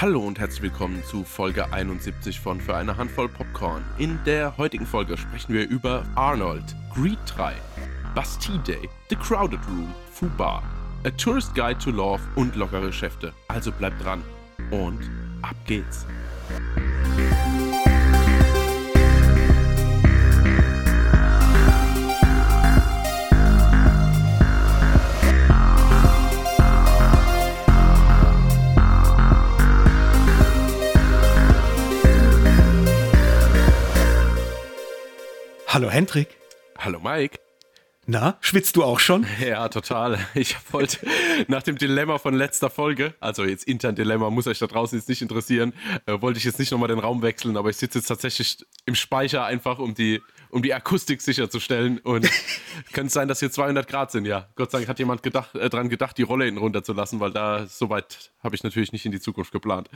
Hallo und herzlich willkommen zu Folge 71 von Für eine Handvoll Popcorn. In der heutigen Folge sprechen wir über Arnold, Greed 3, Bastille Day, The Crowded Room, Fubar, A Tourist Guide to Love und lockere Geschäfte. Also bleibt dran und ab geht's. Hallo Hendrik. Hallo Mike. Na, schwitzt du auch schon? Ja, total. Ich wollte nach dem Dilemma von letzter Folge, also jetzt intern Dilemma, muss euch da draußen jetzt nicht interessieren, äh, wollte ich jetzt nicht nochmal den Raum wechseln, aber ich sitze jetzt tatsächlich im Speicher einfach, um die, um die Akustik sicherzustellen und könnte sein, dass hier 200 Grad sind, ja. Gott sei Dank hat jemand gedacht, äh, dran gedacht, die Rolle hinten runterzulassen, weil da soweit habe ich natürlich nicht in die Zukunft geplant.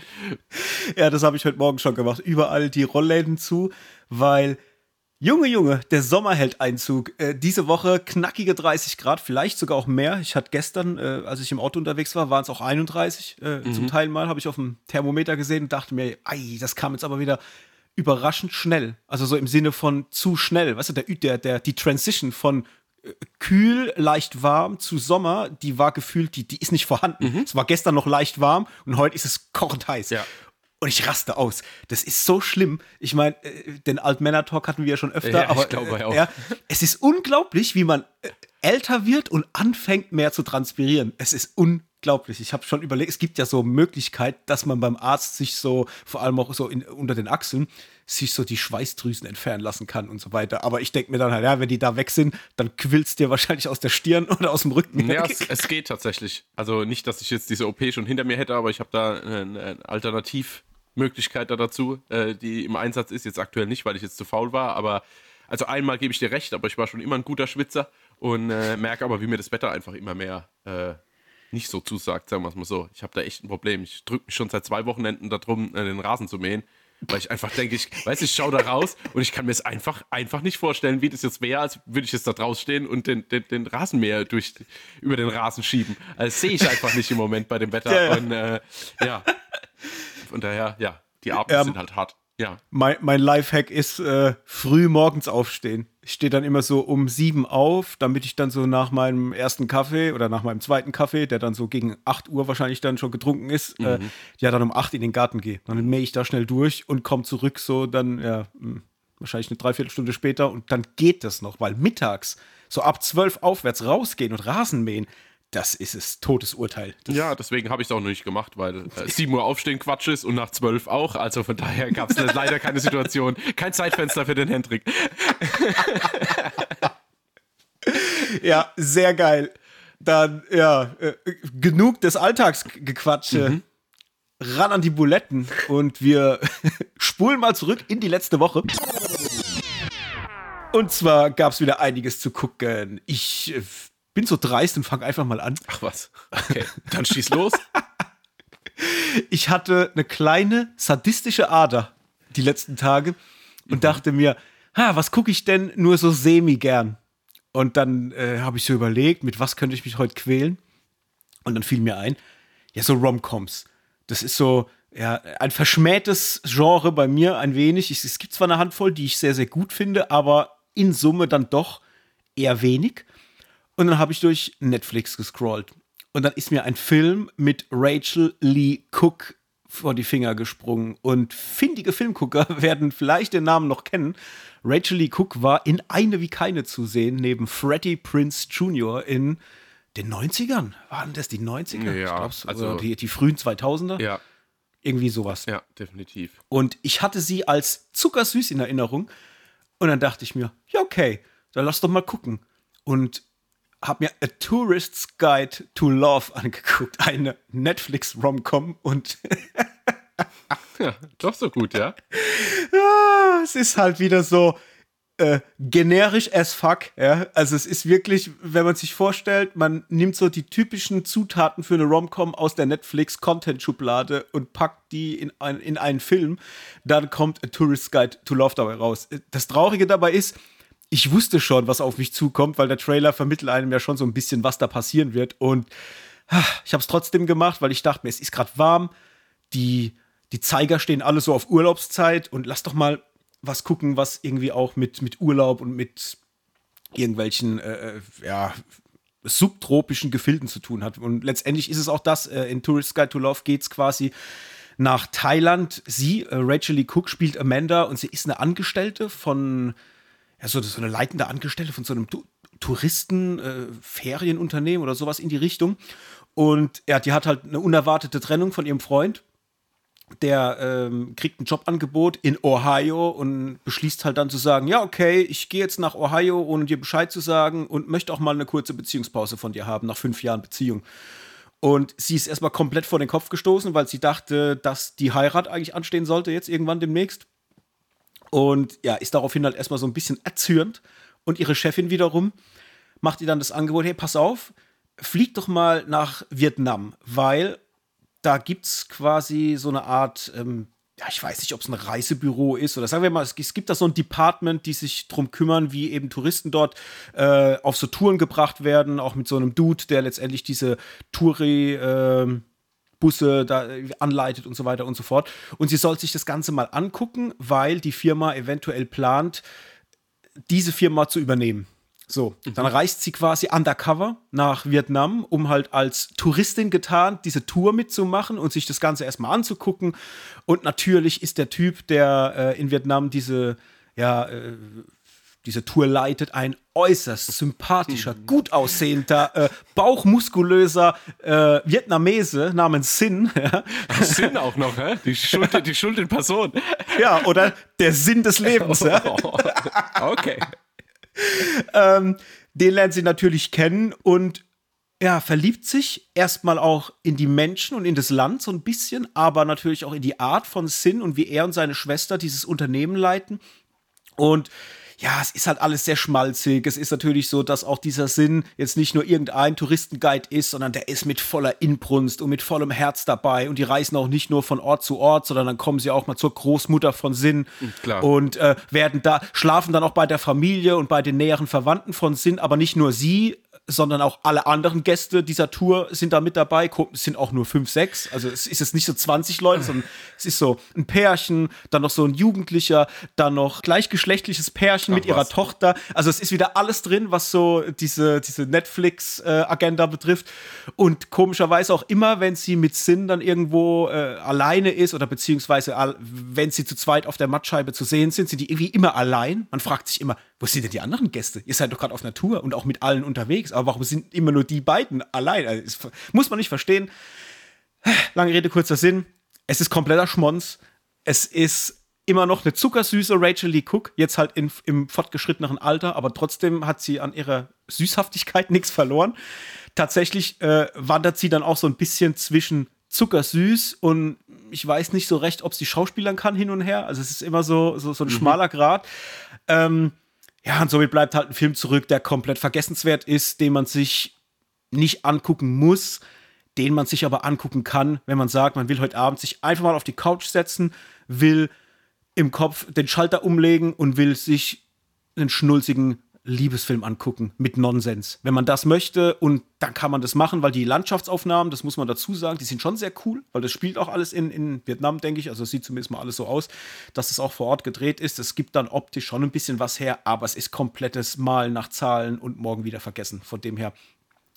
Ja, das habe ich heute Morgen schon gemacht. Überall die Rollläden zu, weil Junge, Junge, der Sommer hält Einzug. Äh, diese Woche knackige 30 Grad, vielleicht sogar auch mehr. Ich hatte gestern, äh, als ich im Auto unterwegs war, waren es auch 31. Äh, mhm. Zum Teil mal habe ich auf dem Thermometer gesehen und dachte mir, ei, das kam jetzt aber wieder überraschend schnell. Also so im Sinne von zu schnell. Weißt du, der, der, der, die Transition von äh, kühl, leicht warm zu Sommer, die war gefühlt, die, die ist nicht vorhanden. Mhm. Es war gestern noch leicht warm und heute ist es kochend heiß. Ja und ich raste aus. Das ist so schlimm. Ich meine, äh, den Altmänner-Talk hatten wir ja schon öfter, ja, aber ich glaube äh, auch. Ja, es ist unglaublich, wie man äh, älter wird und anfängt mehr zu transpirieren. Es ist unglaublich. Ich habe schon überlegt, es gibt ja so Möglichkeit, dass man beim Arzt sich so, vor allem auch so in, unter den Achseln, sich so die Schweißdrüsen entfernen lassen kann und so weiter. Aber ich denke mir dann halt, ja, wenn die da weg sind, dann quillst dir wahrscheinlich aus der Stirn oder aus dem Rücken. Ja, es, es, geht tatsächlich. Also nicht, dass ich jetzt diese OP schon hinter mir hätte, aber ich habe da ein, ein Alternativ Möglichkeit da dazu, äh, die im Einsatz ist. Jetzt aktuell nicht, weil ich jetzt zu faul war, aber also einmal gebe ich dir recht, aber ich war schon immer ein guter Schwitzer und äh, merke aber, wie mir das Wetter einfach immer mehr äh, nicht so zusagt, sagen wir es mal so. Ich habe da echt ein Problem. Ich drücke mich schon seit zwei Wochenenden darum, äh, den Rasen zu mähen, weil ich einfach denke, ich weiß, ich schaue da raus und ich kann mir es einfach, einfach nicht vorstellen, wie das jetzt wäre, als würde ich jetzt da draus stehen und den, den, den Rasenmäher durch, über den Rasen schieben. Also das sehe ich einfach nicht im Moment bei dem Wetter. Ja, ja. Und äh, ja, von daher, ja, die Abende ähm, sind halt hart. Ja. Mein, mein Lifehack ist äh, früh morgens aufstehen. Ich stehe dann immer so um sieben auf, damit ich dann so nach meinem ersten Kaffee oder nach meinem zweiten Kaffee, der dann so gegen 8 Uhr wahrscheinlich dann schon getrunken ist, äh, mhm. äh, ja, dann um 8 in den Garten gehe. Dann mähe ich da schnell durch und komme zurück, so dann, ja, hm, wahrscheinlich eine Dreiviertelstunde später und dann geht das noch, weil mittags so ab 12 aufwärts rausgehen und Rasen mähen, das ist es, Todesurteil. Das ja, deswegen habe ich es auch noch nicht gemacht, weil äh, 7 Uhr aufstehen Quatsch ist und nach 12 auch. Also von daher gab es leider keine Situation, kein Zeitfenster für den Hendrik. ja, sehr geil. Dann, ja, äh, genug des Alltagsgequatsche. Mhm. Ran an die Buletten und wir spulen mal zurück in die letzte Woche. Und zwar gab es wieder einiges zu gucken. Ich äh, bin so dreist und fange einfach mal an. Ach was. Okay, dann schieß los. ich hatte eine kleine sadistische Ader die letzten Tage und mhm. dachte mir, ha, was gucke ich denn nur so semi gern? Und dann äh, habe ich so überlegt, mit was könnte ich mich heute quälen? Und dann fiel mir ein, ja, so Romcoms. Das ist so, ja, ein verschmähtes Genre bei mir ein wenig. Es gibt zwar eine Handvoll, die ich sehr, sehr gut finde, aber in Summe dann doch eher wenig. Und dann habe ich durch Netflix gescrollt. Und dann ist mir ein Film mit Rachel Lee Cook vor die Finger gesprungen. Und findige Filmgucker werden vielleicht den Namen noch kennen. Rachel Lee Cook war in Eine wie keine zu sehen, neben Freddie Prince Jr. in den 90ern. Waren das die 90er? Ja, glaub's, also die, die frühen 2000er? Ja. Irgendwie sowas. Ja, definitiv. Und ich hatte sie als zuckersüß in Erinnerung. Und dann dachte ich mir, ja, okay, dann lass doch mal gucken. Und habe mir A Tourist's Guide to Love angeguckt, eine Netflix-Romcom und ja, doch so gut, ja. ja. Es ist halt wieder so äh, generisch as fuck, ja. Also es ist wirklich, wenn man sich vorstellt, man nimmt so die typischen Zutaten für eine Romcom aus der Netflix-Content-Schublade und packt die in, ein, in einen Film, dann kommt A Tourist's Guide to Love dabei raus. Das Traurige dabei ist, ich wusste schon, was auf mich zukommt, weil der Trailer vermittelt einem ja schon so ein bisschen, was da passieren wird. Und ich habe es trotzdem gemacht, weil ich dachte mir, es ist gerade warm. die, die Zeiger stehen alle so auf Urlaubszeit und lass doch mal was gucken, was irgendwie auch mit, mit Urlaub und mit irgendwelchen, äh, äh ja, subtropischen Gefilden zu tun hat. Und letztendlich ist es auch das, äh, in Tourist Guide to Love geht es quasi nach Thailand. Sie, äh, Rachel Lee Cook, spielt Amanda und sie ist eine Angestellte von, ja, so, so eine leitende Angestellte von so einem tu Touristen, äh, oder sowas in die Richtung. Und ja, die hat halt eine unerwartete Trennung von ihrem Freund der ähm, kriegt ein Jobangebot in Ohio und beschließt halt dann zu sagen, ja, okay, ich gehe jetzt nach Ohio, ohne dir Bescheid zu sagen und möchte auch mal eine kurze Beziehungspause von dir haben, nach fünf Jahren Beziehung. Und sie ist erstmal komplett vor den Kopf gestoßen, weil sie dachte, dass die Heirat eigentlich anstehen sollte, jetzt irgendwann demnächst. Und ja, ist daraufhin halt erstmal so ein bisschen erzürnt. Und ihre Chefin wiederum macht ihr dann das Angebot, hey, pass auf, flieg doch mal nach Vietnam, weil da gibt es quasi so eine Art, ähm, ja, ich weiß nicht, ob es ein Reisebüro ist oder sagen wir mal, es, es, gibt da so ein Department, die sich darum kümmern, wie eben Touristen dort äh, auf so Touren gebracht werden, auch mit so einem Dude, der letztendlich diese Touri äh, Busse da anleitet und so weiter und so fort. Und sie soll sich das Ganze mal angucken, weil die Firma eventuell plant, diese Firma zu übernehmen. So, mhm. dann reist sie quasi undercover nach Vietnam, um halt als Touristin getarnt diese Tour mitzumachen und sich das Ganze erstmal anzugucken. Und natürlich ist der Typ, der äh, in Vietnam diese, ja, äh, diese Tour leitet, ein äußerst sympathischer, gut aussehender, äh, bauchmuskulöser äh, Vietnamese namens Sin. Ja. Sin auch noch, hä? Die Schuld, die Schuld in Person. Ja, oder der Sinn des Lebens. ja. okay ähm, den lernt sie natürlich kennen und ja, verliebt sich erstmal auch in die Menschen und in das Land so ein bisschen, aber natürlich auch in die Art von Sin und wie er und seine Schwester dieses Unternehmen leiten. Und ja, es ist halt alles sehr schmalzig. Es ist natürlich so, dass auch dieser Sinn jetzt nicht nur irgendein Touristenguide ist, sondern der ist mit voller Inbrunst und mit vollem Herz dabei. Und die reisen auch nicht nur von Ort zu Ort, sondern dann kommen sie auch mal zur Großmutter von Sinn Klar. und äh, werden da, schlafen dann auch bei der Familie und bei den näheren Verwandten von Sinn, aber nicht nur sie, sondern auch alle anderen Gäste dieser Tour sind da mit dabei. Es sind auch nur fünf, sechs. Also es ist jetzt nicht so 20 Leute, sondern es ist so ein Pärchen, dann noch so ein Jugendlicher, dann noch gleichgeschlechtliches Pärchen Ach, mit ihrer was. Tochter. Also es ist wieder alles drin, was so diese, diese Netflix-Agenda betrifft. Und komischerweise auch immer, wenn sie mit Sinn dann irgendwo äh, alleine ist oder beziehungsweise wenn sie zu zweit auf der Mattscheibe zu sehen sind, sind die irgendwie immer allein. Man fragt sich immer, wo sind denn die anderen Gäste? Ihr seid doch gerade auf Tour und auch mit allen unterwegs aber warum sind immer nur die beiden allein? Also, muss man nicht verstehen. Lange Rede, kurzer Sinn. Es ist kompletter Schmonz. Es ist immer noch eine zuckersüße Rachel Lee Cook, jetzt halt in, im fortgeschrittenen Alter, aber trotzdem hat sie an ihrer Süßhaftigkeit nichts verloren. Tatsächlich äh, wandert sie dann auch so ein bisschen zwischen zuckersüß und ich weiß nicht so recht, ob sie Schauspielern kann hin und her. Also es ist immer so, so, so ein mhm. schmaler Grad. Ähm, ja, und somit bleibt halt ein Film zurück, der komplett vergessenswert ist, den man sich nicht angucken muss, den man sich aber angucken kann, wenn man sagt, man will heute Abend sich einfach mal auf die Couch setzen, will im Kopf den Schalter umlegen und will sich einen schnulzigen Liebesfilm angucken mit Nonsens. Wenn man das möchte und dann kann man das machen, weil die Landschaftsaufnahmen, das muss man dazu sagen, die sind schon sehr cool, weil das spielt auch alles in, in Vietnam, denke ich. Also es sieht zumindest mal alles so aus, dass es auch vor Ort gedreht ist. Es gibt dann optisch schon ein bisschen was her, aber es ist komplettes Malen nach Zahlen und morgen wieder vergessen. Von dem her,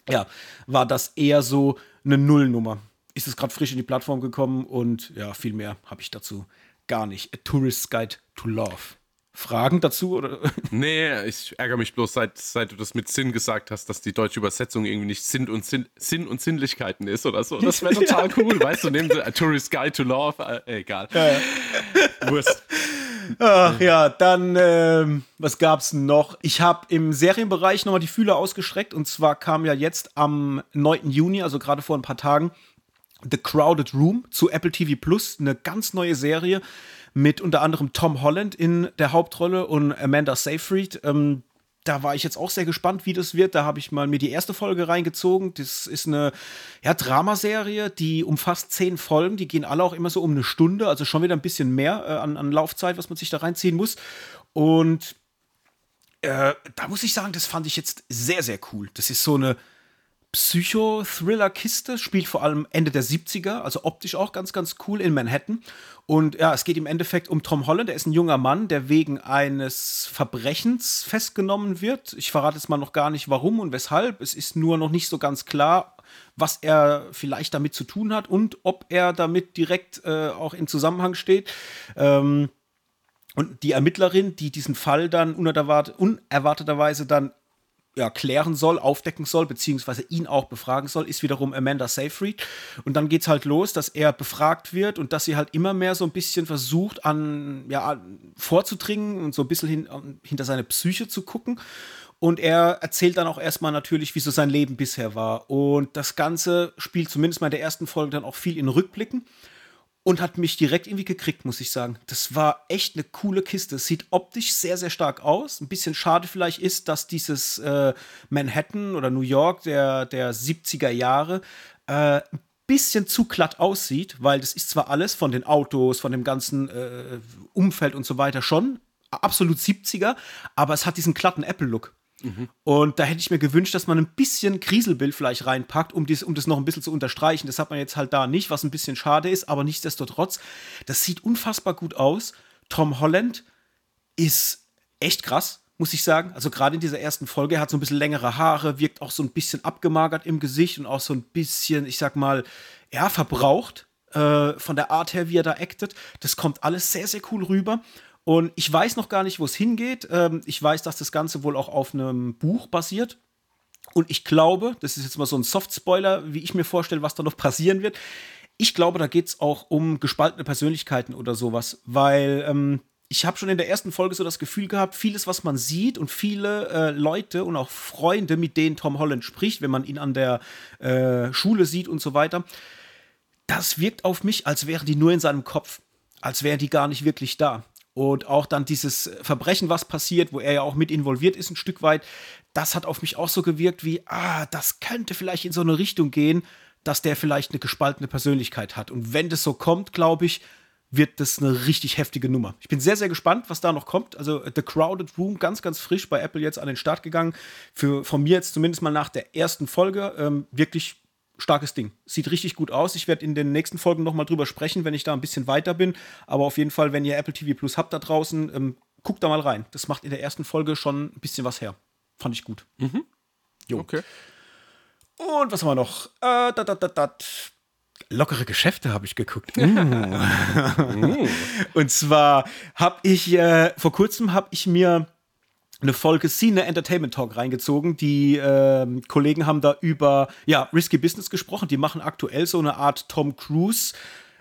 ja, war das eher so eine Nullnummer. Ist es gerade frisch in die Plattform gekommen und ja, viel mehr habe ich dazu gar nicht. A Tourist Guide to Love. Fragen dazu? Oder? Nee, ich ärgere mich bloß, seit, seit du das mit Sinn gesagt hast, dass die deutsche Übersetzung irgendwie nicht Sinn und, Sinn, Sinn und Sinnlichkeiten ist oder so. Das wäre total cool, weißt du, nehmen sie A Tourist Guide to Love, äh, egal. Ja, ja. Wurst. Ach ja, dann, ähm, was gab's noch? Ich habe im Serienbereich nochmal die Fühler ausgestreckt und zwar kam ja jetzt am 9. Juni, also gerade vor ein paar Tagen, The Crowded Room zu Apple TV Plus, eine ganz neue Serie mit unter anderem Tom Holland in der Hauptrolle und Amanda Seyfried. Ähm, da war ich jetzt auch sehr gespannt, wie das wird. Da habe ich mal mir die erste Folge reingezogen. Das ist eine ja, Dramaserie, die umfasst zehn Folgen. Die gehen alle auch immer so um eine Stunde, also schon wieder ein bisschen mehr äh, an, an Laufzeit, was man sich da reinziehen muss. Und äh, da muss ich sagen, das fand ich jetzt sehr, sehr cool. Das ist so eine Psycho-Thriller-Kiste, spielt vor allem Ende der 70er, also optisch auch ganz, ganz cool in Manhattan. Und ja, es geht im Endeffekt um Tom Holland. Er ist ein junger Mann, der wegen eines Verbrechens festgenommen wird. Ich verrate jetzt mal noch gar nicht, warum und weshalb. Es ist nur noch nicht so ganz klar, was er vielleicht damit zu tun hat und ob er damit direkt äh, auch in Zusammenhang steht. Ähm, und die Ermittlerin, die diesen Fall dann unerwarteterweise dann ja, klären soll, aufdecken soll, beziehungsweise ihn auch befragen soll, ist wiederum Amanda Seyfried. Und dann geht es halt los, dass er befragt wird und dass sie halt immer mehr so ein bisschen versucht, an, ja, vorzudringen und so ein bisschen hin, hinter seine Psyche zu gucken. Und er erzählt dann auch erstmal natürlich, wie so sein Leben bisher war. Und das Ganze spielt zumindest mal in der ersten Folge dann auch viel in Rückblicken und hat mich direkt irgendwie gekriegt, muss ich sagen. Das war echt eine coole Kiste. Sieht optisch sehr, sehr stark aus. Ein bisschen schade vielleicht ist, dass dieses äh, Manhattan oder New York der, der 70er Jahre äh, ein bisschen zu glatt aussieht, weil das ist zwar alles von den Autos, von dem ganzen äh, Umfeld und so weiter schon absolut 70er, aber es hat diesen glatten Apple-Look. Und da hätte ich mir gewünscht, dass man ein bisschen Kriselbild vielleicht reinpackt, um, dies, um das noch ein bisschen zu unterstreichen. Das hat man jetzt halt da nicht, was ein bisschen schade ist, aber nichtsdestotrotz, das sieht unfassbar gut aus. Tom Holland ist echt krass, muss ich sagen. Also gerade in dieser ersten Folge, er hat so ein bisschen längere Haare, wirkt auch so ein bisschen abgemagert im Gesicht und auch so ein bisschen, ich sag mal, ja, verbraucht äh, von der Art her, wie er da actet. Das kommt alles sehr, sehr cool rüber. Und ich weiß noch gar nicht, wo es hingeht. Ähm, ich weiß, dass das Ganze wohl auch auf einem Buch basiert. Und ich glaube, das ist jetzt mal so ein Soft-Spoiler, wie ich mir vorstelle, was da noch passieren wird. Ich glaube, da geht es auch um gespaltene Persönlichkeiten oder sowas, weil ähm, ich habe schon in der ersten Folge so das Gefühl gehabt, vieles, was man sieht und viele äh, Leute und auch Freunde, mit denen Tom Holland spricht, wenn man ihn an der äh, Schule sieht und so weiter, das wirkt auf mich, als wären die nur in seinem Kopf, als wären die gar nicht wirklich da. Und auch dann dieses Verbrechen, was passiert, wo er ja auch mit involviert ist, ein Stück weit, das hat auf mich auch so gewirkt wie, ah, das könnte vielleicht in so eine Richtung gehen, dass der vielleicht eine gespaltene Persönlichkeit hat. Und wenn das so kommt, glaube ich, wird das eine richtig heftige Nummer. Ich bin sehr, sehr gespannt, was da noch kommt. Also The Crowded Room, ganz, ganz frisch bei Apple jetzt an den Start gegangen. Für, von mir jetzt zumindest mal nach der ersten Folge ähm, wirklich starkes Ding. Sieht richtig gut aus. Ich werde in den nächsten Folgen noch mal drüber sprechen, wenn ich da ein bisschen weiter bin. Aber auf jeden Fall, wenn ihr Apple TV Plus habt da draußen, ähm, guckt da mal rein. Das macht in der ersten Folge schon ein bisschen was her. Fand ich gut. Mhm. Jo. Okay. Und was haben wir noch? Äh, dat, dat, dat, Lockere Geschäfte habe ich geguckt. Mm. Und zwar habe ich äh, vor kurzem habe ich mir eine Folge Cine Entertainment Talk reingezogen. Die äh, Kollegen haben da über ja, Risky Business gesprochen. Die machen aktuell so eine Art Tom Cruise.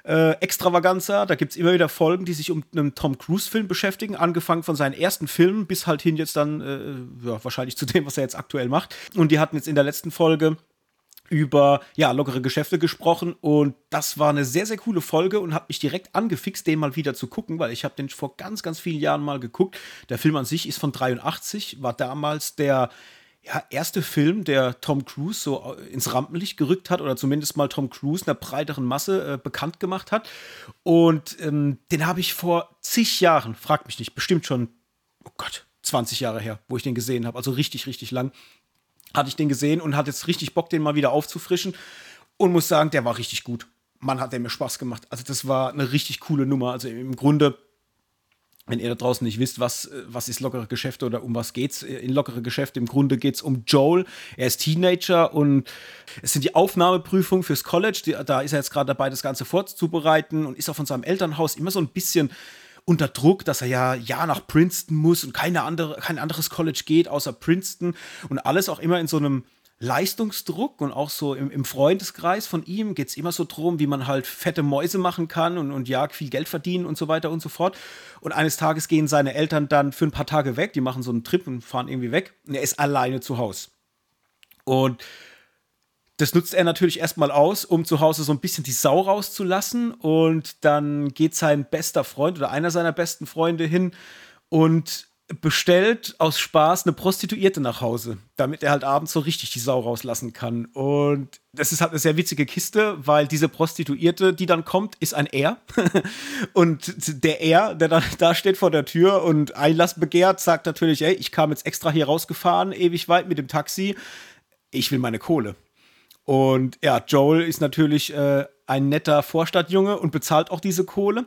Äh, Extravaganza. Da gibt es immer wieder Folgen, die sich um einen Tom Cruise-Film beschäftigen, angefangen von seinen ersten Filmen bis halt hin jetzt dann, äh, ja, wahrscheinlich zu dem, was er jetzt aktuell macht. Und die hatten jetzt in der letzten Folge über ja, lockere Geschäfte gesprochen und das war eine sehr, sehr coole Folge und hat mich direkt angefixt, den mal wieder zu gucken, weil ich habe den vor ganz, ganz vielen Jahren mal geguckt. Der Film an sich ist von 83, war damals der ja, erste Film, der Tom Cruise so ins Rampenlicht gerückt hat oder zumindest mal Tom Cruise einer breiteren Masse äh, bekannt gemacht hat. Und ähm, den habe ich vor zig Jahren, fragt mich nicht, bestimmt schon, oh Gott, 20 Jahre her, wo ich den gesehen habe, also richtig, richtig lang hatte ich den gesehen und hatte jetzt richtig Bock, den mal wieder aufzufrischen. Und muss sagen, der war richtig gut. Mann, hat der mir Spaß gemacht. Also, das war eine richtig coole Nummer. Also, im Grunde, wenn ihr da draußen nicht wisst, was, was ist lockere Geschäfte oder um was geht's in lockere Geschäfte, im Grunde geht es um Joel. Er ist Teenager und es sind die Aufnahmeprüfungen fürs College. Da ist er jetzt gerade dabei, das Ganze vorzubereiten und ist auch von seinem Elternhaus immer so ein bisschen unter Druck, dass er ja ja nach Princeton muss und keine andere, kein anderes College geht außer Princeton und alles auch immer in so einem Leistungsdruck und auch so im, im Freundeskreis von ihm geht es immer so drum, wie man halt fette Mäuse machen kann und, und ja, viel Geld verdienen und so weiter und so fort. Und eines Tages gehen seine Eltern dann für ein paar Tage weg, die machen so einen Trip und fahren irgendwie weg und er ist alleine zu Hause. Und das nutzt er natürlich erstmal aus, um zu Hause so ein bisschen die Sau rauszulassen. Und dann geht sein bester Freund oder einer seiner besten Freunde hin und bestellt aus Spaß eine Prostituierte nach Hause, damit er halt abends so richtig die Sau rauslassen kann. Und das ist halt eine sehr witzige Kiste, weil diese Prostituierte, die dann kommt, ist ein Er. und der Er, der dann da steht vor der Tür und Einlass begehrt, sagt natürlich, ey, ich kam jetzt extra hier rausgefahren, ewig weit mit dem Taxi. Ich will meine Kohle. Und ja, Joel ist natürlich äh, ein netter Vorstadtjunge und bezahlt auch diese Kohle.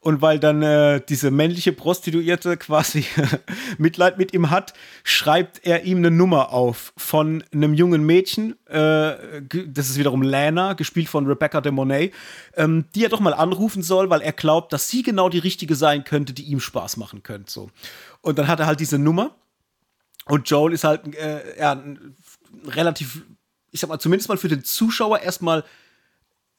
Und weil dann äh, diese männliche Prostituierte quasi Mitleid mit ihm hat, schreibt er ihm eine Nummer auf von einem jungen Mädchen, äh, das ist wiederum Lana, gespielt von Rebecca de Monet, ähm, die er doch mal anrufen soll, weil er glaubt, dass sie genau die richtige sein könnte, die ihm Spaß machen könnte. So. Und dann hat er halt diese Nummer. Und Joel ist halt äh, ja, relativ, ich sag mal, zumindest mal für den Zuschauer erstmal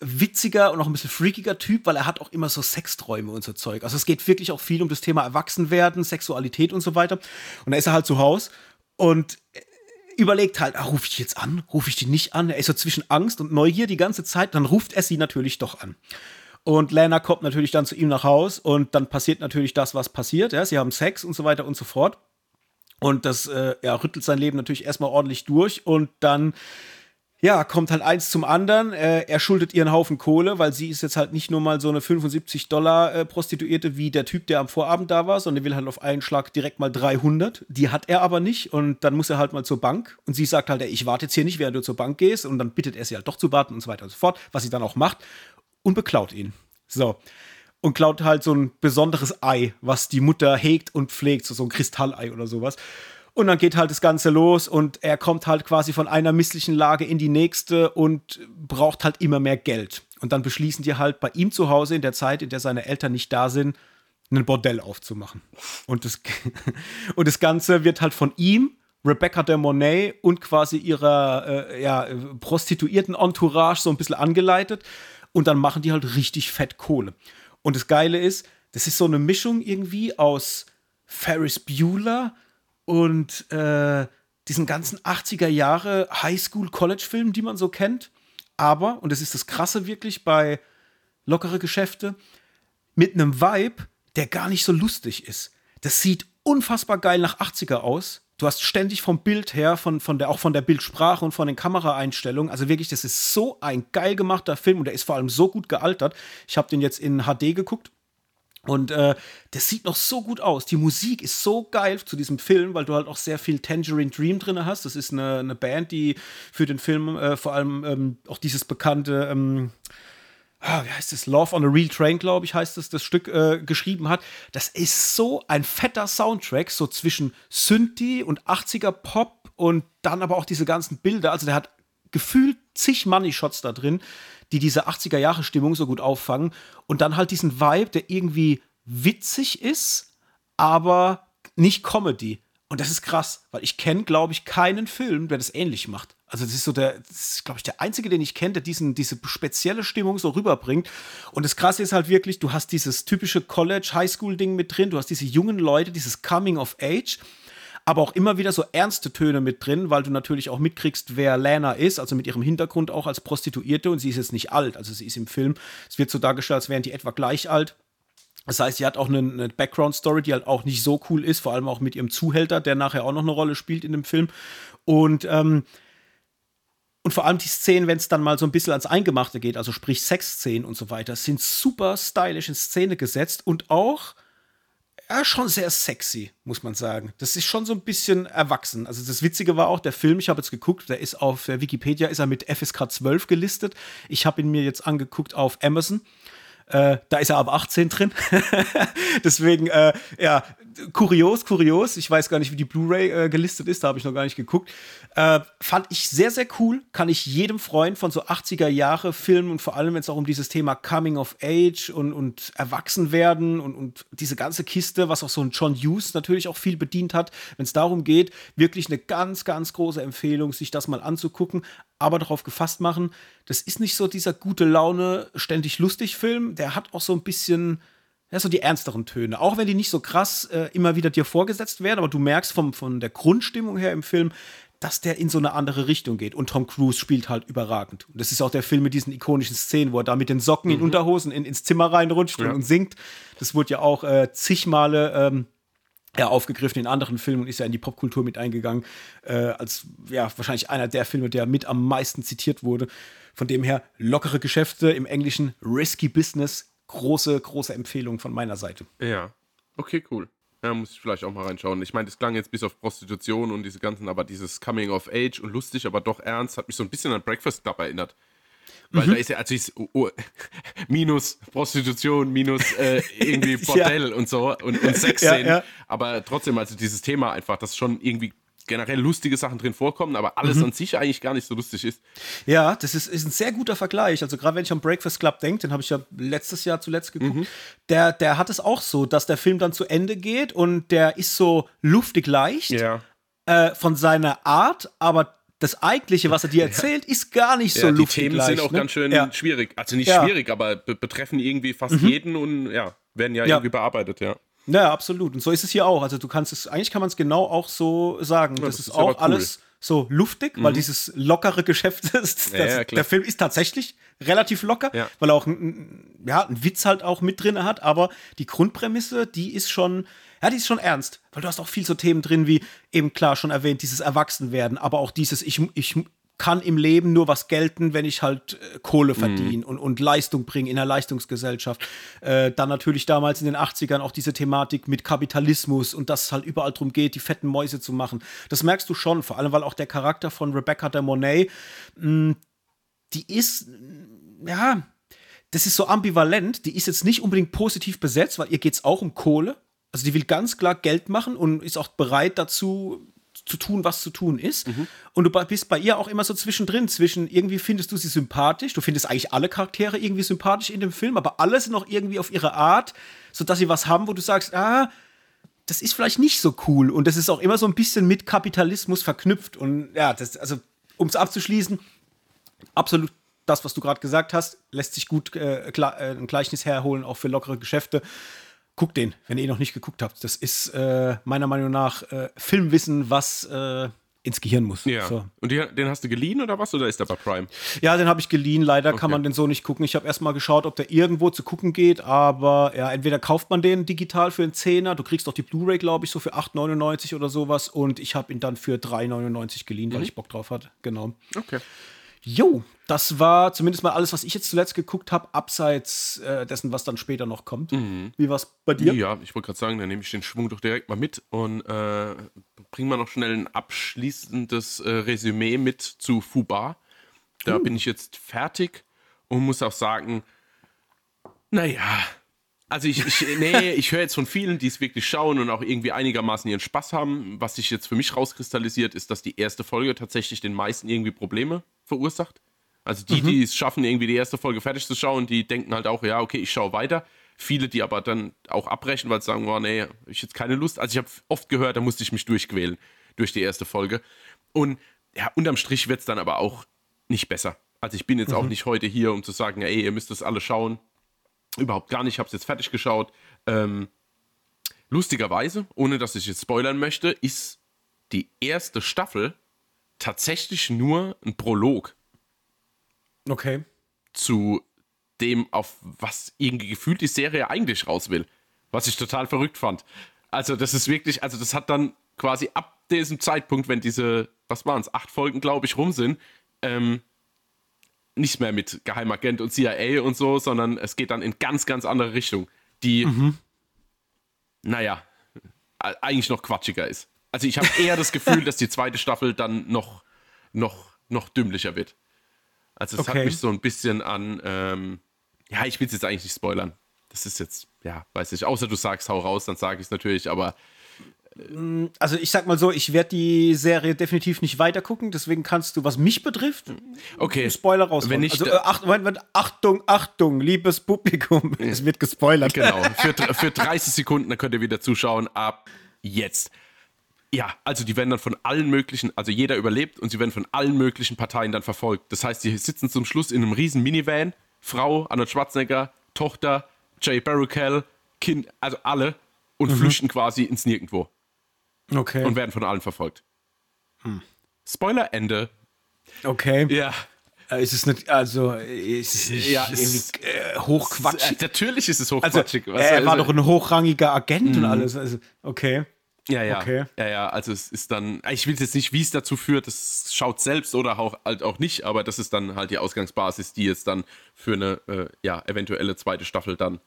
witziger und auch ein bisschen freakiger Typ, weil er hat auch immer so Sexträume und so Zeug. Also es geht wirklich auch viel um das Thema Erwachsenwerden, Sexualität und so weiter. Und da ist er halt zu Hause und überlegt halt, ah, rufe ich jetzt an, rufe ich die nicht an? Er ist so zwischen Angst und Neugier die ganze Zeit, dann ruft er sie natürlich doch an. Und Lana kommt natürlich dann zu ihm nach Haus und dann passiert natürlich das, was passiert. Ja? Sie haben Sex und so weiter und so fort. Und das äh, ja, rüttelt sein Leben natürlich erstmal ordentlich durch und dann ja, kommt halt eins zum anderen. Äh, er schuldet ihr einen Haufen Kohle, weil sie ist jetzt halt nicht nur mal so eine 75 Dollar äh, Prostituierte wie der Typ, der am Vorabend da war, sondern will halt auf einen Schlag direkt mal 300. Die hat er aber nicht und dann muss er halt mal zur Bank und sie sagt halt, ey, ich warte jetzt hier nicht, während du zur Bank gehst und dann bittet er sie halt doch zu warten und so weiter und so fort, was sie dann auch macht und beklaut ihn. So. Und klaut halt so ein besonderes Ei, was die Mutter hegt und pflegt, so ein Kristallei oder sowas. Und dann geht halt das Ganze los und er kommt halt quasi von einer misslichen Lage in die nächste und braucht halt immer mehr Geld. Und dann beschließen die halt bei ihm zu Hause in der Zeit, in der seine Eltern nicht da sind, ein Bordell aufzumachen. Und das, und das Ganze wird halt von ihm, Rebecca de Monet und quasi ihrer äh, ja, prostituierten Entourage so ein bisschen angeleitet. Und dann machen die halt richtig fett Kohle. Und das Geile ist, das ist so eine Mischung irgendwie aus Ferris Bueller, und äh, diesen ganzen 80er Jahre Highschool-College-Film, die man so kennt. Aber, und das ist das Krasse wirklich bei lockere Geschäfte, mit einem Vibe, der gar nicht so lustig ist. Das sieht unfassbar geil nach 80er aus. Du hast ständig vom Bild her, von, von der, auch von der Bildsprache und von den Kameraeinstellungen, also wirklich, das ist so ein geil gemachter Film und der ist vor allem so gut gealtert. Ich habe den jetzt in HD geguckt und äh, das sieht noch so gut aus. Die Musik ist so geil zu diesem Film, weil du halt auch sehr viel Tangerine Dream drin hast. Das ist eine, eine Band, die für den Film äh, vor allem ähm, auch dieses bekannte, ähm, ah, wie heißt das? Love on a Real Train, glaube ich, heißt das, das Stück äh, geschrieben hat. Das ist so ein fetter Soundtrack, so zwischen Synthi und 80er Pop und dann aber auch diese ganzen Bilder. Also der hat gefühlt zig Money-Shots da drin die diese 80er Jahre Stimmung so gut auffangen und dann halt diesen Vibe, der irgendwie witzig ist, aber nicht Comedy. Und das ist krass, weil ich kenne, glaube ich, keinen Film, der das ähnlich macht. Also das ist so der, glaube ich, der einzige, den ich kenne, der diesen, diese spezielle Stimmung so rüberbringt. Und das Krasse ist halt wirklich, du hast dieses typische College, Highschool-Ding mit drin, du hast diese jungen Leute, dieses Coming of Age aber auch immer wieder so ernste Töne mit drin, weil du natürlich auch mitkriegst, wer Lana ist, also mit ihrem Hintergrund auch als Prostituierte und sie ist jetzt nicht alt, also sie ist im Film, es wird so dargestellt, als wären die etwa gleich alt. Das heißt, sie hat auch eine, eine Background-Story, die halt auch nicht so cool ist, vor allem auch mit ihrem Zuhälter, der nachher auch noch eine Rolle spielt in dem Film. Und ähm, und vor allem die Szenen, wenn es dann mal so ein bisschen ans Eingemachte geht, also sprich Sexszenen und so weiter, sind super stylisch in Szene gesetzt und auch ja, schon sehr sexy, muss man sagen. Das ist schon so ein bisschen erwachsen. Also das Witzige war auch, der Film, ich habe jetzt geguckt, der ist auf der Wikipedia, ist er mit FSK 12 gelistet. Ich habe ihn mir jetzt angeguckt auf Amazon. Äh, da ist er ab 18 drin. Deswegen, äh, ja, kurios, kurios. Ich weiß gar nicht, wie die Blu-ray äh, gelistet ist, da habe ich noch gar nicht geguckt. Äh, fand ich sehr, sehr cool. Kann ich jedem Freund von so 80er Jahre Filmen und vor allem, wenn es auch um dieses Thema Coming of Age und, und Erwachsenwerden und, und diese ganze Kiste, was auch so ein John Hughes natürlich auch viel bedient hat, wenn es darum geht, wirklich eine ganz, ganz große Empfehlung, sich das mal anzugucken, aber darauf gefasst machen. Das ist nicht so dieser gute Laune, ständig lustig Film. Der hat auch so ein bisschen ja, so die ernsteren Töne. Auch wenn die nicht so krass äh, immer wieder dir vorgesetzt werden, aber du merkst vom, von der Grundstimmung her im Film, dass der in so eine andere Richtung geht. Und Tom Cruise spielt halt überragend. Und das ist auch der Film mit diesen ikonischen Szenen, wo er da mit den Socken mhm. in Unterhosen in, ins Zimmer reinrutscht ja. und, singt. Das wurde ja auch äh, zig Male ähm, ja, aufgegriffen in anderen Filmen und ist ja in die Popkultur mit eingegangen. Äh, als ja, wahrscheinlich einer der Filme, der mit am meisten zitiert wurde. Von dem her lockere Geschäfte im Englischen, risky Business große, große Empfehlung von meiner Seite. Ja. Okay, cool. Ja, muss ich vielleicht auch mal reinschauen. Ich meine, das klang jetzt bis auf Prostitution und diese ganzen, aber dieses Coming of Age und lustig, aber doch ernst, hat mich so ein bisschen an Breakfast Club erinnert. Weil mhm. da ist ja, also ist, oh, minus Prostitution, minus äh, irgendwie Bordell ja. und so und, und Sexszenen. Ja, ja. Aber trotzdem, also dieses Thema einfach, das schon irgendwie generell lustige Sachen drin vorkommen, aber alles mhm. an sich eigentlich gar nicht so lustig ist. Ja, das ist, ist ein sehr guter Vergleich. Also gerade wenn ich an Breakfast Club denke, den habe ich ja letztes Jahr zuletzt geguckt, mhm. der, der hat es auch so, dass der Film dann zu Ende geht und der ist so luftig leicht ja. äh, von seiner Art, aber das Eigentliche, was er dir erzählt, ja. ist gar nicht so ja, luftig Die Themen sind auch ne? ganz schön ja. schwierig. Also nicht schwierig, aber be betreffen irgendwie fast mhm. jeden und ja, werden ja, irgendwie bearbeitet, ja. Ja, absolut. Und so ist es hier auch. Also du kannst es, eigentlich kann man es genau auch so sagen. Ja, das, das, ist, auch cool. alles so luftig, mhm. weil dieses lockere Geschäft ist. Das, ja, der Film ist tatsächlich relativ locker, ja. weil er auch ein, ja, einen Witz halt auch mit drin hat, aber die Grundprämisse, die ist schon, ja, die ist schon ernst, weil du hast auch viel so Themen drin, wie eben klar schon erwähnt, dieses Erwachsenwerden, aber auch dieses, ich, ich kann im Leben nur was gelten, wenn ich halt äh, Kohle mhm. verdiene und, und Leistung bringe in der Leistungsgesellschaft. Äh, dann natürlich damals in den 80ern auch diese Thematik mit Kapitalismus und dass es halt überall darum geht, die fetten Mäuse zu machen. Das merkst du schon, vor allem weil auch der Charakter von Rebecca de Monet, mh, die ist, ja, das ist so ambivalent, die ist jetzt nicht unbedingt positiv besetzt, weil ihr geht es auch um Kohle. Also die will ganz klar Geld machen und ist auch bereit dazu, zu tun, was zu tun ist. Mhm. Und du bist bei ihr auch immer so zwischendrin, zwischen irgendwie findest du sie sympathisch, du findest eigentlich alle Charaktere irgendwie sympathisch in dem Film, aber alle sind noch irgendwie auf ihre Art, sodass sie was haben, wo du sagst, ah, das ist vielleicht nicht so cool. Und das ist auch immer so ein bisschen mit Kapitalismus verknüpft. Und ja, das, also, um es abzuschließen, absolut das, was du gerade gesagt hast, lässt sich gut äh, äh, ein Gleichnis herholen, auch für lockere Geschäfte guckt den, wenn ihr ihn noch nicht geguckt habt. Das ist äh, meiner Meinung nach äh, Filmwissen, was äh, ins Gehirn muss. Ja. So. Und die, den hast du geliehen oder was? Oder ist der bei Prime? Ja, den habe ich geliehen. Leider okay. kann man den so nicht gucken. Ich habe erst mal geschaut, ob der irgendwo zu gucken geht. Aber ja, entweder kauft man den digital für einen Zehner. Du kriegst auch die Blu-ray, glaube ich, so für 8,99 oder sowas. Und ich habe ihn dann für 3,99 geliehen, mhm. weil ich Bock drauf hatte. Genau. Okay. Jo, das war zumindest mal alles, was ich jetzt zuletzt geguckt habe, abseits äh, dessen, was dann später noch kommt. Mhm. Wie war es bei dir? Ja, ich wollte gerade sagen, dann nehme ich den Schwung doch direkt mal mit und äh, bringen wir noch schnell ein abschließendes äh, Resümee mit zu Fubar. Da uh. bin ich jetzt fertig und muss auch sagen, naja, also ich, ich nee, ich höre jetzt von vielen, die es wirklich schauen und auch irgendwie einigermaßen ihren Spaß haben. Was sich jetzt für mich rauskristallisiert, ist, dass die erste Folge tatsächlich den meisten irgendwie Probleme verursacht. Also die, mhm. die es schaffen, irgendwie die erste Folge fertig zu schauen, die denken halt auch, ja, okay, ich schaue weiter. Viele, die aber dann auch abbrechen, weil sie sagen, oh nee, ich jetzt keine Lust. Also ich habe oft gehört, da musste ich mich durchquälen durch die erste Folge. Und ja, unterm Strich wird es dann aber auch nicht besser. Also ich bin jetzt mhm. auch nicht heute hier, um zu sagen, ey, ihr müsst das alle schauen. Überhaupt gar nicht, ich habe es jetzt fertig geschaut. Ähm, lustigerweise, ohne dass ich jetzt spoilern möchte, ist die erste Staffel tatsächlich nur ein Prolog. Okay. Zu dem, auf was irgendwie gefühlt die Serie eigentlich raus will. Was ich total verrückt fand. Also, das ist wirklich, also, das hat dann quasi ab diesem Zeitpunkt, wenn diese, was waren es, acht Folgen, glaube ich, rum sind, ähm, nicht mehr mit Geheimagent und CIA und so, sondern es geht dann in ganz, ganz andere Richtung, die, mhm. naja, eigentlich noch quatschiger ist. Also ich habe eher das Gefühl, dass die zweite Staffel dann noch, noch, noch dümmlicher wird. Also es okay. hat mich so ein bisschen an, ähm, ja, ich will es jetzt eigentlich nicht spoilern. Das ist jetzt, ja, weiß ich, außer du sagst, hau raus, dann sage ich es natürlich, aber Mm, also ich sag mal so, ich werde die Serie definitiv nicht weiter gucken, deswegen kannst du, was mich betrifft, okay. Spoiler raus. Wenn ich also, äh, Ach, Achtung, Achtung, liebes Publikum, es wird gespoilert. Genau, für, für 30 Sekunden, dann könnt ihr wieder zuschauen, ab jetzt. Ja, also die werden dann von allen möglichen, also jeder überlebt und sie werden von allen möglichen Parteien dann verfolgt. Das heißt, sie sitzen zum Schluss in einem riesen Minivan, Frau, Arnold Schwarzenegger, Tochter, Jay Baruchel, Kind, also alle und mhm. flüchten quasi ins Nirgendwo. Okay. Und werden von allen verfolgt. Hm. Spoiler Ende. Okay. Ja. Äh, ist es nicht, also ist es nicht ja, irgendwie äh, hochquatschig? Äh, natürlich ist es hochquatschig. Also, er war also, doch ein hochrangiger Agent mhm. und alles. Also, okay. Ja, ja. Okay. Ja, ja, also es ist dann, ich will jetzt nicht, wie es dazu führt, das schaut selbst oder auch, halt auch nicht, aber das ist dann halt die Ausgangsbasis, die jetzt dann für eine äh, ja, eventuelle zweite Staffel dann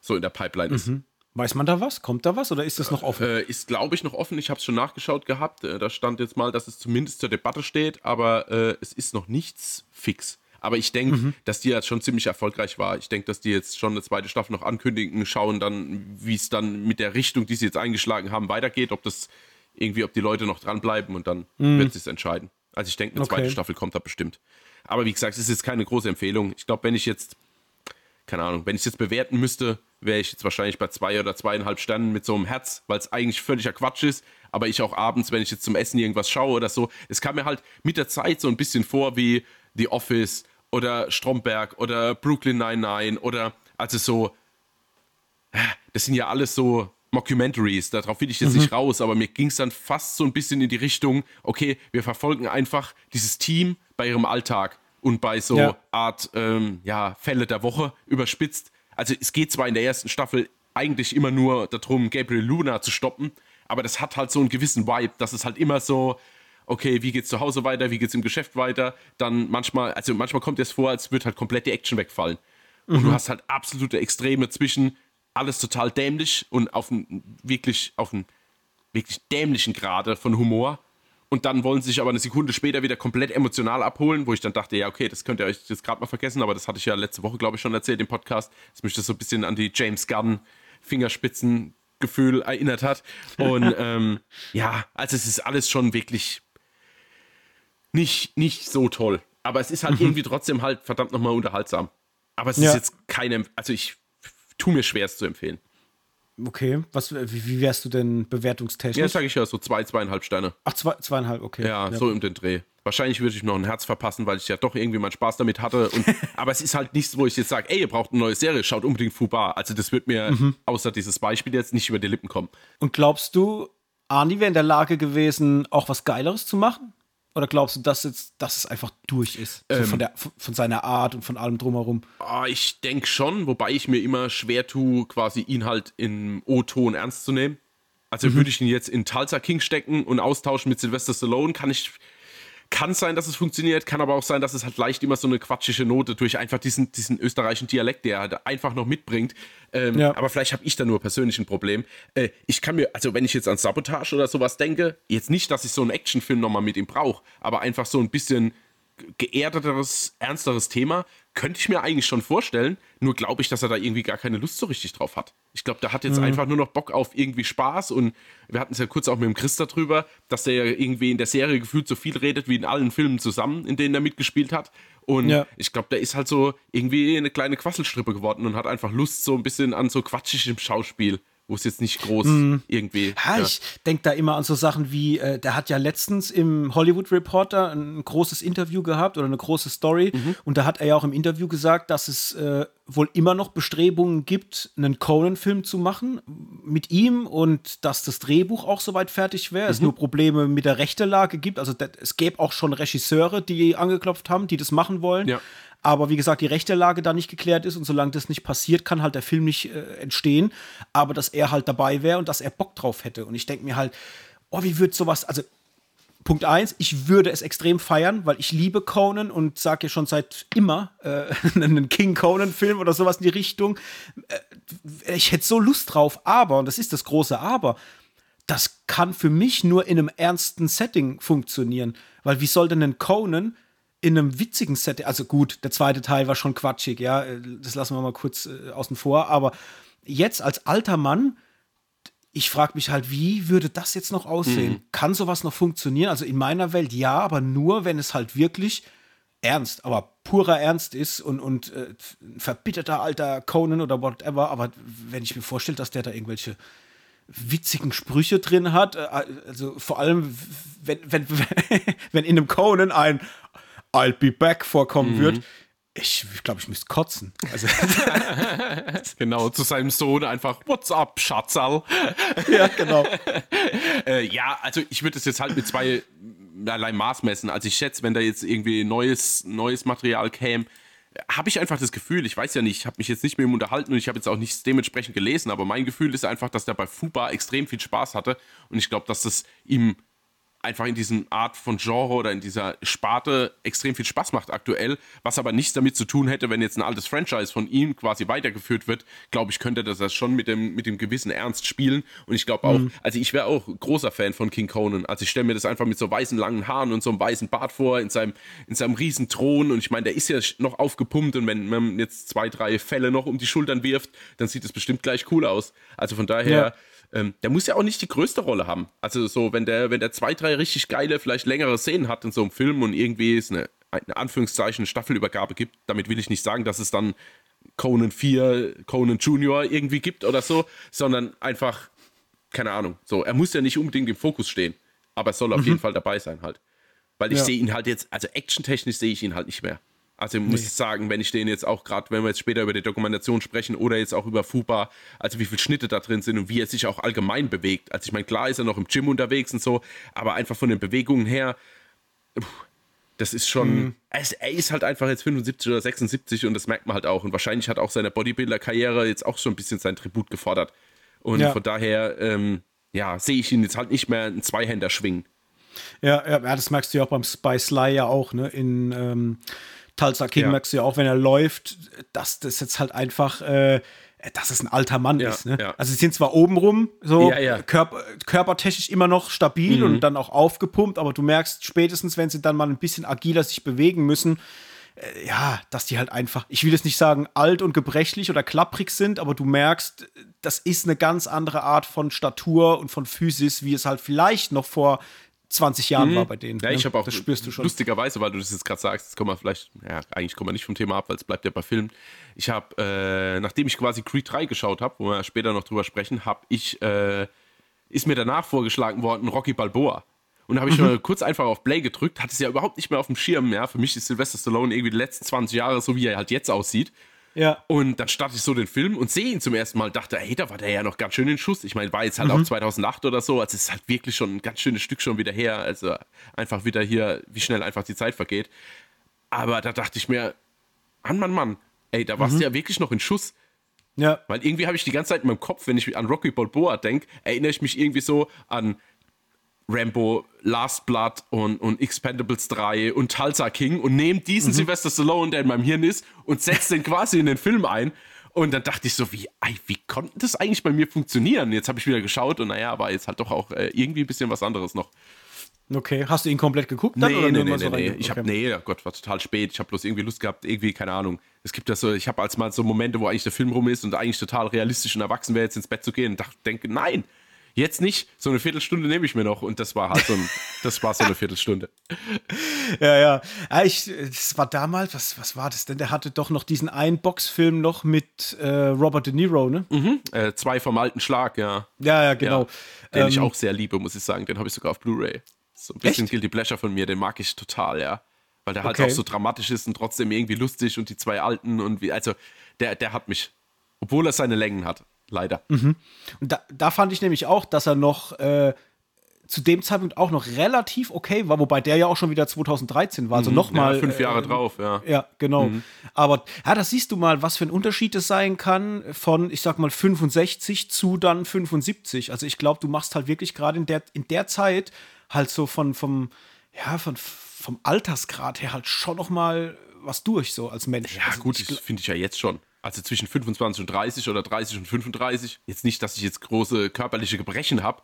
so in der Pipeline ist. Mhm. Weiß man da was? Kommt da was oder ist das noch offen? Äh, ist, glaube ich, noch offen. Ich habe es schon nachgeschaut gehabt. Äh, da stand jetzt mal, dass es zumindest zur Debatte steht, aber äh, es ist noch nichts fix. Aber ich denke, mhm. dass die jetzt schon ziemlich erfolgreich war. Ich denke, dass die jetzt schon eine zweite Staffel noch ankündigen, schauen dann, wie es dann mit der Richtung, die sie jetzt eingeschlagen haben, weitergeht, ob das irgendwie, ob die Leute noch dranbleiben und dann mhm. wird sich entscheiden. Also ich denke, eine okay. zweite Staffel kommt da bestimmt. Aber wie gesagt, es ist jetzt keine große Empfehlung. Ich glaube, wenn ich jetzt, keine Ahnung, wenn ich es jetzt bewerten müsste, wäre ich jetzt wahrscheinlich bei zwei oder zweieinhalb Sternen mit so einem Herz, weil es eigentlich völliger Quatsch ist. Aber ich auch abends, wenn ich jetzt zum Essen irgendwas schaue oder so, es kam mir halt mit der Zeit so ein bisschen vor wie The Office oder Stromberg oder Brooklyn 99 oder also so, das sind ja alles so Mockumentaries, darauf will ich jetzt mhm. nicht raus, aber mir ging es dann fast so ein bisschen in die Richtung, okay, wir verfolgen einfach dieses Team bei ihrem Alltag und bei so ja. Art ähm, ja, Fälle der Woche überspitzt also es geht zwar in der ersten Staffel eigentlich immer nur darum, Gabriel Luna zu stoppen, aber das hat halt so einen gewissen Vibe, dass es halt immer so, okay, wie geht's zu Hause weiter, wie geht's im Geschäft weiter, dann manchmal, also manchmal kommt es vor, als würde halt komplett die Action wegfallen. Und mhm. du hast halt absolute Extreme zwischen alles total dämlich und auf einen wirklich, auf einen wirklich dämlichen Grade von Humor und dann wollen sie sich aber eine Sekunde später wieder komplett emotional abholen, wo ich dann dachte, ja, okay, das könnt ihr euch jetzt gerade mal vergessen, aber das hatte ich ja letzte Woche, glaube ich, schon erzählt im Podcast, dass mich das so ein bisschen an die James Gunn Fingerspitzengefühl erinnert hat. Und ähm, ja, also es ist alles schon wirklich nicht, nicht so toll. Aber es ist halt mhm. irgendwie trotzdem halt verdammt nochmal unterhaltsam. Aber es ja. ist jetzt keine, also ich tue mir schwer, es zu empfehlen. Okay, was, wie, wie wärst du denn bewertungstechnisch? Ja, sage ich ja, so zwei, zweieinhalb Sterne. Ach, zwei, zweieinhalb, okay. Ja, ja, so um den Dreh. Wahrscheinlich würde ich noch ein Herz verpassen, weil ich ja doch irgendwie meinen Spaß damit hatte. Und, aber es ist halt nichts, wo ich jetzt sage, ey, ihr braucht eine neue Serie, schaut unbedingt Fubar. Also das wird mir mhm. außer dieses Beispiel jetzt nicht über die Lippen kommen. Und glaubst du, Arnie wäre in der Lage gewesen, auch was Geileres zu machen? Oder glaubst du, dass, jetzt, dass es einfach durch ist? Ähm, so von, der, von seiner Art und von allem drumherum? Oh, ich denke schon, wobei ich mir immer schwer tue, quasi ihn halt im O-Ton ernst zu nehmen. Also mhm. würde ich ihn jetzt in Tulsa King stecken und austauschen mit Sylvester Stallone, kann ich kann sein, dass es funktioniert, kann aber auch sein, dass es halt leicht immer so eine quatschige Note durch einfach diesen, diesen österreichischen Dialekt, der er halt einfach noch mitbringt. Ähm, ja. Aber vielleicht habe ich da nur persönlich ein Problem. Äh, ich kann mir, also wenn ich jetzt an Sabotage oder sowas denke, jetzt nicht, dass ich so einen Actionfilm nochmal mit ihm brauche, aber einfach so ein bisschen geerdeteres, ernsteres Thema, könnte ich mir eigentlich schon vorstellen. Nur glaube ich, dass er da irgendwie gar keine Lust so richtig drauf hat. Ich glaube, der hat jetzt mhm. einfach nur noch Bock auf irgendwie Spaß und wir hatten es ja kurz auch mit dem Chris darüber, dass der ja irgendwie in der Serie gefühlt so viel redet wie in allen Filmen zusammen, in denen er mitgespielt hat. Und ja. ich glaube, der ist halt so irgendwie eine kleine Quasselstrippe geworden und hat einfach Lust so ein bisschen an so quatschigem Schauspiel wo es jetzt nicht groß mm. irgendwie. Ja, ja. ich denke da immer an so Sachen wie, äh, der hat ja letztens im Hollywood Reporter ein großes Interview gehabt oder eine große Story. Mhm. Und da hat er ja auch im Interview gesagt, dass es äh, wohl immer noch Bestrebungen gibt, einen Conan-Film zu machen mit ihm und dass das Drehbuch auch soweit fertig wäre. Mhm. Es nur Probleme mit der Rechtelage gibt. Also es gäbe auch schon Regisseure, die angeklopft haben, die das machen wollen. Ja. Aber wie gesagt, die rechte Lage da nicht geklärt ist und solange das nicht passiert, kann halt der Film nicht äh, entstehen. Aber dass er halt dabei wäre und dass er Bock drauf hätte. Und ich denke mir halt, oh, wie wird sowas, also Punkt eins, ich würde es extrem feiern, weil ich liebe Conan und sage ja schon seit immer äh, einen King Conan-Film oder sowas in die Richtung. Äh, ich hätte so Lust drauf, aber, und das ist das große Aber, das kann für mich nur in einem ernsten Setting funktionieren. Weil wie soll denn ein Conan in einem witzigen Setting, also gut, der zweite Teil war schon quatschig, ja, das lassen wir mal kurz äh, außen vor, aber jetzt als alter Mann, ich frage mich halt, wie würde das jetzt noch aussehen? Mhm. Kann sowas noch funktionieren? Also in meiner Welt ja, aber nur, wenn es halt wirklich ernst, aber purer Ernst ist und, und äh, ein verbitterter alter Conan oder whatever. Aber wenn ich mir vorstelle, dass der da irgendwelche witzigen Sprüche drin hat, äh, also vor allem, wenn, wenn, wenn in einem Conan ein I'll be back vorkommen mhm. wird. Ich glaube, ich müsste kotzen. Also genau, zu seinem Sohn einfach, what's up, Schatzal? ja, genau. äh, ja, also ich würde es jetzt halt mit zwei allein Maß messen. Also ich schätze, wenn da jetzt irgendwie neues, neues Material käme, habe ich einfach das Gefühl, ich weiß ja nicht, ich habe mich jetzt nicht mit ihm unterhalten und ich habe jetzt auch nichts dementsprechend gelesen, aber mein Gefühl ist einfach, dass der bei Fuba extrem viel Spaß hatte und ich glaube, dass das ihm einfach in diesem Art von Genre oder in dieser Sparte extrem viel Spaß macht aktuell, was aber nichts damit zu tun hätte, wenn jetzt ein altes Franchise von ihm quasi weitergeführt wird, glaube ich, könnte das das schon mit dem, mit dem gewissen Ernst spielen. Und ich glaube auch, mhm. also ich wäre auch großer Fan von King Conan. Also ich stelle mir das einfach mit so weißen langen Haaren und so einem weißen Bart vor, in seinem, in seinem riesen Thron. Und ich meine, der ist ja noch aufgepumpt und wenn man jetzt zwei, drei Fälle noch um die Schultern wirft, dann sieht es bestimmt gleich cool aus. Also von daher. Ja ähm, der muss ja auch nicht die größte Rolle haben. Also so, wenn der, wenn der zwei, drei richtig geile, vielleicht längere Szenen hat in so einem Film und irgendwie es eine, eine Anführungszeichen Staffelübergabe gibt, damit will ich nicht sagen, dass es dann Conan 4, Conan Junior irgendwie gibt oder so, sondern einfach, keine Ahnung, so, er muss ja nicht unbedingt im Fokus stehen, aber er soll auf mhm. jeden Fall dabei sein halt. Weil ich ja. sehe ihn halt jetzt, also actiontechnisch sehe ich ihn halt nicht mehr. Also muss nee. ich sagen, wenn ich den jetzt auch gerade, wenn wir jetzt später über die Dokumentation sprechen oder jetzt auch über Fuba, also wie viele Schnitte da drin sind und wie er sich auch allgemein bewegt. Also ich meine, klar ist er noch im Gym unterwegs und so, aber einfach von den Bewegungen her, das ist schon, mhm. er ist halt einfach jetzt 75 oder 76 und das merkt man halt auch. Und wahrscheinlich hat auch seine Bodybuilder-Karriere jetzt auch schon ein bisschen sein Tribut gefordert. Und ja. von daher, ähm, ja, sehe ich ihn jetzt halt nicht mehr einen Zweihänder schwingen. Ja, ja, das merkst du ja auch beim Spy Sly ja auch, ne? In ähm Tulsa King ja. merkst du ja auch, wenn er läuft, dass das jetzt halt einfach, äh, dass es ein alter Mann ja, ist. Ne? Ja. Also sie sind zwar obenrum so Körper, körpertechnisch immer noch stabil mhm. und dann auch aufgepumpt, aber du merkst spätestens, wenn sie dann mal ein bisschen agiler sich bewegen müssen, äh, ja, dass die halt einfach, ich will jetzt nicht sagen alt und gebrechlich oder klapprig sind, aber du merkst, das ist eine ganz andere Art von Statur und von Physis, wie es halt vielleicht noch vor 20 Jahren mhm. war bei denen. Ja, ich ne? habe auch das spürst du schon. lustigerweise, weil du das jetzt gerade sagst, jetzt kommen wir vielleicht, ja, eigentlich kommen wir nicht vom Thema ab, weil es bleibt ja bei Filmen. Ich habe, äh, nachdem ich quasi Creed 3 geschaut habe, wo wir später noch drüber sprechen, habe ich, äh, ist mir danach vorgeschlagen worden, Rocky Balboa. Und da habe ich mhm. mal kurz einfach auf Play gedrückt, hatte es ja überhaupt nicht mehr auf dem Schirm. Ja, für mich ist Sylvester Stallone irgendwie die letzten 20 Jahre so, wie er halt jetzt aussieht. Ja. Und dann starte ich so den Film und sehe ihn zum ersten Mal. Dachte, hey, da war der ja noch ganz schön in Schuss. Ich meine, war jetzt halt mhm. auch 2008 oder so. Also es ist halt wirklich schon ein ganz schönes Stück schon wieder her. Also einfach wieder hier, wie schnell einfach die Zeit vergeht. Aber da dachte ich mir, Mann, Mann, Mann, ey, da warst mhm. du ja wirklich noch in Schuss. Ja. Weil irgendwie habe ich die ganze Zeit in meinem Kopf, wenn ich an Rocky Balboa denke, erinnere ich mich irgendwie so an Rambo, Last Blood und, und Expendables 3 und Tulsa King und nehme diesen mhm. Sylvester Stallone, der in meinem Hirn ist, und setze den quasi in den Film ein. Und dann dachte ich so, wie, wie konnte das eigentlich bei mir funktionieren? Jetzt habe ich wieder geschaut und naja, war jetzt halt doch auch äh, irgendwie ein bisschen was anderes noch. Okay, hast du ihn komplett geguckt? Dann, nee, oder nee, nee, so nee, nee. Ich okay. habe, nee, oh Gott, war total spät. Ich habe bloß irgendwie Lust gehabt, irgendwie, keine Ahnung. Es gibt ja so, ich habe als mal so Momente, wo eigentlich der Film rum ist und eigentlich total realistisch und erwachsen wäre, jetzt ins Bett zu gehen und dachte, denke, nein, Jetzt nicht, so eine Viertelstunde nehme ich mir noch und das war halt so, ein, das war so eine Viertelstunde. ja, ja. Ich, das war damals, was, was war das denn? Der hatte doch noch diesen einen Boxfilm noch mit äh, Robert De Niro, ne? Mhm. Äh, zwei vom alten Schlag, ja. Ja, ja, genau. Ja, den ähm, ich auch sehr liebe, muss ich sagen. Den habe ich sogar auf Blu-ray. So ein bisschen echt? Guilty Pleasure von mir, den mag ich total, ja. Weil der halt okay. auch so dramatisch ist und trotzdem irgendwie lustig und die zwei alten und wie, also der, der hat mich, obwohl er seine Längen hat. Leider. Mhm. Und da, da, fand ich nämlich auch, dass er noch äh, zu dem Zeitpunkt auch noch relativ okay war, wobei der ja auch schon wieder 2013 war. Also mhm. nochmal. Ja, fünf Jahre äh, drauf, ja. Ja, genau. Mhm. Aber ja, das siehst du mal, was für ein Unterschied es sein kann von, ich sag mal, 65 zu dann 75. Also ich glaube, du machst halt wirklich gerade in der, in der Zeit halt so von, vom, ja, von, vom Altersgrad her halt schon noch mal was durch, so als Mensch. Ja, also gut, das finde ich ja jetzt schon also zwischen 25 und 30 oder 30 und 35. Jetzt nicht, dass ich jetzt große körperliche Gebrechen habe,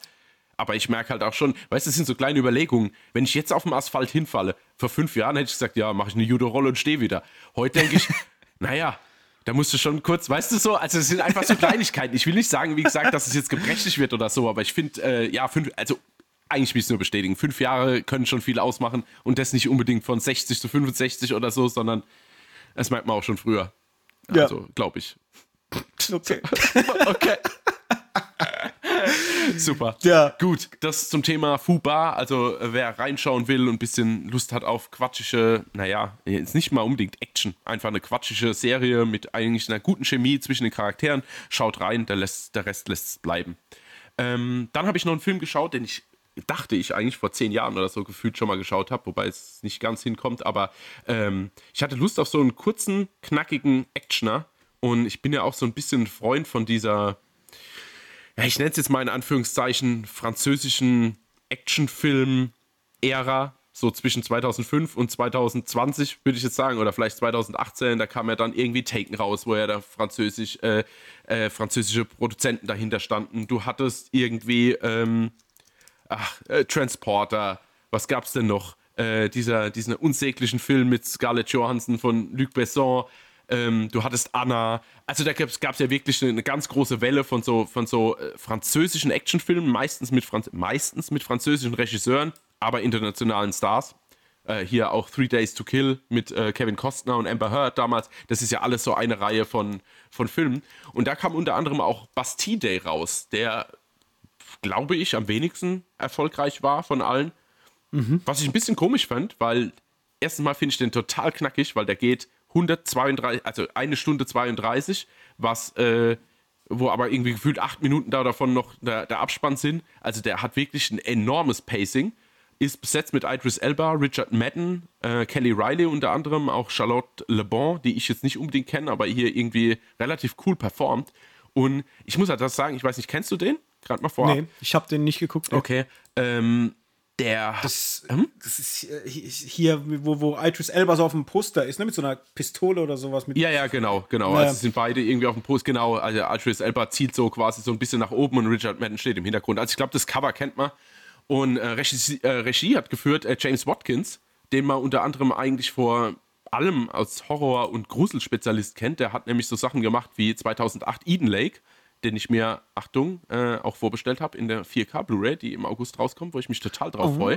aber ich merke halt auch schon, weißt du, das sind so kleine Überlegungen. Wenn ich jetzt auf dem Asphalt hinfalle, vor fünf Jahren hätte ich gesagt, ja, mache ich eine Judo-Rolle und stehe wieder. Heute denke ich, naja, da musst du schon kurz, weißt du so, also es sind einfach so Kleinigkeiten. Ich will nicht sagen, wie gesagt, dass es jetzt gebrechlich wird oder so, aber ich finde, äh, ja, fünf, also eigentlich will ich es nur bestätigen. Fünf Jahre können schon viel ausmachen und das nicht unbedingt von 60 zu 65 oder so, sondern das merkt man auch schon früher. Ja. Also, glaube ich. Okay. okay. Super. Ja. Gut, das zum Thema Fuba. Also, wer reinschauen will und ein bisschen Lust hat auf quatschige, naja, jetzt nicht mal unbedingt Action, einfach eine quatschige Serie mit eigentlich einer guten Chemie zwischen den Charakteren, schaut rein, der, lässt, der Rest lässt es bleiben. Ähm, dann habe ich noch einen Film geschaut, den ich dachte ich eigentlich vor zehn Jahren oder so gefühlt schon mal geschaut habe, wobei es nicht ganz hinkommt, aber ähm, ich hatte Lust auf so einen kurzen, knackigen Actioner und ich bin ja auch so ein bisschen Freund von dieser, ja, ich nenne es jetzt mal in Anführungszeichen, französischen Actionfilm Ära, so zwischen 2005 und 2020, würde ich jetzt sagen, oder vielleicht 2018, da kam ja dann irgendwie Taken raus, wo ja da französisch, äh, äh, französische Produzenten dahinter standen. Du hattest irgendwie, ähm, ach, äh, Transporter, was gab's denn noch? Äh, dieser, diesen unsäglichen Film mit Scarlett Johansson von Luc Besson. Ähm, du hattest Anna. Also da gab es ja wirklich eine, ganz große Welle von so, von so äh, französischen Actionfilmen, meistens mit, Franz meistens mit französischen Regisseuren, aber internationalen Stars. Äh, hier auch Three Days to Kill mit äh, Kevin Costner und Amber Heard damals. Das ist ja alles so eine Reihe von, von Filmen. Und da kam unter anderem auch Bastille Day raus, der, glaube ich, am wenigsten erfolgreich war von allen. Mhm. Was ich ein bisschen komisch fand, weil erstens mal finde ich den total knackig, weil der geht 132, also eine Stunde 32, was, äh, wo aber irgendwie gefühlt acht Minuten da davon noch der, der Abspann sind. Also der hat wirklich ein enormes Pacing. Ist besetzt mit Idris Elba, Richard Madden, äh, Kelly Riley unter anderem, auch Charlotte Le Bon, die ich jetzt nicht unbedingt kenne, aber hier irgendwie relativ cool performt. Und ich muss halt das sagen, ich weiß nicht, kennst du den? Gerade mal vor. Nee, ich habe den nicht geguckt. Okay. Ähm, der. Das, hm? das ist hier, wo, wo Idris Elba so auf dem Poster ist, ne? Mit so einer Pistole oder sowas. Mit ja, ja, genau, genau. Naja. Also sind beide irgendwie auf dem Poster. Genau, also Idris Elba zieht so quasi so ein bisschen nach oben und Richard Madden steht im Hintergrund. Also ich glaube, das Cover kennt man. Und äh, Regie, äh, Regie, hat geführt äh, James Watkins, den man unter anderem eigentlich vor allem als Horror- und Gruselspezialist kennt. Der hat nämlich so Sachen gemacht wie 2008 Eden Lake den ich mir, Achtung, äh, auch vorbestellt habe in der 4K Blu-ray, die im August rauskommt, wo ich mich total drauf oh. freue.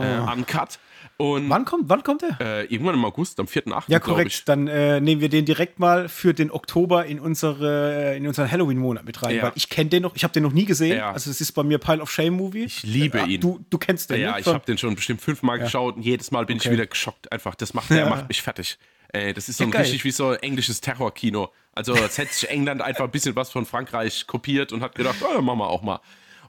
Äh, uncut. Und, wann kommt, wann kommt der? Äh, irgendwann im August, am 4.8. Ja, korrekt. Dann äh, nehmen wir den direkt mal für den Oktober in, unsere, in unseren Halloween-Monat mit rein, ja. weil ich kenne den noch, ich habe den noch nie gesehen. Ja. Also es ist bei mir Pile of Shame-Movie. Ich liebe äh, ihn. Du, du kennst den, Ja, ne? ich habe den schon bestimmt fünfmal ja. geschaut und jedes Mal bin okay. ich wieder geschockt einfach. Das macht, der macht mich fertig. Ey, das ist so ein richtig wie so englisches Terrorkino. Also als hätte sich England einfach ein bisschen was von Frankreich kopiert und hat gedacht, oh, machen wir auch mal.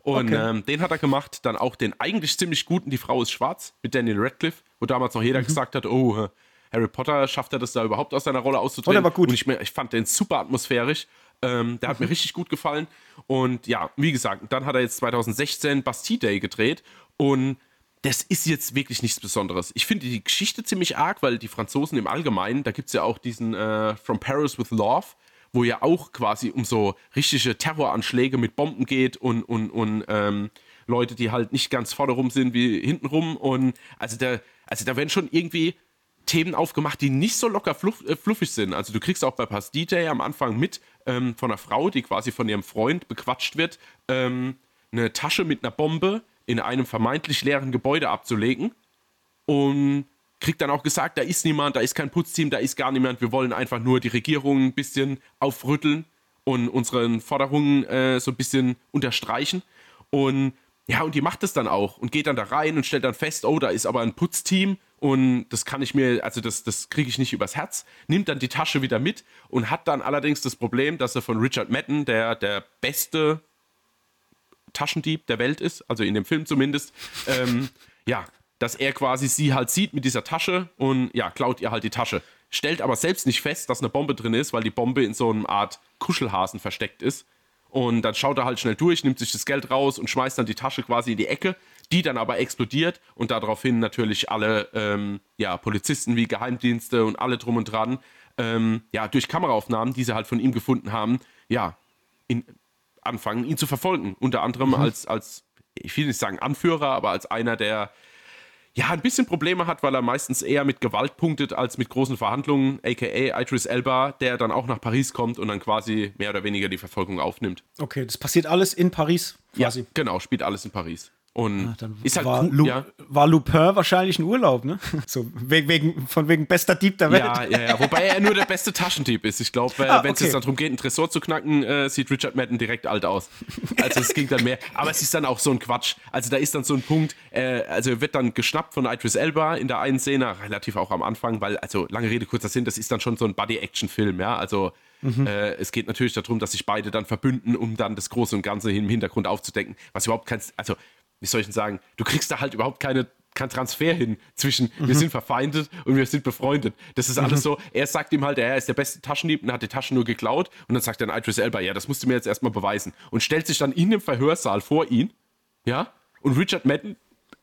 Und okay. ähm, den hat er gemacht. Dann auch den eigentlich ziemlich guten Die Frau ist schwarz mit Daniel Radcliffe, wo damals noch jeder mhm. gesagt hat, oh, Harry Potter schafft er das da überhaupt aus seiner Rolle auszutreten. Oh, der war gut. Und ich, ich fand den super atmosphärisch. Ähm, der hat mhm. mir richtig gut gefallen. Und ja, wie gesagt, dann hat er jetzt 2016 Bastille Day gedreht. Und das ist jetzt wirklich nichts Besonderes. Ich finde die Geschichte ziemlich arg, weil die Franzosen im Allgemeinen, da gibt es ja auch diesen äh, From Paris with Love, wo ja auch quasi um so richtige Terroranschläge mit Bomben geht und, und, und ähm, Leute, die halt nicht ganz vorne sind wie hintenrum. Und also da, also da werden schon irgendwie Themen aufgemacht, die nicht so locker fluff, äh, fluffig sind. Also du kriegst auch bei Pass DJ am Anfang mit ähm, von einer Frau, die quasi von ihrem Freund bequatscht wird, ähm, eine Tasche mit einer Bombe in einem vermeintlich leeren Gebäude abzulegen und kriegt dann auch gesagt, da ist niemand, da ist kein Putzteam, da ist gar niemand, wir wollen einfach nur die Regierung ein bisschen aufrütteln und unseren Forderungen äh, so ein bisschen unterstreichen. Und ja, und die macht es dann auch und geht dann da rein und stellt dann fest, oh, da ist aber ein Putzteam und das kann ich mir, also das, das kriege ich nicht übers Herz, nimmt dann die Tasche wieder mit und hat dann allerdings das Problem, dass er von Richard Madden, der der beste Taschendieb der Welt ist, also in dem Film zumindest, ähm, ja, dass er quasi sie halt sieht mit dieser Tasche und ja, klaut ihr halt die Tasche. Stellt aber selbst nicht fest, dass eine Bombe drin ist, weil die Bombe in so einer Art Kuschelhasen versteckt ist. Und dann schaut er halt schnell durch, nimmt sich das Geld raus und schmeißt dann die Tasche quasi in die Ecke, die dann aber explodiert und daraufhin natürlich alle ähm, ja, Polizisten wie Geheimdienste und alle drum und dran, ähm, ja, durch Kameraaufnahmen, die sie halt von ihm gefunden haben, ja, in, anfangen, ihn zu verfolgen. Unter anderem mhm. als, als, ich will nicht sagen Anführer, aber als einer, der ja ein bisschen Probleme hat, weil er meistens eher mit Gewalt punktet als mit großen Verhandlungen, aka Idris Elba, der dann auch nach Paris kommt und dann quasi mehr oder weniger die Verfolgung aufnimmt. Okay, das passiert alles in Paris quasi. Ja, genau, spielt alles in Paris. Und ah, ist halt war, cool, Lu ja. war Lupin wahrscheinlich ein Urlaub, ne? So wegen, wegen, von wegen bester Dieb der Welt. Ja, ja, ja. Wobei er nur der beste Taschendieb ist. Ich glaube, äh, ah, wenn es jetzt darum geht, einen Tresor zu knacken, äh, sieht Richard Madden direkt alt aus. Also es ging dann mehr. Aber es ist dann auch so ein Quatsch. Also da ist dann so ein Punkt, äh, also er wird dann geschnappt von Idris Elba in der einen Szene, relativ auch am Anfang, weil, also lange Rede, kurzer Sinn, das ist dann schon so ein Buddy-Action-Film, ja. Also Mhm. Äh, es geht natürlich darum, dass sich beide dann verbünden, um dann das Große und Ganze im Hintergrund aufzudecken. Was überhaupt kein, also wie soll ich denn sagen, du kriegst da halt überhaupt keine kein Transfer hin zwischen mhm. wir sind verfeindet und wir sind befreundet. Das ist alles mhm. so, er sagt ihm halt, er ist der beste Taschendieb und hat die Taschen nur geklaut und dann sagt dann Idris Elba, ja, das musst du mir jetzt erstmal beweisen und stellt sich dann in dem Verhörsaal vor ihn, ja, und Richard Madden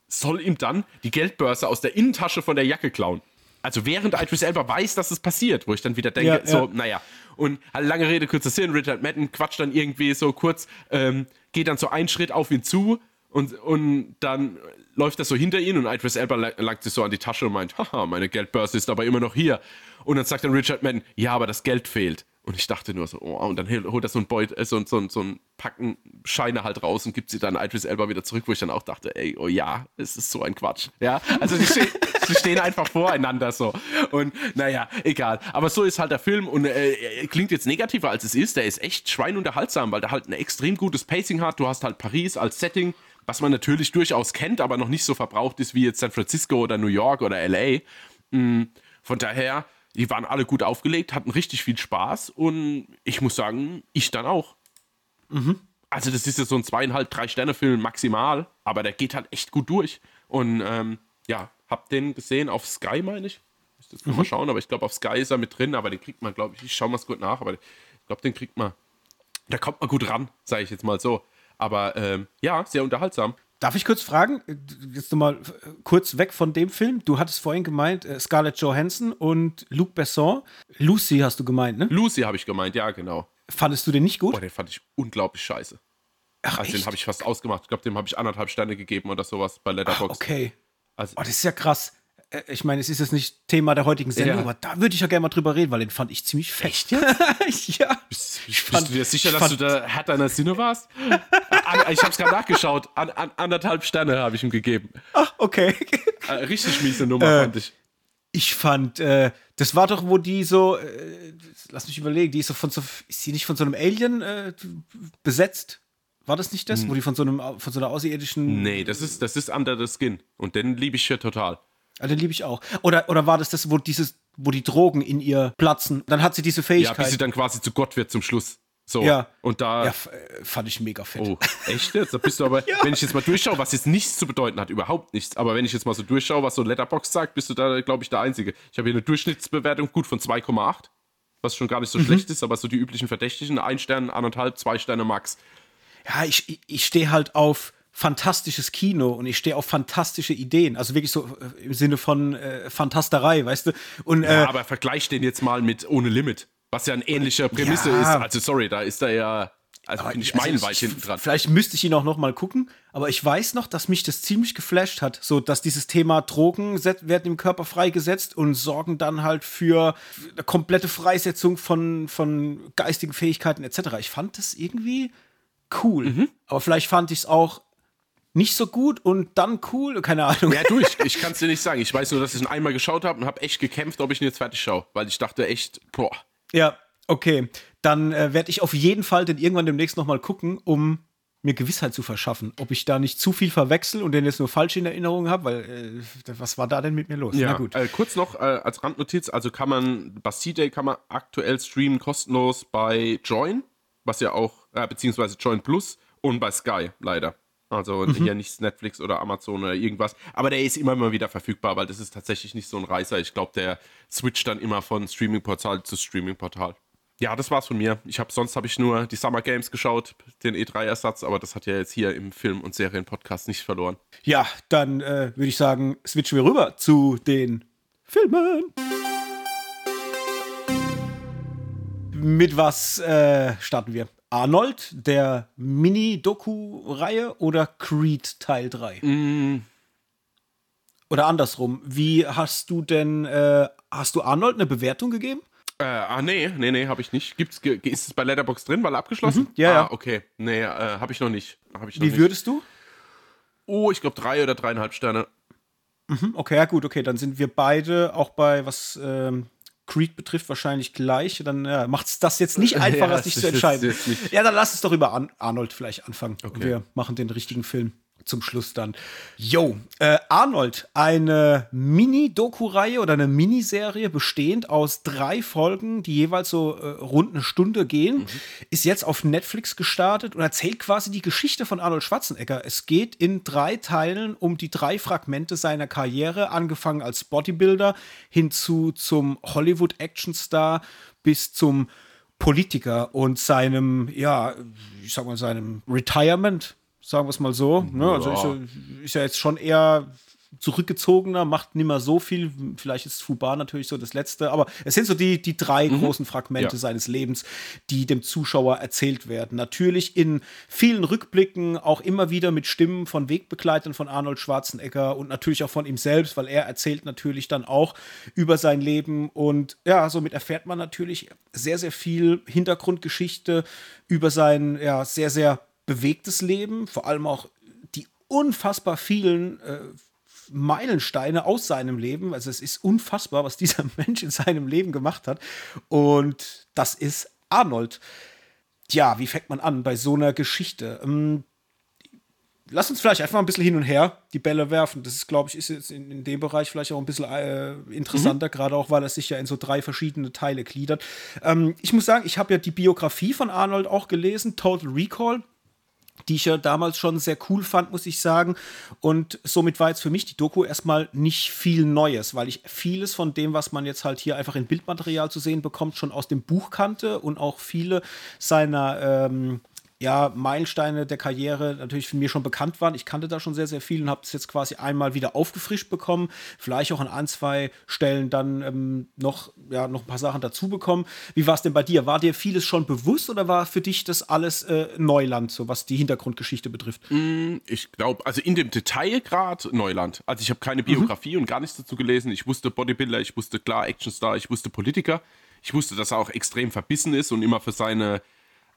soll ihm dann die Geldbörse aus der Innentasche von der Jacke klauen. Also während Idris Elba weiß, dass es passiert, wo ich dann wieder denke, Ja, so, ja. naja. Und halt lange Rede, kurzer Sinn, Richard Madden quatscht dann irgendwie so kurz, ähm, geht dann so einen Schritt auf ihn zu und, und dann läuft er so hinter ihn und Idris Elba la- langt sich so an die Tasche und meint, haha, meine Geldbörse ist aber immer noch hier. Und dann sagt dann Richard Madden, ja, aber das Geld fehlt. Und ich dachte nur so, oh, und dann hol- holt er so ein Beut, äh, so, so, so ein Packen Scheine halt raus und gibt sie dann Idris Elba wieder zurück, wo ich dann auch dachte, ey, oh ja, es ist so ein Quatsch. Ja, also die, ste die stehen einfach voreinander so. Und naja, egal. Aber so ist halt der Film und äh, er klingt jetzt negativer als es ist. Der ist echt schweinunterhaltsam, weil der halt ein extrem gutes Pacing hat. Du hast halt Paris als Setting, was man natürlich durchaus kennt, aber noch nicht so verbraucht ist wie jetzt San Francisco oder New York oder LA. Mm, Von daher, die waren alle gut aufgelegt, hatten richtig viel Spaß und ich muss sagen, ich dann auch. Also, das ist jetzt so ein zweieinhalb, drei Sterne-Film maximal, aber der geht halt echt gut durch. Und ähm, ja, hab den gesehen auf Sky, meine ich. Müsste jetzt mal schauen, aber ich glaube, auf Sky ist er mit drin, aber den kriegt man, glaube ich, ich schau mal gut nach, aber ich glaube, den kriegt man. Da kommt man gut ran, sage ich jetzt mal so. Aber ähm, ja, sehr unterhaltsam. Darf ich kurz fragen, äh, jetzt nochmal äh, kurz weg von dem Film. Du hattest vorhin gemeint, äh, Scarlett Johansson und Luc Besson. Lucy hast du gemeint, ne? Lucy habe ich gemeint, ja, genau. Fandest du den nicht gut? Boah, den fand ich unglaublich scheiße. Ach, Also den habe ich fast ausgemacht. Ich glaube, dem habe ich anderthalb Sterne gegeben oder sowas bei Letterboxd. okay. Also, Oh, das ist ja krass. Äh, Ich meine, es ist jetzt nicht Thema der heutigen Sendung, Ja. aber da würde ich ja gerne mal drüber reden, weil den fand ich ziemlich fett. Echt ja. Bist, Ich bist du dir sicher, ich dass du da Herr deiner Sinne warst? An- ich habe es gerade nachgeschaut. An, an, anderthalb Sterne habe ich ihm gegeben. Ach, okay. Äh, richtig miese Nummer, Äh, fand ich. Ich fand, äh, das war doch, wo die so, äh, lass mich überlegen, die ist so von so, ist die nicht von so einem Alien äh, besetzt? War das nicht das, wo die von so einem, von so einer außerirdischen, Nee, das ist, das ist Under the Skin. Und den liebe ich hier total. Den liebe ich auch. Oder, oder war das das, wo dieses, wo die Drogen in ihr platzen? Dann hat sie diese Ja, Fähigkeit. bis sie dann quasi zu Gott wird zum Schluss. So. Ja. Und da. Ja, äh, fand ich mega fett. Oh, echt jetzt? Da bist du aber, wenn ich jetzt mal durchschaue, was jetzt nichts zu bedeuten hat, überhaupt nichts. Aber wenn ich jetzt mal so durchschaue, was so Letterbox sagt, bist du da, glaube ich, der Einzige. Ich habe hier eine Durchschnittsbewertung gut von 2,8, was schon gar nicht so Mhm. schlecht ist, aber so die üblichen Verdächtigen, ein Stern, anderthalb, zwei Sterne Max. Ja, ich, ich stehe halt auf fantastisches Kino und ich stehe auf fantastische Ideen. Also wirklich so äh, im Sinne von äh, Fantasterei, weißt du? Und Ja, äh, aber vergleich den jetzt mal mit Ohne Limit, was ja eine ähnliche Prämisse Ja. ist. Also, sorry, da ist er ja, also bin ich Also meilenweit ich- hinten dran. Vielleicht müsste ich ihn auch noch mal gucken, aber ich weiß noch, dass mich das ziemlich geflasht hat, so dass dieses Thema Drogen werden im Körper freigesetzt und sorgen dann halt für eine komplette Freisetzung von, von geistigen Fähigkeiten etc. Ich fand das irgendwie cool, Mhm. aber vielleicht fand ich es auch nicht so gut und dann cool, keine Ahnung. Ja, du, ich, ich kann es dir nicht sagen. Ich weiß nur, dass ich ihn einmal geschaut habe und habe echt gekämpft, ob ich ihn jetzt fertig schaue, weil ich dachte echt, boah. Ja, okay. Dann äh, werde ich auf jeden Fall den irgendwann demnächst noch mal gucken, um mir Gewissheit zu verschaffen, ob ich da nicht zu viel verwechsel und den jetzt nur falsch in Erinnerung habe, weil äh, was war da denn mit mir los? Na gut. Äh, kurz noch äh, als Randnotiz, also kann man, Bastille Day kann man aktuell streamen kostenlos bei Join, was ja auch, äh, beziehungsweise Join Plus und bei Sky leider. Also Mhm. hier nicht Netflix oder Amazon oder irgendwas. Aber der ist immer mal wieder verfügbar, weil das ist tatsächlich nicht so ein Reißer. Ich glaube, der switcht dann immer von Streaming-Portal zu Streaming-Portal. Ja, das war's von mir. Ich habe sonst habe ich nur die Summer Games geschaut, den E3-Ersatz, aber das hat ja jetzt hier im Film- und Serienpodcast nicht verloren. Ja, dann äh, würde ich sagen, switchen wir rüber zu den Filmen. Mit was äh, starten wir? Arnold, der Mini-Doku-Reihe oder Creed Teil 3? Oder andersrum, wie hast du denn, äh, hast du Arnold eine Bewertung gegeben? Äh, ah, nee, nee, nee, habe ich nicht. Gibt's, ist es bei Letterbox drin, weil abgeschlossen? ja, ah, ja. okay. Nee, äh, habe ich noch nicht. Hab ich noch Wie nicht. würdest du? Oh, ich glaube drei oder dreieinhalb Sterne. Hm, Okay, ja gut, okay, dann sind wir beide auch bei, was ähm, Creed betrifft, wahrscheinlich gleich. Dann ja, macht es das jetzt nicht einfacher, Ja, sich zu entscheiden. jetzt nicht- Ja, dann lass uns doch über Ar Arnold vielleicht anfangen. Okay. Wir machen den richtigen Film zum Schluss dann. Yo, äh, Arnold, eine Mini-Doku-Reihe oder eine Miniserie bestehend aus drei Folgen, die jeweils so äh, rund eine Stunde gehen, ist jetzt auf Netflix gestartet und erzählt quasi die Geschichte von Arnold Schwarzenegger. Es geht in drei Teilen um die drei Fragmente seiner Karriere, angefangen als Bodybuilder hinzu zum Hollywood-Actionstar bis zum Politiker und seinem, ja, ich sag mal, seinem Retirement sagen wir es mal so. Ne? Also ist, ist ja jetzt schon eher zurückgezogener, macht nicht mehr so viel. Vielleicht ist Fubar natürlich so das Letzte, aber es sind so die, die drei mhm. großen Fragmente ja. seines Lebens, die dem Zuschauer erzählt werden. Natürlich in vielen Rückblicken auch immer wieder mit Stimmen von Wegbegleitern von Arnold Schwarzenegger und natürlich auch von ihm selbst, weil er erzählt natürlich dann auch über sein Leben und ja, somit erfährt man natürlich sehr, sehr viel Hintergrundgeschichte über sein ja, sehr, sehr bewegtes Leben, vor allem auch die unfassbar vielen äh, Meilensteine aus seinem Leben. Also es ist unfassbar, was dieser Mensch in seinem Leben gemacht hat. Und das ist Arnold. Tja, wie fängt man an bei so einer Geschichte? Ähm, lass uns vielleicht einfach ein bisschen hin und her die Bälle werfen. Das ist, glaube ich, ist jetzt in, in, dem Bereich vielleicht auch ein bisschen äh, interessanter, mhm. gerade auch, weil er sich ja in so drei verschiedene Teile gliedert. Ähm, ich muss sagen, ich habe ja die Biografie von Arnold auch gelesen, Total Recall die ich ja damals schon sehr cool fand, muss ich sagen. Und somit war jetzt für mich die Doku erstmal nicht viel Neues, weil ich vieles von dem, was man jetzt halt hier einfach in Bildmaterial zu sehen bekommt, schon aus dem Buch kannte und auch viele seiner ähm, ja, Meilensteine der Karriere natürlich für mir schon bekannt waren. Ich kannte da schon sehr, sehr viel und habe es jetzt quasi einmal wieder aufgefrischt bekommen. Vielleicht auch an ein, zwei Stellen dann ähm, noch, ja, noch ein paar Sachen dazu bekommen. Wie war es denn bei dir? War dir vieles schon bewusst oder war für dich das alles äh, Neuland, so was die Hintergrundgeschichte betrifft? Mm, ich glaube, also in dem Detail gerade Neuland. Also ich habe keine Biografie mhm. und gar nichts dazu gelesen. Ich wusste Bodybuilder, ich wusste klar Actionstar, ich wusste Politiker. Ich wusste, dass er auch extrem verbissen ist und immer für seine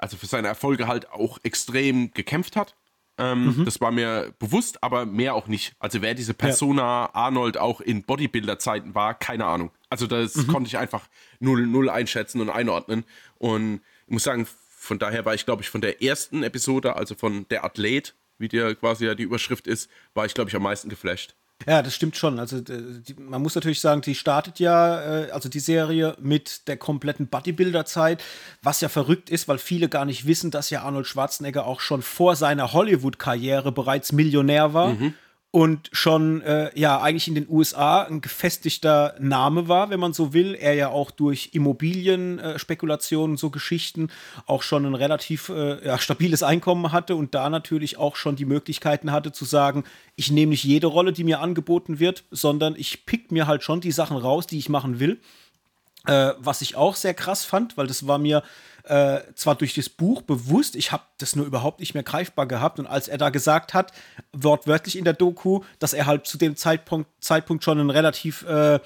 also für seine Erfolge halt auch extrem gekämpft hat. Ähm, mhm. Das war mir bewusst, aber mehr auch nicht. Also wer diese Persona ja. Arnold auch in Bodybuilder-Zeiten war, keine Ahnung. Also das mhm. konnte ich einfach null, null einschätzen und einordnen. Und ich muss sagen, von daher war ich, glaube ich, von der ersten Episode, also von der Athlet, wie der quasi ja die Überschrift ist, war ich, glaube ich, am meisten geflasht. Ja, das stimmt schon. Also die, man muss natürlich sagen, die startet ja, äh, also die Serie mit der kompletten Bodybuilder-Zeit, was ja verrückt ist, weil viele gar nicht wissen, dass ja Arnold Schwarzenegger auch schon vor seiner Hollywood-Karriere bereits Millionär war. Mhm und schon äh, ja eigentlich in den USA ein gefestigter Name war, wenn man so will. Er ja auch durch Immobilienspekulationen, äh, so Geschichten auch schon ein relativ äh, ja, stabiles Einkommen hatte und da natürlich auch schon die Möglichkeiten hatte zu sagen, ich nehme nicht jede Rolle, die mir angeboten wird, sondern ich pick mir halt schon die Sachen raus, die ich machen will. Äh, was ich auch sehr krass fand, weil das war mir äh, zwar durch das Buch bewusst, ich habe das nur überhaupt nicht mehr greifbar gehabt. Und als er da gesagt hat, wortwörtlich in der Doku, dass er halt zu dem Zeitpunkt, Zeitpunkt schon einen relativ, äh,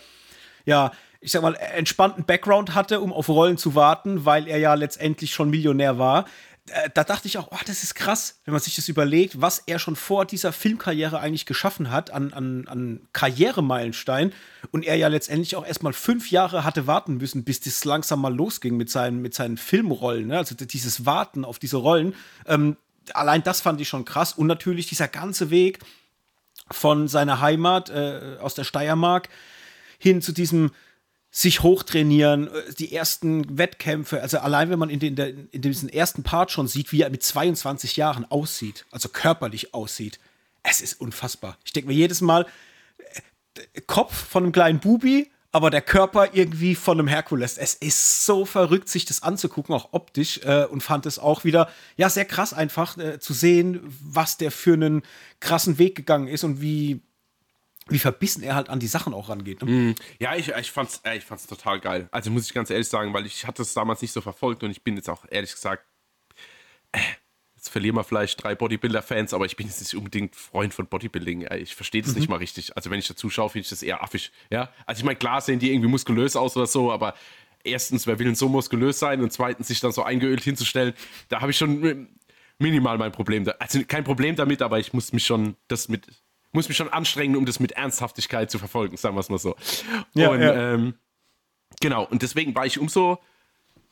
ja, ich sag mal, entspannten Background hatte, um auf Rollen zu warten, weil er ja letztendlich schon Millionär war. Äh, da dachte ich auch, oh, das ist krass, wenn man sich das überlegt, was er schon vor dieser Filmkarriere eigentlich geschaffen hat an, an, an Karrieremeilenstein und er ja letztendlich auch erstmal fünf Jahre hatte warten müssen, bis das langsam mal losging mit seinen, mit seinen Filmrollen, ne? also dieses Warten auf diese Rollen. Ähm, allein das fand ich schon krass und natürlich dieser ganze Weg von seiner Heimat äh, aus der Steiermark hin zu diesem sich hochtrainieren, äh, die ersten Wettkämpfe, also allein wenn man in, den, in diesem ersten Part schon sieht, wie er mit 22 Jahren aussieht, also körperlich aussieht, es ist unfassbar. Ich denke mir jedes Mal, äh, Kopf von einem kleinen Bubi, aber der Körper irgendwie von einem Herkules. Es ist so verrückt, sich das anzugucken, auch optisch, äh, und fand es auch wieder, ja, sehr krass einfach äh, zu sehen, was der für einen krassen Weg gegangen ist und wie wie verbissen er halt an die Sachen auch rangeht. Ne? Mm, ja, ich, ich, fand's, ich fand's total geil. Also muss ich ganz ehrlich sagen, weil ich hatte es damals nicht so verfolgt und ich bin jetzt auch ehrlich gesagt, äh, jetzt verlieren wir vielleicht drei Bodybuilder-Fans, aber ich bin jetzt nicht unbedingt Freund von Bodybuilding. Ich verstehe das mhm. nicht mal richtig. Also wenn ich dazu schaue, finde ich das eher affig. Ja, also ich meine, klar sehen die irgendwie muskulös aus oder so, aber erstens, wer will denn so muskulös sein und zweitens sich dann so eingeölt hinzustellen, da habe ich schon minimal mein Problem. Also kein Problem damit, aber ich muss mich schon das mit muss mich schon anstrengen, um das mit Ernsthaftigkeit zu verfolgen, sagen wir es mal so. Ja, und ja. Ähm, genau, und deswegen war ich umso,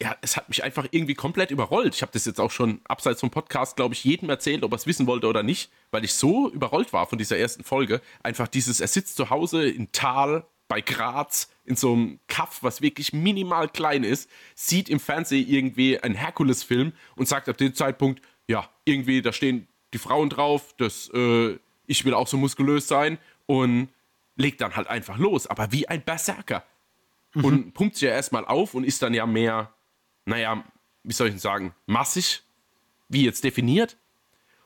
ja, es hat mich einfach irgendwie komplett überrollt. Ich habe das jetzt auch schon abseits vom Podcast, glaube ich, jedem erzählt, ob er es wissen wollte oder nicht, weil ich so überrollt war von dieser ersten Folge. Einfach dieses, er sitzt zu Hause in Tal bei Graz in so einem Kaff, was wirklich minimal klein ist, sieht im Fernsehen irgendwie einen Herkules-Film und sagt ab dem Zeitpunkt, ja, irgendwie, da stehen die Frauen drauf, das äh, ich will auch so muskulös sein und legt dann halt einfach los, aber wie ein Berserker. Mhm. Und pumpt sich ja erstmal auf und ist dann ja mehr, naja, wie soll ich denn sagen, massig, wie jetzt definiert.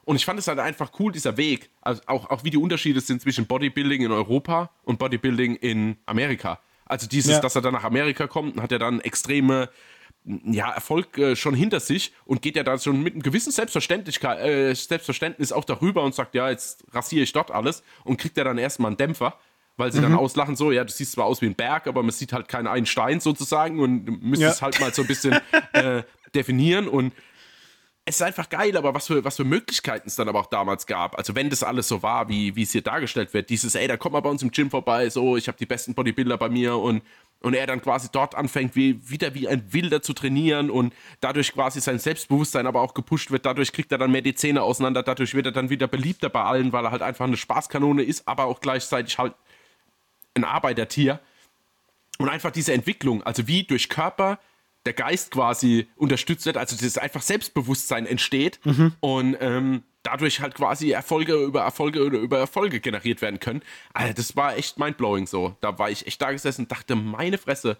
Und ich fand es halt einfach cool, dieser Weg. Also auch, auch wie die Unterschiede sind zwischen Bodybuilding in Europa und Bodybuilding in Amerika. Also dieses, ja. dass er dann nach Amerika kommt, hat er dann extreme ja, Erfolg äh, schon hinter sich und geht ja da schon mit einem gewissen Selbstverständlichkeit, äh, Selbstverständnis auch darüber und sagt, ja, jetzt rasiere ich dort alles und kriegt er dann erstmal einen Dämpfer, weil sie mhm. dann auslachen, so, ja, du siehst zwar aus wie ein Berg, aber man sieht halt keinen einen Stein sozusagen und müsste ja. es halt mal so ein bisschen äh, definieren und es ist einfach geil, aber was für, was für Möglichkeiten es dann aber auch damals gab. Also wenn das alles so war, wie, wie es hier dargestellt wird, dieses, ey, da kommt mal bei uns im Gym vorbei, so, ich habe die besten Bodybuilder bei mir und und er dann quasi dort anfängt, wie, wieder wie ein Wilder zu trainieren und dadurch quasi sein Selbstbewusstsein aber auch gepusht wird. Dadurch kriegt er dann mehr die Zähne auseinander, dadurch wird er dann wieder beliebter bei allen, weil er halt einfach eine Spaßkanone ist, aber auch gleichzeitig halt ein Arbeitertier. Und einfach diese Entwicklung, also wie durch Körper der Geist quasi unterstützt wird, also das einfach Selbstbewusstsein entsteht mhm. und ähm, dadurch halt quasi Erfolge über Erfolge oder über Erfolge generiert werden können. Alter, das war echt mindblowing so. Da war ich echt da gesessen und dachte, meine Fresse,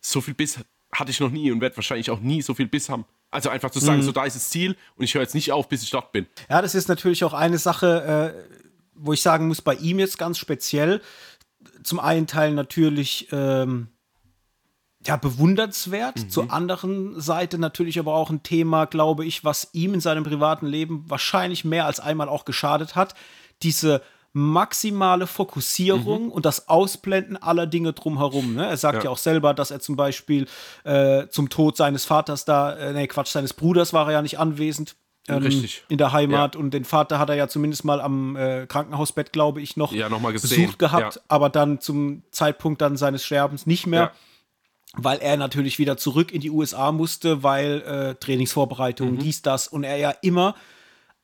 so viel Biss hatte ich noch nie und werde wahrscheinlich auch nie so viel Biss haben. Also einfach zu sagen, mhm. so da ist das Ziel und ich höre jetzt nicht auf, bis ich dort bin. Ja, das ist natürlich auch eine Sache, äh, wo ich sagen muss, bei ihm jetzt ganz speziell. Zum einen Teil natürlich ähm, ja, bewundernswert. Mhm. Zur anderen Seite natürlich aber auch ein Thema, glaube ich, was ihm in seinem privaten Leben wahrscheinlich mehr als einmal auch geschadet hat. Diese maximale Fokussierung mhm. und das Ausblenden aller Dinge drumherum. Ne? Er sagt ja. ja. auch selber, dass er zum Beispiel äh, zum Tod seines Vaters da, äh, nee, Quatsch, seines Bruders war er ja nicht anwesend. Ähm, Richtig. In der Heimat ja. und den Vater hat er ja zumindest mal am äh, Krankenhausbett, glaube ich, noch ja, noch besucht gehabt, aber dann zum Zeitpunkt dann seines Sterbens nicht mehr weil er natürlich wieder zurück in die USA musste, weil äh, Trainingsvorbereitung, mhm. dies, das und er ja immer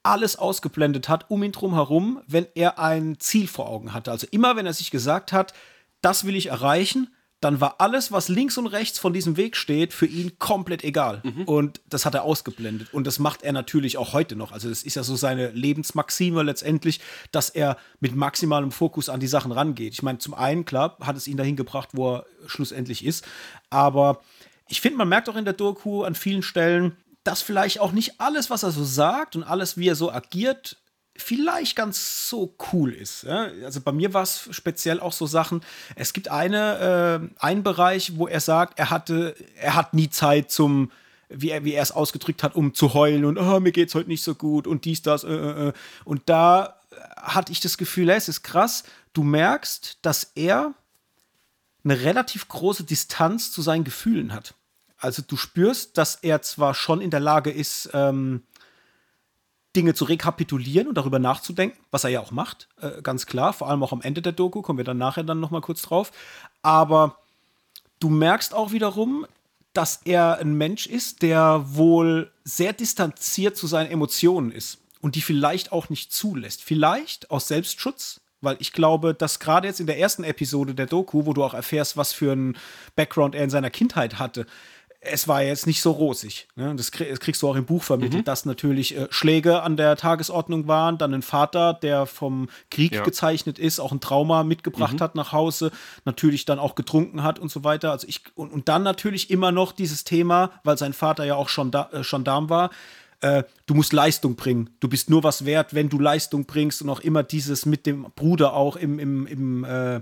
alles ausgeblendet hat um ihn drum herum, wenn er ein Ziel vor Augen hatte. Also immer, wenn er sich gesagt hat, das will ich erreichen, dann war alles, was links und rechts von diesem Weg steht, für ihn komplett egal. Mhm. Und das hat er ausgeblendet. Und das macht er natürlich auch heute noch. Also das ist ja so seine Lebensmaxime letztendlich, dass er mit maximalem Fokus an die Sachen rangeht. Ich meine, zum einen, klar, hat es ihn dahin gebracht, wo er schlussendlich ist. Aber ich finde, man merkt auch in der Doku an vielen Stellen, dass vielleicht auch nicht alles, was er so sagt und alles, wie er so agiert, vielleicht ganz so cool ist. Ja? Also bei mir war es speziell auch so Sachen. Es gibt eine, äh, einen Bereich, wo er sagt, er hatte, er hat nie Zeit zum, wie er, wie er es ausgedrückt hat, um zu heulen und oh, mir geht's heute nicht so gut und dies, das, äh, äh. äh. Und da hatte ich das Gefühl, es ist krass, du merkst, dass er eine relativ große Distanz zu seinen Gefühlen hat. Also du spürst, dass er zwar schon in der Lage ist, ähm, Dinge zu rekapitulieren und darüber nachzudenken, was er ja auch macht, äh, ganz klar, vor allem auch am Ende der Doku, kommen wir dann nachher dann noch mal kurz drauf, aber du merkst auch wiederum, dass er ein Mensch ist, der wohl sehr distanziert zu seinen Emotionen ist und die vielleicht auch nicht zulässt. Vielleicht aus Selbstschutz, weil ich glaube, dass gerade jetzt in der ersten Episode der Doku, wo du auch erfährst, was für einen Background er in seiner Kindheit hatte, es war jetzt nicht so rosig. Ne? Das, kriegst du auch im Buch vermittelt, mhm. dass natürlich äh, Schläge an der Tagesordnung waren, dann ein Vater, der vom Krieg ja. gezeichnet ist, auch ein Trauma mitgebracht mhm. hat nach Hause, natürlich dann auch getrunken hat und so weiter. Also ich, und, und dann natürlich immer noch dieses Thema, weil sein Vater ja auch schon da, äh, Gendarm war, äh, du musst Leistung bringen. Du bist nur was wert, wenn du Leistung bringst und auch immer dieses mit dem Bruder auch im, im, im äh,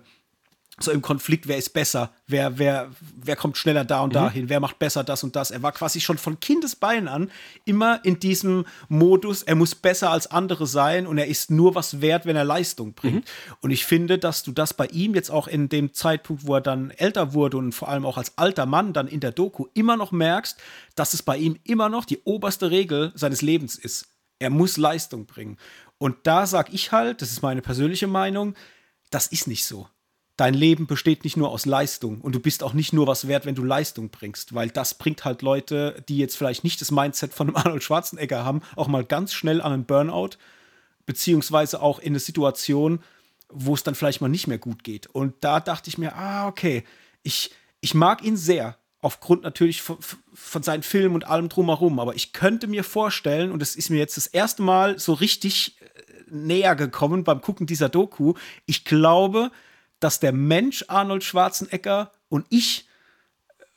so im Konflikt, wer ist besser, wer, wer, wer kommt schneller da und mhm. dahin, wer macht besser das und das. Er war quasi schon von Kindesbeinen an immer in diesem Modus, er muss besser als andere sein und er ist nur was wert, wenn er Leistung bringt. Mhm. Und ich finde, dass du das bei ihm jetzt auch in dem Zeitpunkt, wo er dann älter wurde und vor allem auch als alter Mann dann in der Doku immer noch merkst, dass es bei ihm immer noch die oberste Regel seines Lebens ist. Er muss Leistung bringen. Und da sage ich halt, das ist meine persönliche Meinung, das ist nicht so dein Leben besteht nicht nur aus Leistung und du bist auch nicht nur was wert, wenn du Leistung bringst, weil das bringt halt Leute, die jetzt vielleicht nicht das Mindset von einem Arnold Schwarzenegger haben, auch mal ganz schnell an einen Burnout, beziehungsweise auch in eine Situation, wo es dann vielleicht mal nicht mehr gut geht. Und da dachte ich mir, ah, okay, ich, ich mag ihn sehr, aufgrund natürlich von, von, seinen Filmen und allem drumherum. Aber ich könnte mir vorstellen, und es ist mir jetzt das erste Mal so richtig äh, näher gekommen beim Gucken dieser Doku, ich glaube, dass der Mensch Arnold Schwarzenegger und ich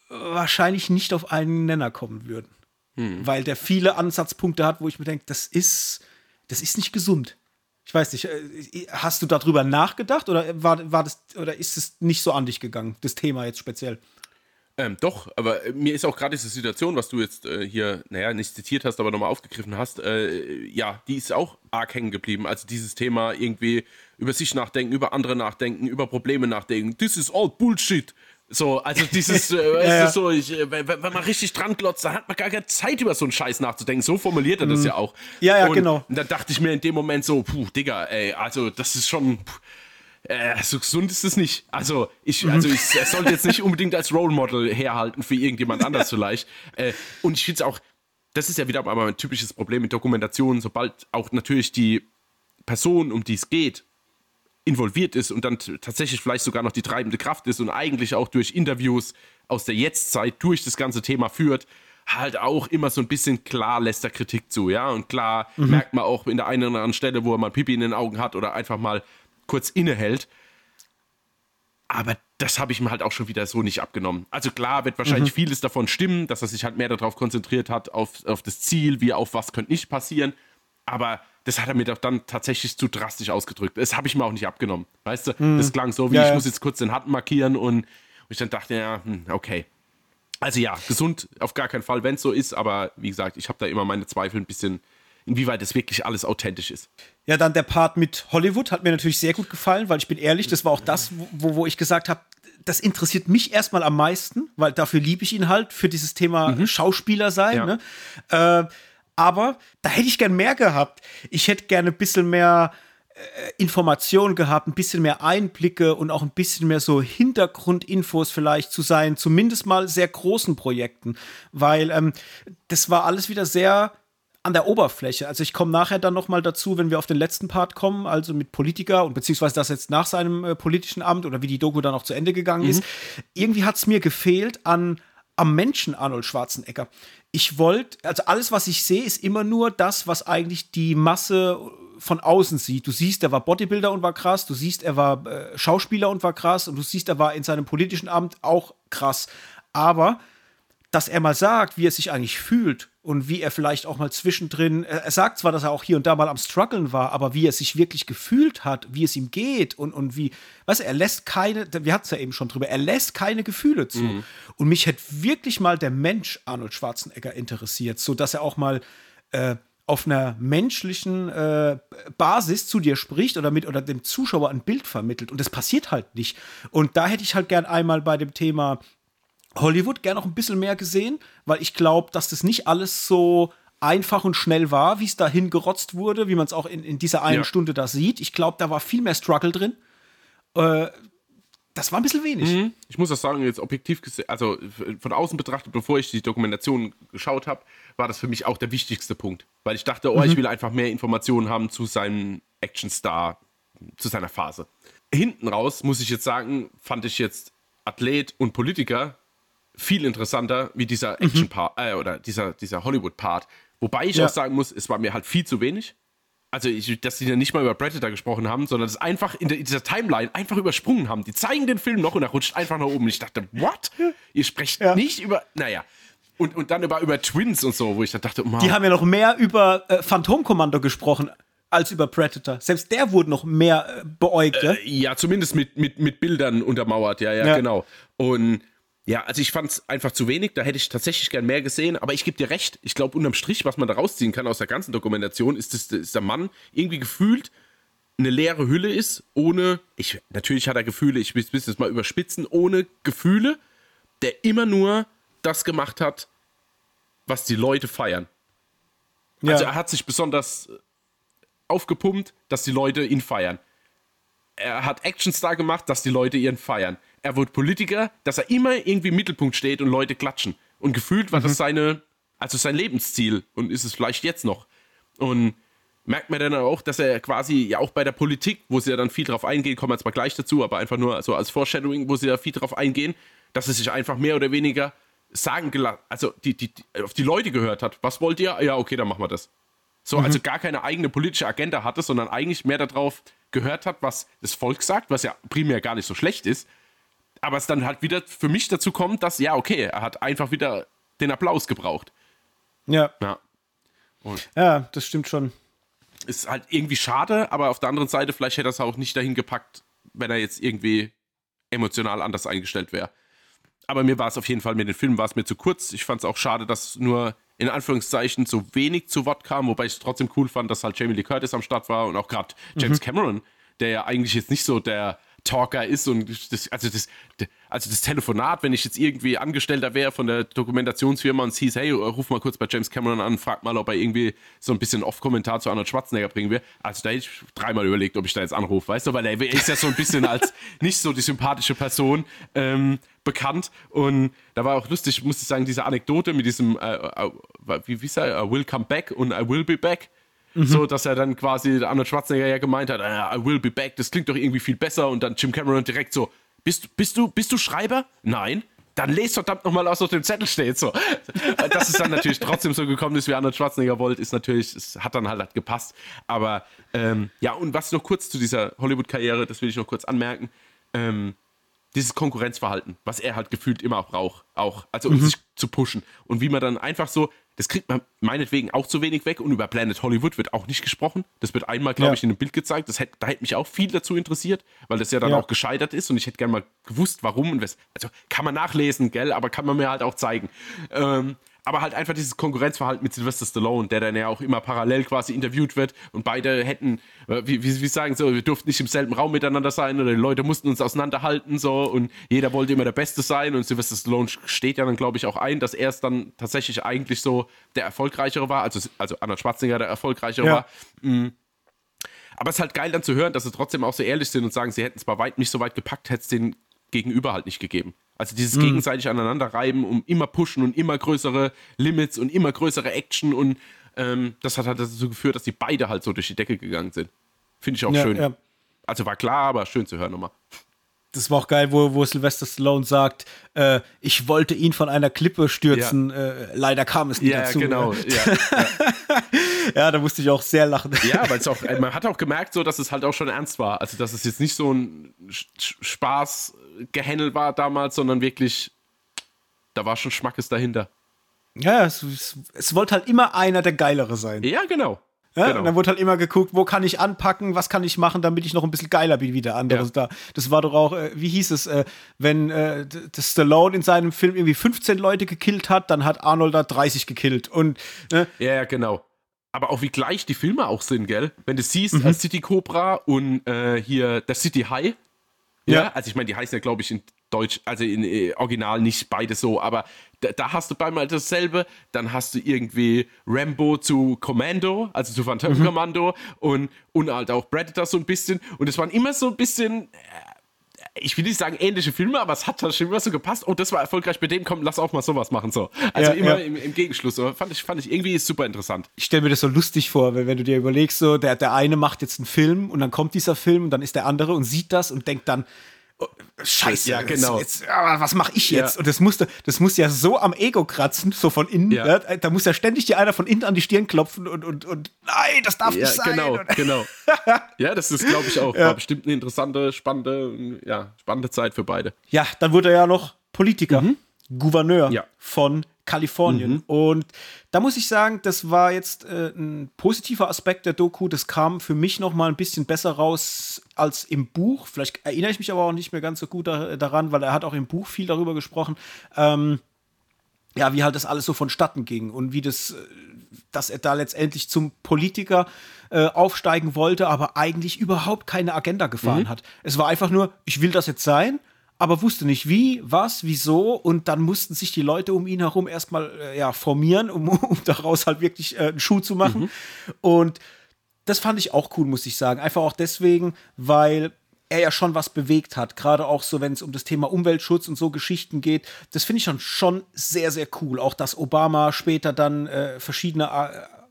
wahrscheinlich nicht auf einen Nenner kommen würden. Hm. Weil der viele Ansatzpunkte hat, wo ich mir denke, das ist das ist nicht gesund. Ich weiß nicht, äh, hast du darüber nachgedacht oder war, war das oder ist es nicht so an dich gegangen, das Thema jetzt speziell? Ähm, doch, aber äh, mir ist auch gerade diese Situation, was du jetzt äh, hier, naja, nicht zitiert hast, aber nochmal aufgegriffen hast, äh, ja, die ist auch arg hängen geblieben. Also dieses Thema irgendwie über sich nachdenken, über andere nachdenken, über Probleme nachdenken. This is all Bullshit. So, also dieses, äh, ja, ja. so, ich, äh, wenn, wenn, man richtig dran glotzt, dann hat man gar keine Zeit, über so einen Scheiß nachzudenken. So formuliert er das mhm. ja auch. Ja, ja, und, genau. Und dann dachte ich mir in dem Moment so, puh, Digga, ey, also das ist schon. Puh, äh, so gesund ist es nicht. Also ich, mhm. also ich, es sollte jetzt nicht unbedingt als Role Model herhalten für irgendjemand anders vielleicht. Äh, und ich finde es auch, das ist ja wieder mal ein typisches Problem mit Dokumentationen, sobald auch natürlich die Person, um die es geht, involviert ist und dann tatsächlich vielleicht sogar noch die treibende Kraft ist und eigentlich auch durch Interviews aus der Jetztzeit durch das ganze Thema führt, halt auch immer so ein bisschen klar lässt er Kritik zu, ja. Und klar mhm. merkt man auch in der einen oder anderen Stelle, wo er mal Pipi in den Augen hat oder einfach mal kurz innehält. Aber das habe ich mir halt auch schon wieder so nicht abgenommen. Also klar wird wahrscheinlich mhm. vieles davon stimmen, dass er sich halt mehr darauf konzentriert hat, auf, auf das Ziel, wie auf was könnte nicht passieren. Aber das hat er mir doch dann tatsächlich zu drastisch ausgedrückt. Das habe ich mir auch nicht abgenommen. Weißt du, mhm. das klang so, wie ja, ich muss jetzt kurz den Hatten markieren und, und ich dann dachte, ja, hm, okay. Also ja, gesund auf gar keinen Fall, wenn es so ist, aber wie gesagt, ich habe da immer meine Zweifel ein bisschen, inwieweit das wirklich alles authentisch ist. Ja, dann der Part mit Hollywood hat mir natürlich sehr gut gefallen, weil ich bin ehrlich, das war auch das, wo, wo ich gesagt habe, das interessiert mich erstmal am meisten, weil dafür liebe ich ihn halt, für dieses Thema mhm. Schauspieler sein. Ja. Ne? Äh, aber da hätte ich gern mehr gehabt. Ich hätte gerne ein bisschen mehr äh, Informationen gehabt, ein bisschen mehr Einblicke und auch ein bisschen mehr so Hintergrundinfos vielleicht zu sein, zumindest mal sehr großen Projekten, weil ähm, das war alles wieder sehr an der Oberfläche. Also ich komme nachher dann noch mal dazu, wenn wir auf den letzten Part kommen, also mit Politiker und beziehungsweise das jetzt nach seinem äh, politischen Amt oder wie die Doku dann auch zu Ende gegangen mhm. ist. Irgendwie hat es mir gefehlt an am Menschen Arnold Schwarzenegger. Ich wollte, also alles, was ich sehe, ist immer nur das, was eigentlich die Masse von außen sieht. Du siehst, er war Bodybuilder und war krass, du siehst, er war äh, Schauspieler und war krass und du siehst, er war in seinem politischen Amt auch krass. Aber dass er mal sagt, wie er sich eigentlich fühlt und wie er vielleicht auch mal zwischendrin, er sagt zwar, dass er auch hier und da mal am struggeln war, aber wie er sich wirklich gefühlt hat, wie es ihm geht und, und wie, weißt du, er lässt keine, wir hatten es ja eben schon drüber, er lässt keine Gefühle zu. Mhm. Und mich hätte wirklich mal der Mensch Arnold Schwarzenegger interessiert, so dass er auch mal äh, auf einer menschlichen äh, Basis zu dir spricht oder mit oder dem Zuschauer ein Bild vermittelt. Und das passiert halt nicht. Und da hätte ich halt gern einmal bei dem Thema Hollywood gerne noch ein bisschen mehr gesehen, weil ich glaube, dass das nicht alles so einfach und schnell war, wie es dahin gerotzt wurde, wie man es auch in, in dieser einen ja. Stunde da sieht. Ich glaube, da war viel mehr Struggle drin. Äh, das war ein bisschen wenig. Mhm. Ich muss das sagen, jetzt objektiv gesehen, also von außen betrachtet, bevor ich die Dokumentation geschaut habe, war das für mich auch der wichtigste Punkt. Weil ich dachte, oh, mhm. ich will einfach mehr Informationen haben zu seinem Actionstar, zu seiner Phase. Hinten raus, muss ich jetzt sagen, fand ich jetzt Athlet und Politiker viel interessanter wie dieser mhm. Action-Part äh, oder dieser, dieser Hollywood-Part. Wobei ich ja. auch sagen muss, es war mir halt viel zu wenig. Also, ich, dass sie ja nicht mal über Predator gesprochen haben, sondern das einfach in, der, in, dieser Timeline einfach übersprungen haben. Die zeigen den Film noch und er rutscht einfach nach oben. Ich dachte, what? Ihr sprecht ja. nicht über. Naja. Und, und dann über, über Twins und so, wo ich dann dachte, oh, Die haben ja noch mehr über äh, Phantomkommando gesprochen als über Predator. Selbst der wurde noch mehr äh, beäugt, äh, ja? zumindest mit, mit, mit Bildern untermauert, ja, ja, ja. genau. Und ja, also ich fand es einfach zu wenig, da hätte ich tatsächlich gern mehr gesehen, aber ich gebe dir recht, ich glaube unterm Strich, was man da rausziehen kann aus der ganzen Dokumentation, ist, dass, dass der Mann irgendwie gefühlt eine leere Hülle ist, ohne, ich, natürlich hat er Gefühle, ich will es mal überspitzen, ohne Gefühle, der immer nur das gemacht hat, was die Leute feiern. Ja. Also er hat sich besonders aufgepumpt, dass die Leute ihn feiern. Er hat Actionstar gemacht, dass die Leute ihn feiern er wird Politiker, dass er immer irgendwie im Mittelpunkt steht und Leute klatschen. Und gefühlt war mhm. das seine, also sein Lebensziel und ist es vielleicht jetzt noch. Und merkt man dann auch, dass er quasi ja auch bei der Politik, wo sie ja dann viel drauf eingehen, kommen wir jetzt mal gleich dazu, aber einfach nur so als Foreshadowing, wo sie ja viel drauf eingehen, dass er sich einfach mehr oder weniger sagen gelassen, also die, die, die, auf die Leute gehört hat. Was wollt ihr? Ja, okay, dann machen wir das. So, mhm. also gar keine eigene politische Agenda hatte, sondern eigentlich mehr darauf gehört hat, was das Volk sagt, was ja primär gar nicht so schlecht ist, aber es dann halt wieder für mich dazu kommt, dass, ja, okay, er hat einfach wieder den Applaus gebraucht. Ja. Ja, ja das stimmt schon. ist halt irgendwie schade, aber auf der anderen Seite, vielleicht hätte er es auch nicht dahin gepackt, wenn er jetzt irgendwie emotional anders eingestellt wäre. Aber mir war es auf jeden Fall, mit den Filmen war es mir zu kurz. Ich fand es auch schade, dass nur in Anführungszeichen so wenig zu Wort kam, wobei ich es trotzdem cool fand, dass halt Jamie Lee Curtis am Start war und auch gerade James mhm. Cameron, der ja eigentlich jetzt nicht so der Talker ist und das, also das, also das Telefonat, wenn ich jetzt irgendwie Angestellter wäre von der Dokumentationsfirma und hieß, hey, ruf mal kurz bei James Cameron an, frag mal, ob er irgendwie so ein bisschen Off-Kommentar zu Arnold Schwarzenegger bringen will. Also da hätte ich dreimal überlegt, ob ich da jetzt anrufe, weißt du, weil er ist ja so ein bisschen als nicht so die sympathische Person ähm, bekannt. Und da war auch lustig, muss ich sagen, diese Anekdote mit diesem, äh, äh, wie, wie sei, I will come back und I will be back Mhm. So, dass er dann quasi Arnold Schwarzenegger ja gemeint hat, ah, I will be back, das klingt doch irgendwie viel besser. Und dann Jim Cameron direkt so, bist, bist, du, bist du Schreiber? Nein. Dann lest verdammt nochmal aus, was auf dem Zettel steht. So. Dass es dann natürlich trotzdem so gekommen ist, wie Arnold Schwarzenegger wollte, ist natürlich, es hat dann halt, halt gepasst. Aber ähm, ja, und was noch kurz zu dieser Hollywood-Karriere, das will ich noch kurz anmerken. Ähm, dieses Konkurrenzverhalten, was er halt gefühlt immer auch braucht, auch, also um mhm. sich zu pushen. Und wie man dann einfach so, das kriegt man meinetwegen auch zu wenig weg und über Planet Hollywood wird auch nicht gesprochen. Das wird einmal, glaube ja. ich, in einem Bild gezeigt. Das hätte, da hätte mich auch viel dazu interessiert, weil das ja dann ja. auch gescheitert ist und ich hätte gerne mal gewusst, warum und was. Also kann man nachlesen, gell, aber kann man mir halt auch zeigen. Ähm, aber halt einfach dieses Konkurrenzverhalten mit Sylvester Stallone, der dann ja auch immer parallel quasi interviewt wird und beide hätten, äh, wie, wie, wie sagen so, wir durften nicht im selben Raum miteinander sein oder die Leute mussten uns auseinanderhalten so und jeder wollte immer der Beste sein und Sylvester Stallone steht ja dann glaube ich auch ein, dass er es dann tatsächlich eigentlich so der Erfolgreichere war, also, also Arnold Schwarzenegger der Erfolgreichere ja. war. Mhm. Aber es ist halt geil dann zu hören, dass sie trotzdem auch so ehrlich sind und sagen, sie hätten es bei weitem nicht so weit gepackt, hätte es den Gegenüber halt nicht gegeben. Also dieses mhm. gegenseitig aneinanderreiben, um immer pushen und immer größere Limits und immer größere Action und ähm, das hat halt dazu geführt, dass die beide halt so durch die Decke gegangen sind. Finde ich auch ja, schön. Ja. Also war klar, aber schön zu hören nochmal. Das war auch geil, wo, wo Sylvester Stallone sagt, äh, ich wollte ihn von einer Klippe stürzen, ja. äh, leider kam es nicht ja, dazu. Genau. Ja, genau. ja, da musste ich auch sehr lachen. Ja, weil es auch, man hat auch gemerkt, so, dass es halt auch schon ernst war. Also, dass es jetzt nicht so ein Spaß Gehändel war damals, sondern wirklich, da war schon Schmackes dahinter. Ja, es, es, es wollte halt immer einer der Geilere sein. Ja, genau. Ja, genau. Und dann wurde halt immer geguckt, wo kann ich anpacken, was kann ich machen, damit ich noch ein bisschen geiler bin wie der andere ja. da. Das war doch auch, äh, wie hieß es, äh, wenn äh, Stallone in seinem Film irgendwie 15 Leute gekillt hat, dann hat Arnold da 30 gekillt. Und, ne? Ja, ja, genau. Aber auch wie gleich die Filme auch sind, gell? Wenn du siehst, mhm. City Cobra und hier der City High, ja. ja. Also ich meine, die heißen ja, glaube ich, in Deutsch, also in äh, Original nicht beide so, aber da, da, hast du beimal dasselbe. Dann hast du irgendwie Rambo zu Commando, also zu Phantom mhm. Commando und, und halt auch Predator so ein bisschen. Und es waren immer so ein bisschen, äh, ich will nicht sagen ähnliche Filme, aber es hat schon immer so gepasst. Und oh, das war erfolgreich bei dem, komm, lass auch mal sowas machen. So. Also ja, immer ja. Im, Im, Gegenschluss. Fand, ich, fand ich irgendwie super interessant. Ich stelle mir das so lustig vor, wenn, wenn du dir überlegst, so der, der eine macht jetzt einen Film und dann kommt dieser Film und dann ist der andere und sieht das und denkt dann, Scheiße, ja, genau. Jetzt, jetzt, was mache ich jetzt? Ja. Und das musste, das muss ja so am Ego kratzen, so von innen. Ja. Ja, da muss ja ständig dir einer von innen an die Stirn klopfen und, und, und nein, das darf nicht sein. Genau, genau. ja, das ist, glaube ich, auch war bestimmt eine interessante, spannende, ja, spannende Zeit für beide. Ja, dann wurde er ja noch Politiker, mhm. Gouverneur von Kalifornien. Mhm. Und da muss ich sagen, das war jetzt äh, ein positiver Aspekt der Doku. Das kam für mich noch mal ein bisschen besser raus als im Buch. Vielleicht erinnere ich mich aber auch nicht mehr ganz so gut da, daran, weil er hat auch im Buch viel darüber gesprochen. Ähm, ja, wie halt das alles so vonstatten ging und wie das, äh, dass er da letztendlich zum Politiker äh, aufsteigen wollte, aber eigentlich überhaupt keine Agenda gefahren mhm. hat. Es war einfach nur, ich will das jetzt sein aber wusste nicht wie, was, wieso und dann mussten sich die Leute um ihn herum erstmal äh, ja, formieren, um, um daraus halt wirklich äh, einen Schuh zu machen. Mhm. Und das fand ich auch cool, muss ich sagen. Einfach auch deswegen, weil er ja schon was bewegt hat. Gerade auch so, wenn es um das Thema Umweltschutz und so Geschichten geht. Das finde ich schon, schon sehr, sehr cool. Auch, dass Obama später dann äh, verschiedene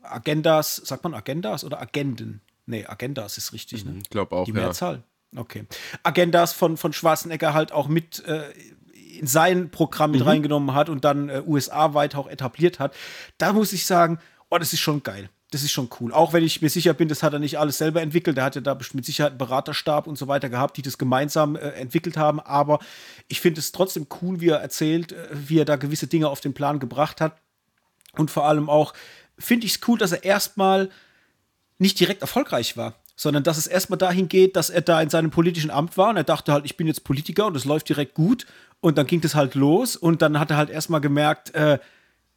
Agendas, sagt man Agendas oder Agenden? Nee, Agendas ist richtig, ne? Ich glaube auch, Die Mehrzahl. Ja. Okay. Agendas von, von Schwarzenegger halt auch mit äh, in sein Programm mit mhm. reingenommen hat und dann äh, USA weit auch etabliert hat. Da muss ich sagen, oh, das ist schon geil. Das ist schon cool. Auch wenn ich mir sicher bin, das hat er nicht alles selber entwickelt. Der hat ja da mit Sicherheit einen Beraterstab und so weiter gehabt, die das gemeinsam äh, entwickelt haben. Aber ich finde es trotzdem cool, wie er erzählt, äh, wie er da gewisse Dinge auf den Plan gebracht hat. Und vor allem auch finde ich es cool, dass er erstmal nicht direkt erfolgreich war, sondern dass es erstmal dahin geht, dass er da in seinem politischen Amt war und er dachte halt, ich bin jetzt Politiker und es läuft direkt gut und dann ging das halt los und dann hat er halt erstmal gemerkt, äh,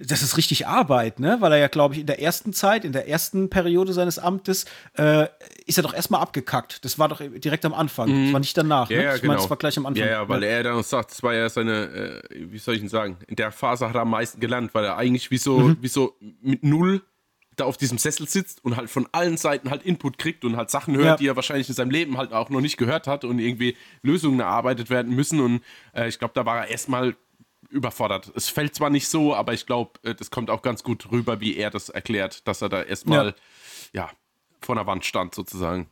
das ist richtig Arbeit, ne? Weil er ja, glaube ich, in der ersten Zeit, in der ersten Periode seines Amtes, äh, ist er doch erstmal abgekackt. Das war doch direkt am Anfang. Mhm. Das war nicht danach. Ja, ne? ja, ich genau. meine, das war gleich am Anfang. Ja, ja, weil er dann sagt, das war ja seine, äh, wie soll ich denn sagen, in der Phase hat er am meisten gelernt, weil er eigentlich wie so, mhm. wie so mit null da auf diesem Sessel sitzt und halt von allen Seiten halt Input kriegt und halt Sachen hört, ja. die er wahrscheinlich in seinem Leben halt auch noch nicht gehört hat und irgendwie Lösungen erarbeitet werden müssen. Und äh, ich glaube, da war er erstmal überfordert. Es fällt zwar nicht so, aber ich glaube, äh, das kommt auch ganz gut rüber, wie er das erklärt, dass er da erstmal, ja. ja, vor der Wand stand sozusagen.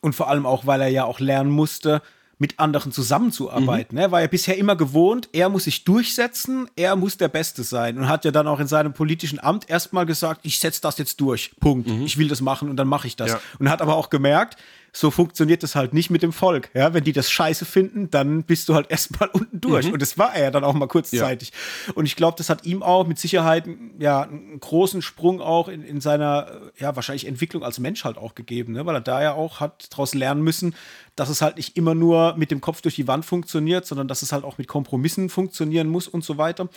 Und vor allem auch, weil er ja auch lernen musste, mit anderen zusammenzuarbeiten. Mhm. Er war ja bisher immer gewohnt, er muss sich durchsetzen, er muss der Beste sein und hat ja dann auch in seinem politischen Amt erstmal gesagt, ich setze das jetzt durch, Punkt. Mhm. Ich will das machen und dann mache ich das. Ja. Und hat aber auch gemerkt, so funktioniert das halt nicht mit dem Volk. Ja, wenn die das scheiße finden, dann bist du halt erstmal unten durch. Mhm. Und das war er ja dann auch mal kurzzeitig. Ja. Und ich glaube, das hat ihm auch mit Sicherheit ja, einen großen Sprung auch in, in seiner, ja, wahrscheinlich Entwicklung als Mensch halt auch gegeben, ne? weil er da ja auch hat daraus lernen müssen, dass es halt nicht immer nur mit dem Kopf durch die Wand funktioniert, sondern dass es halt auch mit Kompromissen funktionieren muss und so weiter.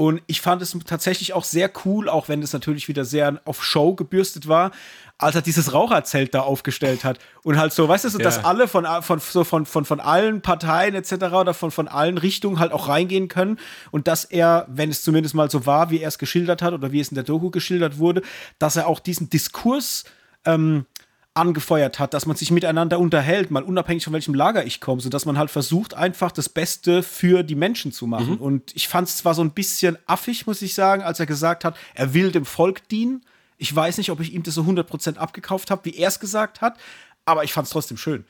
Und ich fand es tatsächlich auch sehr cool, auch wenn es natürlich wieder sehr auf Show gebürstet war, als er dieses Raucherzelt da aufgestellt hat. Und halt so, weißt du, so, ja. dass alle von, von, so von, von, von allen Parteien etc. oder von, von allen Richtungen halt auch reingehen können. Und dass er, wenn es zumindest mal so war, wie er es geschildert hat oder wie es in der Doku geschildert wurde, dass er auch diesen Diskurs ähm, angefeuert hat, dass man sich miteinander unterhält, mal unabhängig von welchem Lager ich komme, sodass man halt versucht, einfach das Beste für die Menschen zu machen. Mhm. Und ich fand es zwar so ein bisschen affig, muss ich sagen, als er gesagt hat, er will dem Volk dienen. Ich weiß nicht, ob ich ihm das so 100% abgekauft habe, wie er es gesagt hat, aber ich fand es trotzdem schön.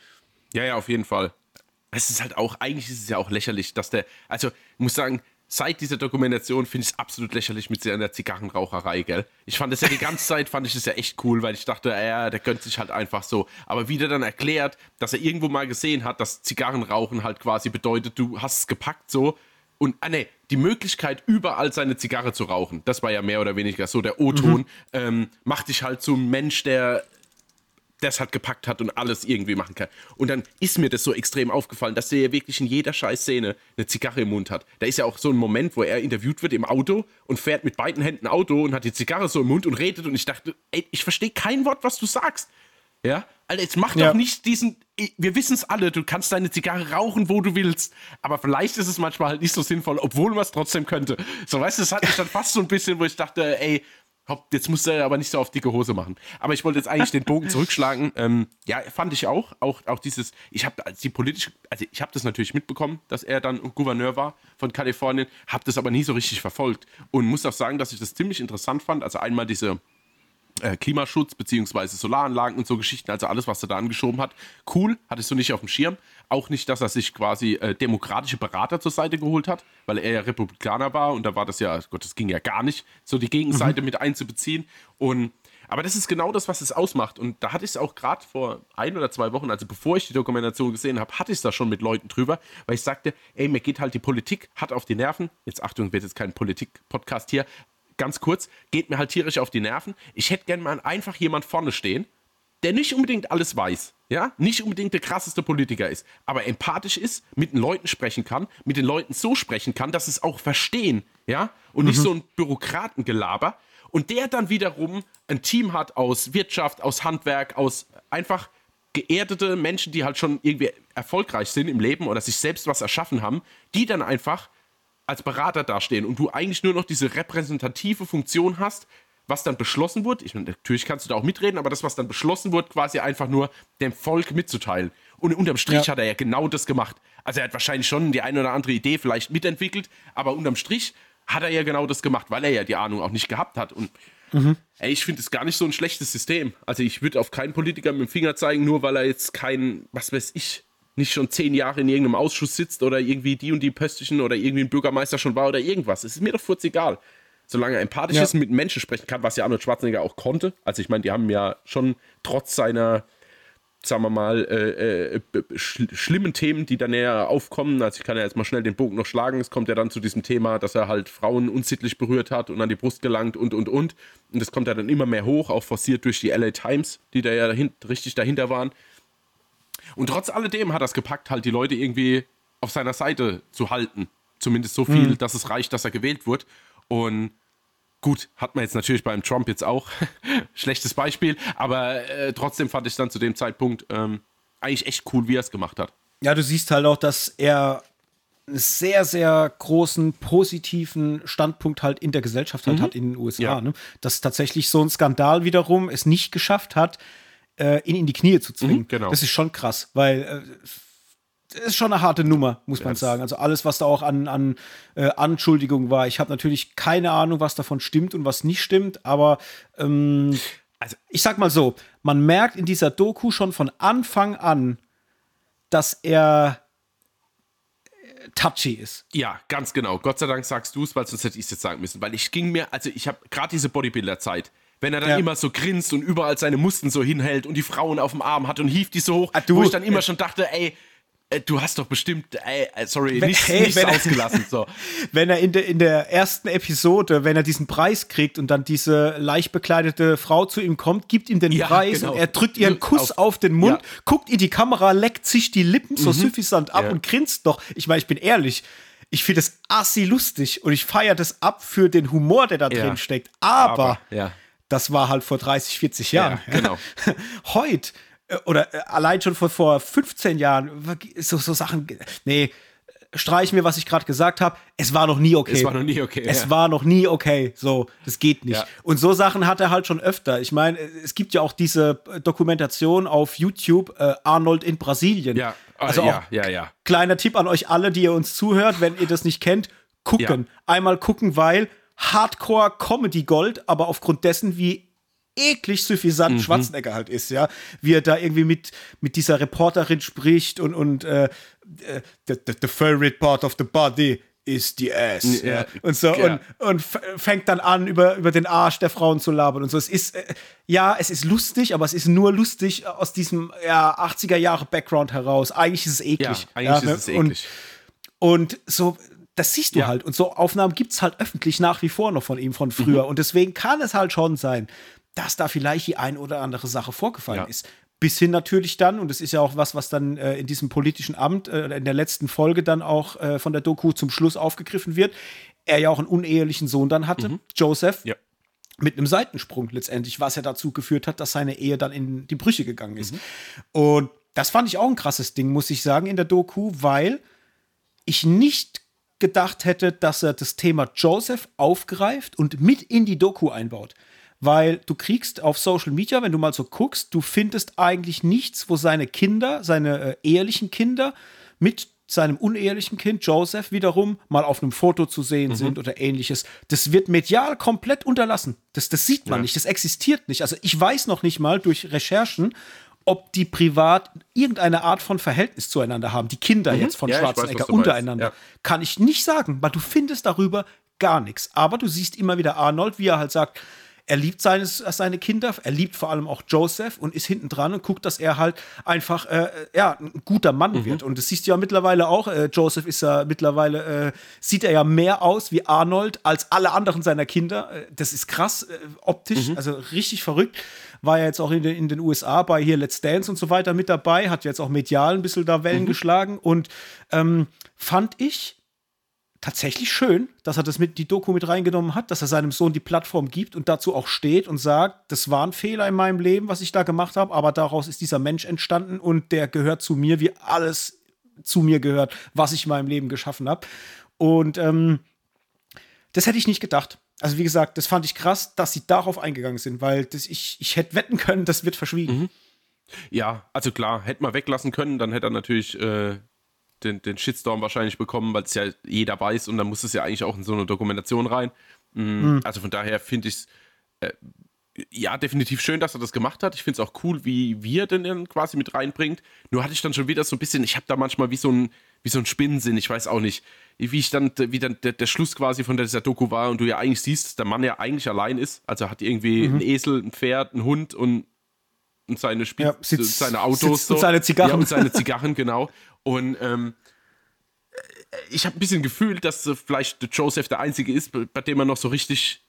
Ja, ja, auf jeden Fall. Es ist halt auch, eigentlich ist es ja auch lächerlich, dass der, also ich muss sagen, seit dieser Dokumentation finde ich es absolut lächerlich mit seiner Zigarrenraucherei, gell? Ich fand es ja die ganze Zeit, fand ich es ja echt cool, weil ich dachte, ja, der gönnt sich halt einfach so. Aber wie der dann erklärt, dass er irgendwo mal gesehen hat, dass Zigarrenrauchen halt quasi bedeutet, du hast es gepackt so und, ah ne, die Möglichkeit, überall seine Zigarre zu rauchen, das war ja mehr oder weniger so der O-Ton, mhm. ähm, macht dich halt zum Mensch, der das halt gepackt hat und alles irgendwie machen kann. Und dann ist mir das so extrem aufgefallen, dass der ja wirklich in jeder Scheißszene eine Zigarre im Mund hat. Da ist ja auch so ein Moment, wo er interviewt wird im Auto und fährt mit beiden Händen Auto und hat die Zigarre so im Mund und redet und ich dachte, ey, ich verstehe kein Wort, was du sagst. Ja, Alter, jetzt mach ja. doch nicht diesen. Wir wissen es alle, du kannst deine Zigarre rauchen, wo du willst. Aber vielleicht ist es manchmal halt nicht so sinnvoll, obwohl man es trotzdem könnte. So, weißt du, das hat mich dann fast so ein bisschen, wo ich dachte, ey, Jetzt musst du aber nicht so auf dicke Hose machen. Aber ich wollte jetzt eigentlich den Bogen zurückschlagen. Ähm, ja, fand ich auch. Auch, auch dieses, ich habe die politische, also ich habe das natürlich mitbekommen, dass er dann Gouverneur war von Kalifornien, habe das aber nie so richtig verfolgt. Und muss auch sagen, dass ich das ziemlich interessant fand. Also einmal diese äh, Klimaschutz beziehungsweise Solaranlagen und so Geschichten, also alles, was er da angeschoben hat. Cool, hattest du nicht auf dem Schirm. Auch nicht, dass er sich quasi äh, demokratische Berater zur Seite geholt hat, weil er ja Republikaner war und da war das ja, Gott, das ging ja gar nicht, so die Gegenseite mhm. mit einzubeziehen. Und aber das ist genau das, was es ausmacht. Und da hatte ich es auch gerade vor ein oder zwei Wochen, also bevor ich die Dokumentation gesehen habe, hatte ich es da schon mit Leuten drüber, weil ich sagte, ey, mir geht halt die Politik, hat auf die Nerven. Jetzt Achtung, wird jetzt kein Politik-Podcast hier, ganz kurz, geht mir halt tierisch auf die Nerven. Ich hätte gerne mal einfach jemand vorne stehen, der nicht unbedingt alles weiß, ja, nicht unbedingt der krasseste Politiker ist, aber empathisch ist, mit den Leuten sprechen kann, mit den Leuten so sprechen kann, dass sie es auch verstehen, ja, und mhm. nicht so ein Bürokratengelaber. Und der dann wiederum ein Team hat aus Wirtschaft, aus Handwerk, aus einfach geerdete Menschen, die halt schon irgendwie erfolgreich sind im Leben oder sich selbst was erschaffen haben, die dann einfach als Berater dastehen und du eigentlich nur noch diese repräsentative Funktion hast, was dann beschlossen wird. Ich meine, natürlich kannst du da auch mitreden, aber das, was dann beschlossen wird, quasi einfach nur dem Volk mitzuteilen. Und unterm Strich ja. hat er ja genau das gemacht. Also er hat wahrscheinlich schon die eine oder andere Idee vielleicht mitentwickelt, aber unterm Strich hat er ja genau das gemacht, weil er ja die Ahnung auch nicht gehabt hat. Und mhm. ey, ich finde es gar nicht so ein schlechtes System. Also ich würde auf keinen Politiker mit dem Finger zeigen, nur weil er jetzt kein, was weiß ich, nicht schon zehn Jahre in irgendeinem Ausschuss sitzt oder irgendwie die und die Pöstchen oder irgendwie ein Bürgermeister schon war oder irgendwas. Es ist mir doch furz egal. Solange er empathisch ja. ist und mit Menschen sprechen kann, was ja Arnold Schwarzenegger auch konnte. Also ich meine, die haben ja schon trotz seiner sagen wir mal, äh, äh, sch schlimmen Themen, die dann näher aufkommen. Also ich kann ja jetzt mal schnell den Bogen noch schlagen. Es kommt ja dann zu diesem Thema, dass er halt Frauen unsittlich berührt hat und an die Brust gelangt und, und, und. Und das kommt ja dann immer mehr hoch, auch forciert durch die LA Times, die da ja dahin, richtig dahinter waren. Und trotz alledem hat er es gepackt, halt die Leute irgendwie auf seiner Seite zu halten. Zumindest so viel, mhm. dass es reicht, dass er gewählt wird. Und gut, hat man jetzt natürlich beim Trump jetzt auch. Schlechtes Beispiel, aber äh, trotzdem fand ich dann zu dem Zeitpunkt ähm, eigentlich echt cool, wie er es gemacht hat. Ja, du siehst halt auch, dass er einen sehr, sehr großen positiven Standpunkt halt in der Gesellschaft halt mhm. hat in den USA. Ja. Ne? Dass tatsächlich so ein Skandal wiederum es nicht geschafft hat, äh, ihn in die Knie zu zwingen. Mhm, genau. Das ist schon krass, weil äh, das ist schon eine harte Nummer, muss man sagen. Also alles, was da auch an, an äh, Anschuldigungen war. Ich habe natürlich keine Ahnung, was davon stimmt und was nicht stimmt, aber ähm, also ich sag mal so, man merkt in dieser Doku schon von Anfang an, dass er äh, touchy ist. Ja, ganz genau. Gott sei Dank sagst du es, weil sonst hätte ich es jetzt sagen müssen. Weil ich ging mir, also ich habe gerade diese Bodybuilder-Zeit, wenn er dann ja. immer so grinst und überall seine Musten so hinhält und die Frauen auf dem Arm hat und hieft die so hoch, ah, du, wo ich dann immer schon dachte, ey, äh, du hast doch bestimmt, ey, äh, sorry, wenn, nichts, hey, nichts ausgelassen. So. wenn er in der, in der ersten Episode, wenn er diesen Preis kriegt und dann diese leicht bekleidete Frau zu ihm kommt, gibt ihm den ja, Preis genau. und er drückt ihr einen Kuss auf, auf den Mund, ja. guckt in die Kamera, leckt sich die Lippen so mhm. suffisant ab ja. und grinst doch. Ich meine, ich bin ehrlich, ich finde das assi lustig und ich feiere das ab für den Humor, der da drin steckt. Aber, Aber ja das war halt vor 30, 40 Jahren. Ja, genau. Heute äh, oder äh, allein schon vor, vor 15 Jahren, so, so Sachen, nee, streich mir, was ich gerade gesagt habe. Es war noch nie okay. Es war noch nie okay. Es ja. war noch nie okay. So, das geht nicht. Ja. Und so Sachen hat er halt schon öfter. Ich meine, es gibt ja auch diese Dokumentation auf YouTube, äh, Arnold in Brasilien. Ja, also ja, ja, ja. Kleiner Tipp an euch alle, die ihr uns zuhört, wenn ihr das nicht kennt, gucken. Einmal gucken, weil Hardcore-Comedy-Gold, aber aufgrund dessen, wie eklig suffisant mhm. Schwarzenegger halt ist, ja. Wie er da irgendwie mit, mit dieser Reporterin spricht und, und äh, äh the, the, the favorite part of the body is the ass. Ja, und so ja. und, und fängt dann an, über, über den Arsch der Frauen zu labern und so. Es ist, äh, ja, es ist lustig, aber es ist nur lustig aus diesem ja, 80er Jahre Background heraus. Eigentlich ist es eklig. Ja, eigentlich ja, ist es eklig. Und, und so das siehst du ja. halt. Und so Aufnahmen gibt es halt öffentlich nach wie vor noch von ihm von früher. Mhm. Und deswegen kann es halt schon sein, dass da vielleicht die ein oder andere Sache vorgefallen ja. ist. Bis hin natürlich dann, und das ist ja auch was, was dann äh, in diesem politischen Amt, äh, in der letzten Folge dann auch äh, von der Doku zum Schluss aufgegriffen wird, er ja auch einen unehelichen Sohn dann hatte, mhm. Joseph. Ja. Mit einem Seitensprung letztendlich, was ja dazu geführt hat, dass seine Ehe dann in die Brüche gegangen ist. Mhm. Und das fand ich auch ein krasses Ding, muss ich sagen, in der Doku, weil ich nicht gedacht hätte, dass er das Thema Joseph aufgreift und mit in die Doku einbaut. Weil du kriegst auf Social Media, wenn du mal so guckst, du findest eigentlich nichts, wo seine Kinder, seine äh, ehelichen Kinder mit seinem unehelichen Kind Joseph wiederum mal auf einem Foto zu sehen mhm. sind oder ähnliches. Das wird medial komplett unterlassen. Das, das sieht man ja. nicht, das existiert nicht. Also ich weiß noch nicht mal durch Recherchen, ob die privat irgendeine Art von Verhältnis zueinander haben. Die Kinder mhm. jetzt von ja, Schwarzenegger weiß, untereinander. Ja. Kann ich nicht sagen, weil du findest darüber gar nichts. Aber du siehst immer wieder Arnold, wie er halt sagt, er liebt seines, seine Kinder, er liebt vor allem auch Joseph und ist hinten dran und guckt, dass er halt einfach äh, ja, ein guter Mann mhm. wird. Und das siehst du ja mittlerweile auch. Äh, Joseph ist ja mittlerweile, äh, sieht er ja mehr aus wie Arnold als alle anderen seiner Kinder. Äh, das ist krass äh, optisch, mhm. also richtig verrückt. War ja jetzt auch in den, in den USA bei hier Let's Dance und so weiter mit dabei, hat jetzt auch medial ein bisschen da Wellen mhm. geschlagen und ähm, fand ich tatsächlich schön, dass er das mit die Doku mit reingenommen hat, dass er seinem Sohn die Plattform gibt und dazu auch steht und sagt, das war ein Fehler in meinem Leben, was ich da gemacht habe, aber daraus ist dieser Mensch entstanden und der gehört zu mir, wie alles zu mir gehört, was ich in meinem Leben geschaffen habe. Und ähm, das hätte ich nicht gedacht. Also wie gesagt, das fand ich krass, dass sie darauf eingegangen sind, weil das, ich, ich hätte wetten können, das wird verschwiegen. Mhm. Ja, also klar, hätte man weglassen können, dann hätte er natürlich äh, den, den Shitstorm wahrscheinlich bekommen, weil es ja jeder weiß und dann muss es ja eigentlich auch in so eine Dokumentation rein. Mhm. Mhm. Also von daher finde ich es äh, ja definitiv schön, dass er das gemacht hat. Ich finde es auch cool, wie wir den dann quasi mit reinbringt. Nur hatte ich dann schon wieder so ein bisschen, ich habe da manchmal wie so ein wie so ein Spinnensinn, ich weiß auch nicht, wie ich dann, wie dann der, der Schluss quasi von dieser Doku war und du ja eigentlich siehst, dass der Mann ja eigentlich allein ist. Also hat irgendwie mhm. einen Esel, ein Pferd, einen Hund und und seine Spiel Ja, sitzt- seine Autos sitzt und seine Zigarren. Ja, und seine Zigarren, genau. Und ähm, ich habe ein bisschen gefühlt, dass äh, vielleicht Joseph der Einzige ist, bei dem man noch so richtig,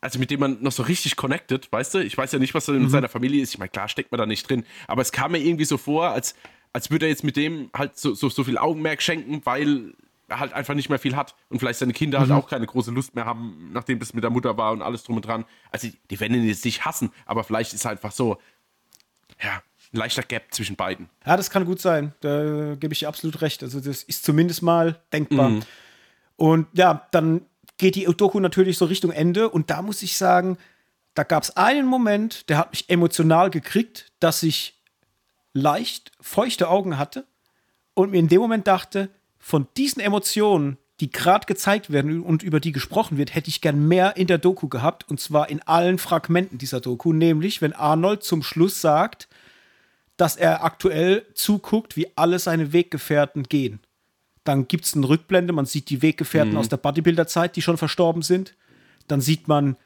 also mit dem man noch so richtig connected, weißt du? Ich weiß ja nicht, was da in seiner Familie ist. Ich meine, klar steckt man da nicht drin, aber es kam mir irgendwie so vor, als, als würde er jetzt mit dem halt so, so, so viel Augenmerk schenken, weil halt einfach nicht mehr viel hat und vielleicht seine Kinder halt auch keine große Lust mehr haben, nachdem das mit der Mutter war und alles drum und dran. Also die werden ihn jetzt nicht hassen, aber vielleicht ist einfach so, ja, ein leichter Gap zwischen beiden. Ja, das kann gut sein. Da gebe ich dir absolut recht. Also, das ist zumindest mal denkbar. Und ja, dann geht die Doku natürlich so Richtung Ende. Und da muss ich sagen, da gab es einen Moment, der hat mich emotional gekriegt, dass ich leicht feuchte Augen hatte und mir in dem Moment dachte, von diesen Emotionen, die gerade gezeigt werden und über die gesprochen wird, hätte ich gern mehr in der Doku gehabt. Und zwar in allen Fragmenten dieser Doku. Nämlich, wenn Arnold zum Schluss sagt, dass er aktuell zuguckt, wie alle seine Weggefährten gehen. Dann gibt es eine Rückblende, man sieht die Weggefährten aus der Bodybuilder-Zeit, die schon verstorben sind. Dann sieht man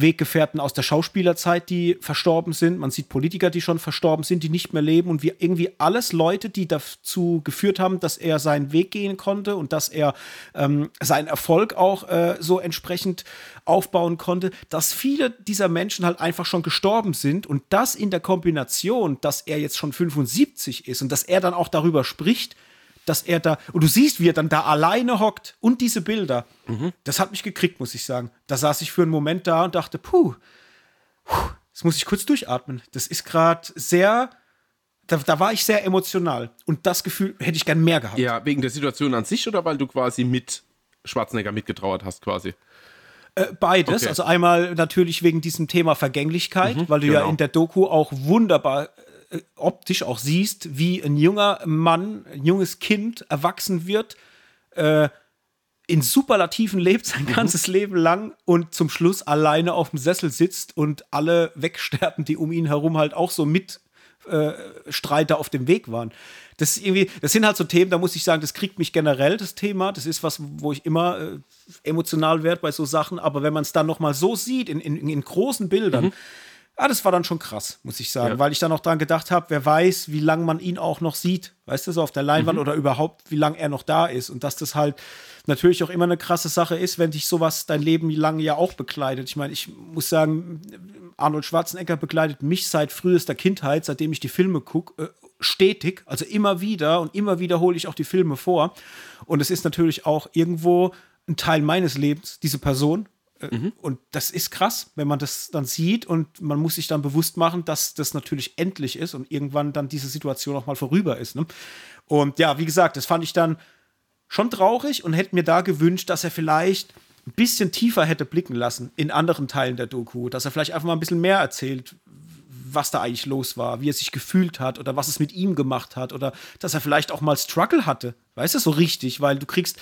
Weggefährten aus der Schauspielerzeit, die verstorben sind. Man sieht Politiker, die schon verstorben sind, die nicht mehr leben. Und wie irgendwie alles Leute, die dazu geführt haben, dass er seinen Weg gehen konnte und dass er ähm, seinen Erfolg auch äh, so entsprechend aufbauen konnte, dass viele dieser Menschen halt einfach schon gestorben sind. Und das in der Kombination, dass er jetzt schon 75 ist und dass er dann auch darüber spricht, dass er da, und du siehst, wie er dann da alleine hockt und diese Bilder, das hat mich gekriegt, muss ich sagen. Da saß ich für einen Moment da und dachte, puh, puh jetzt muss ich kurz durchatmen. Das ist gerade sehr, da, da war ich sehr emotional. Und das Gefühl hätte ich gern mehr gehabt. Ja, wegen der Situation an sich oder weil du quasi mit Schwarzenegger mitgetrauert hast, quasi? Äh, beides. Okay. Also einmal natürlich wegen diesem Thema Vergänglichkeit, weil du ja genau. in der Doku auch wunderbar optisch auch siehst, wie ein junger Mann, ein junges Kind erwachsen wird, äh, in Superlativen lebt sein ganzes Leben lang und zum Schluss alleine auf dem Sessel sitzt und alle wegsterben, die um ihn herum halt auch so mit äh, Streiter auf dem Weg waren. Das ist irgendwie, das sind halt so Themen, da muss ich sagen, das kriegt mich generell das Thema. Das ist was, wo ich immer äh, emotional werde bei so Sachen. Aber wenn man es dann noch mal so sieht in, in, in großen Bildern, ah, das war dann schon krass, muss ich sagen, Ja. weil ich dann auch dran gedacht habe, wer weiß, wie lange man ihn auch noch sieht, weißt du, so auf der Leinwand oder überhaupt, wie lange er noch da ist und dass das halt natürlich auch immer eine krasse Sache ist, wenn dich sowas dein Leben lang ja auch begleitet. Ich meine, ich muss sagen, Arnold Schwarzenegger begleitet mich seit frühester Kindheit, seitdem ich die Filme gucke, äh, stetig, also immer wieder und immer wieder hole ich auch die Filme vor. Und es ist natürlich auch irgendwo ein Teil meines Lebens, diese Person. Äh, Und das ist krass, wenn man das dann sieht und man muss sich dann bewusst machen, dass das natürlich endlich ist und irgendwann dann diese Situation auch mal vorüber ist. Ne? Und ja, wie gesagt, das fand ich dann schon traurig und hätte mir da gewünscht, dass er vielleicht ein bisschen tiefer hätte blicken lassen in anderen Teilen der Doku, dass er vielleicht einfach mal ein bisschen mehr erzählt, was da eigentlich los war, wie er sich gefühlt hat oder was es mit ihm gemacht hat oder dass er vielleicht auch mal Struggle hatte. Weißt du, so richtig, weil du kriegst,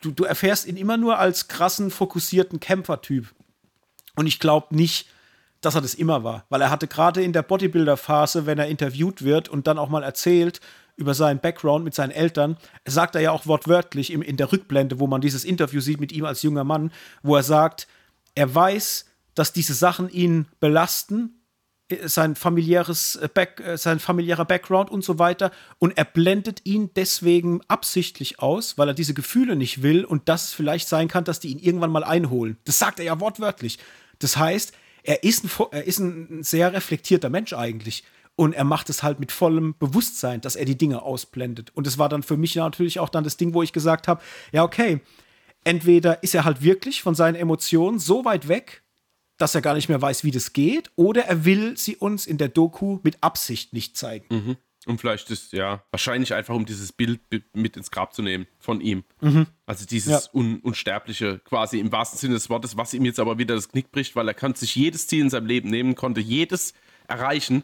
du, du erfährst ihn immer nur als krassen, fokussierten Kämpfertyp. Und ich glaube nicht, dass er das immer war, weil er hatte gerade in der Bodybuilder-Phase, wenn er interviewt wird und dann auch mal erzählt über seinen Background mit seinen Eltern, sagt er ja auch wortwörtlich in der Rückblende, wo man dieses Interview sieht mit ihm als junger Mann, wo er sagt, er weiß, dass diese Sachen ihn belasten, sein familiäres äh, Back, äh, sein familiärer Background und so weiter und er blendet ihn deswegen absichtlich aus, weil er diese Gefühle nicht will und dass es vielleicht sein kann, dass die ihn irgendwann mal einholen. Das sagt er ja wortwörtlich. Das heißt, er ist ein, er ist ein sehr reflektierter Mensch eigentlich. Und er macht es halt mit vollem Bewusstsein, dass er die Dinge ausblendet. Und es war dann für mich natürlich auch dann das Ding, wo ich gesagt habe, ja, okay, entweder ist er halt wirklich von seinen Emotionen so weit weg, dass er gar nicht mehr weiß, wie das geht, oder er will sie uns in der Doku mit Absicht nicht zeigen. Und vielleicht ist, ja, wahrscheinlich einfach, um dieses Bild bi- mit ins Grab zu nehmen von ihm. Also dieses Ja. Un Unsterbliche, quasi im wahrsten Sinne des Wortes, was ihm jetzt aber wieder das Knick bricht, weil er kann sich jedes Ziel in seinem Leben nehmen, konnte jedes erreichen,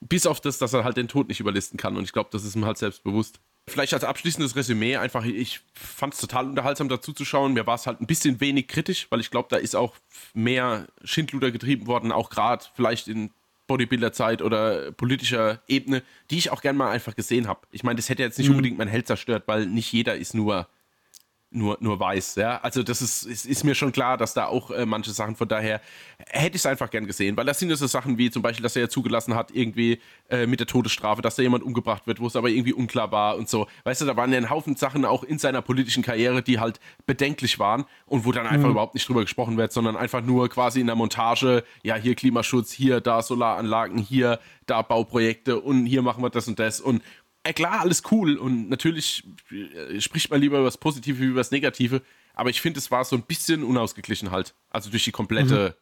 bis auf das, dass er halt den Tod nicht überlisten kann. Und ich glaube, das ist ihm halt selbst bewusst. Vielleicht als abschließendes Resümee einfach, ich fand es total unterhaltsam dazu zu schauen. Mir war es halt ein bisschen wenig kritisch, weil ich glaube, da ist auch mehr Schindluder getrieben worden, auch gerade vielleicht in Bodybuilder-Zeit oder politischer Ebene, die ich auch gern mal einfach gesehen habe. Ich meine, das hätte jetzt nicht unbedingt mein Held zerstört, weil nicht jeder ist nur nur, nur weiß. Ja? Also das ist, ist, ist mir schon klar, dass da auch äh, manche Sachen, von daher hätte ich es einfach gern gesehen, weil das sind ja so Sachen wie zum Beispiel, dass er ja zugelassen hat, irgendwie äh, mit der Todesstrafe, dass da jemand umgebracht wird, wo es aber irgendwie unklar war und so. Weißt du, da waren ja ein Haufen Sachen auch in seiner politischen Karriere, die halt bedenklich waren und wo dann einfach mhm. überhaupt nicht drüber gesprochen wird, sondern einfach nur quasi in der Montage, ja, hier Klimaschutz, hier, da Solaranlagen, hier, da Bauprojekte und hier machen wir das und das und klar, alles cool und natürlich äh, spricht man lieber über das Positive wie über das Negative, aber ich finde, es war so ein bisschen unausgeglichen halt. Also durch die komplette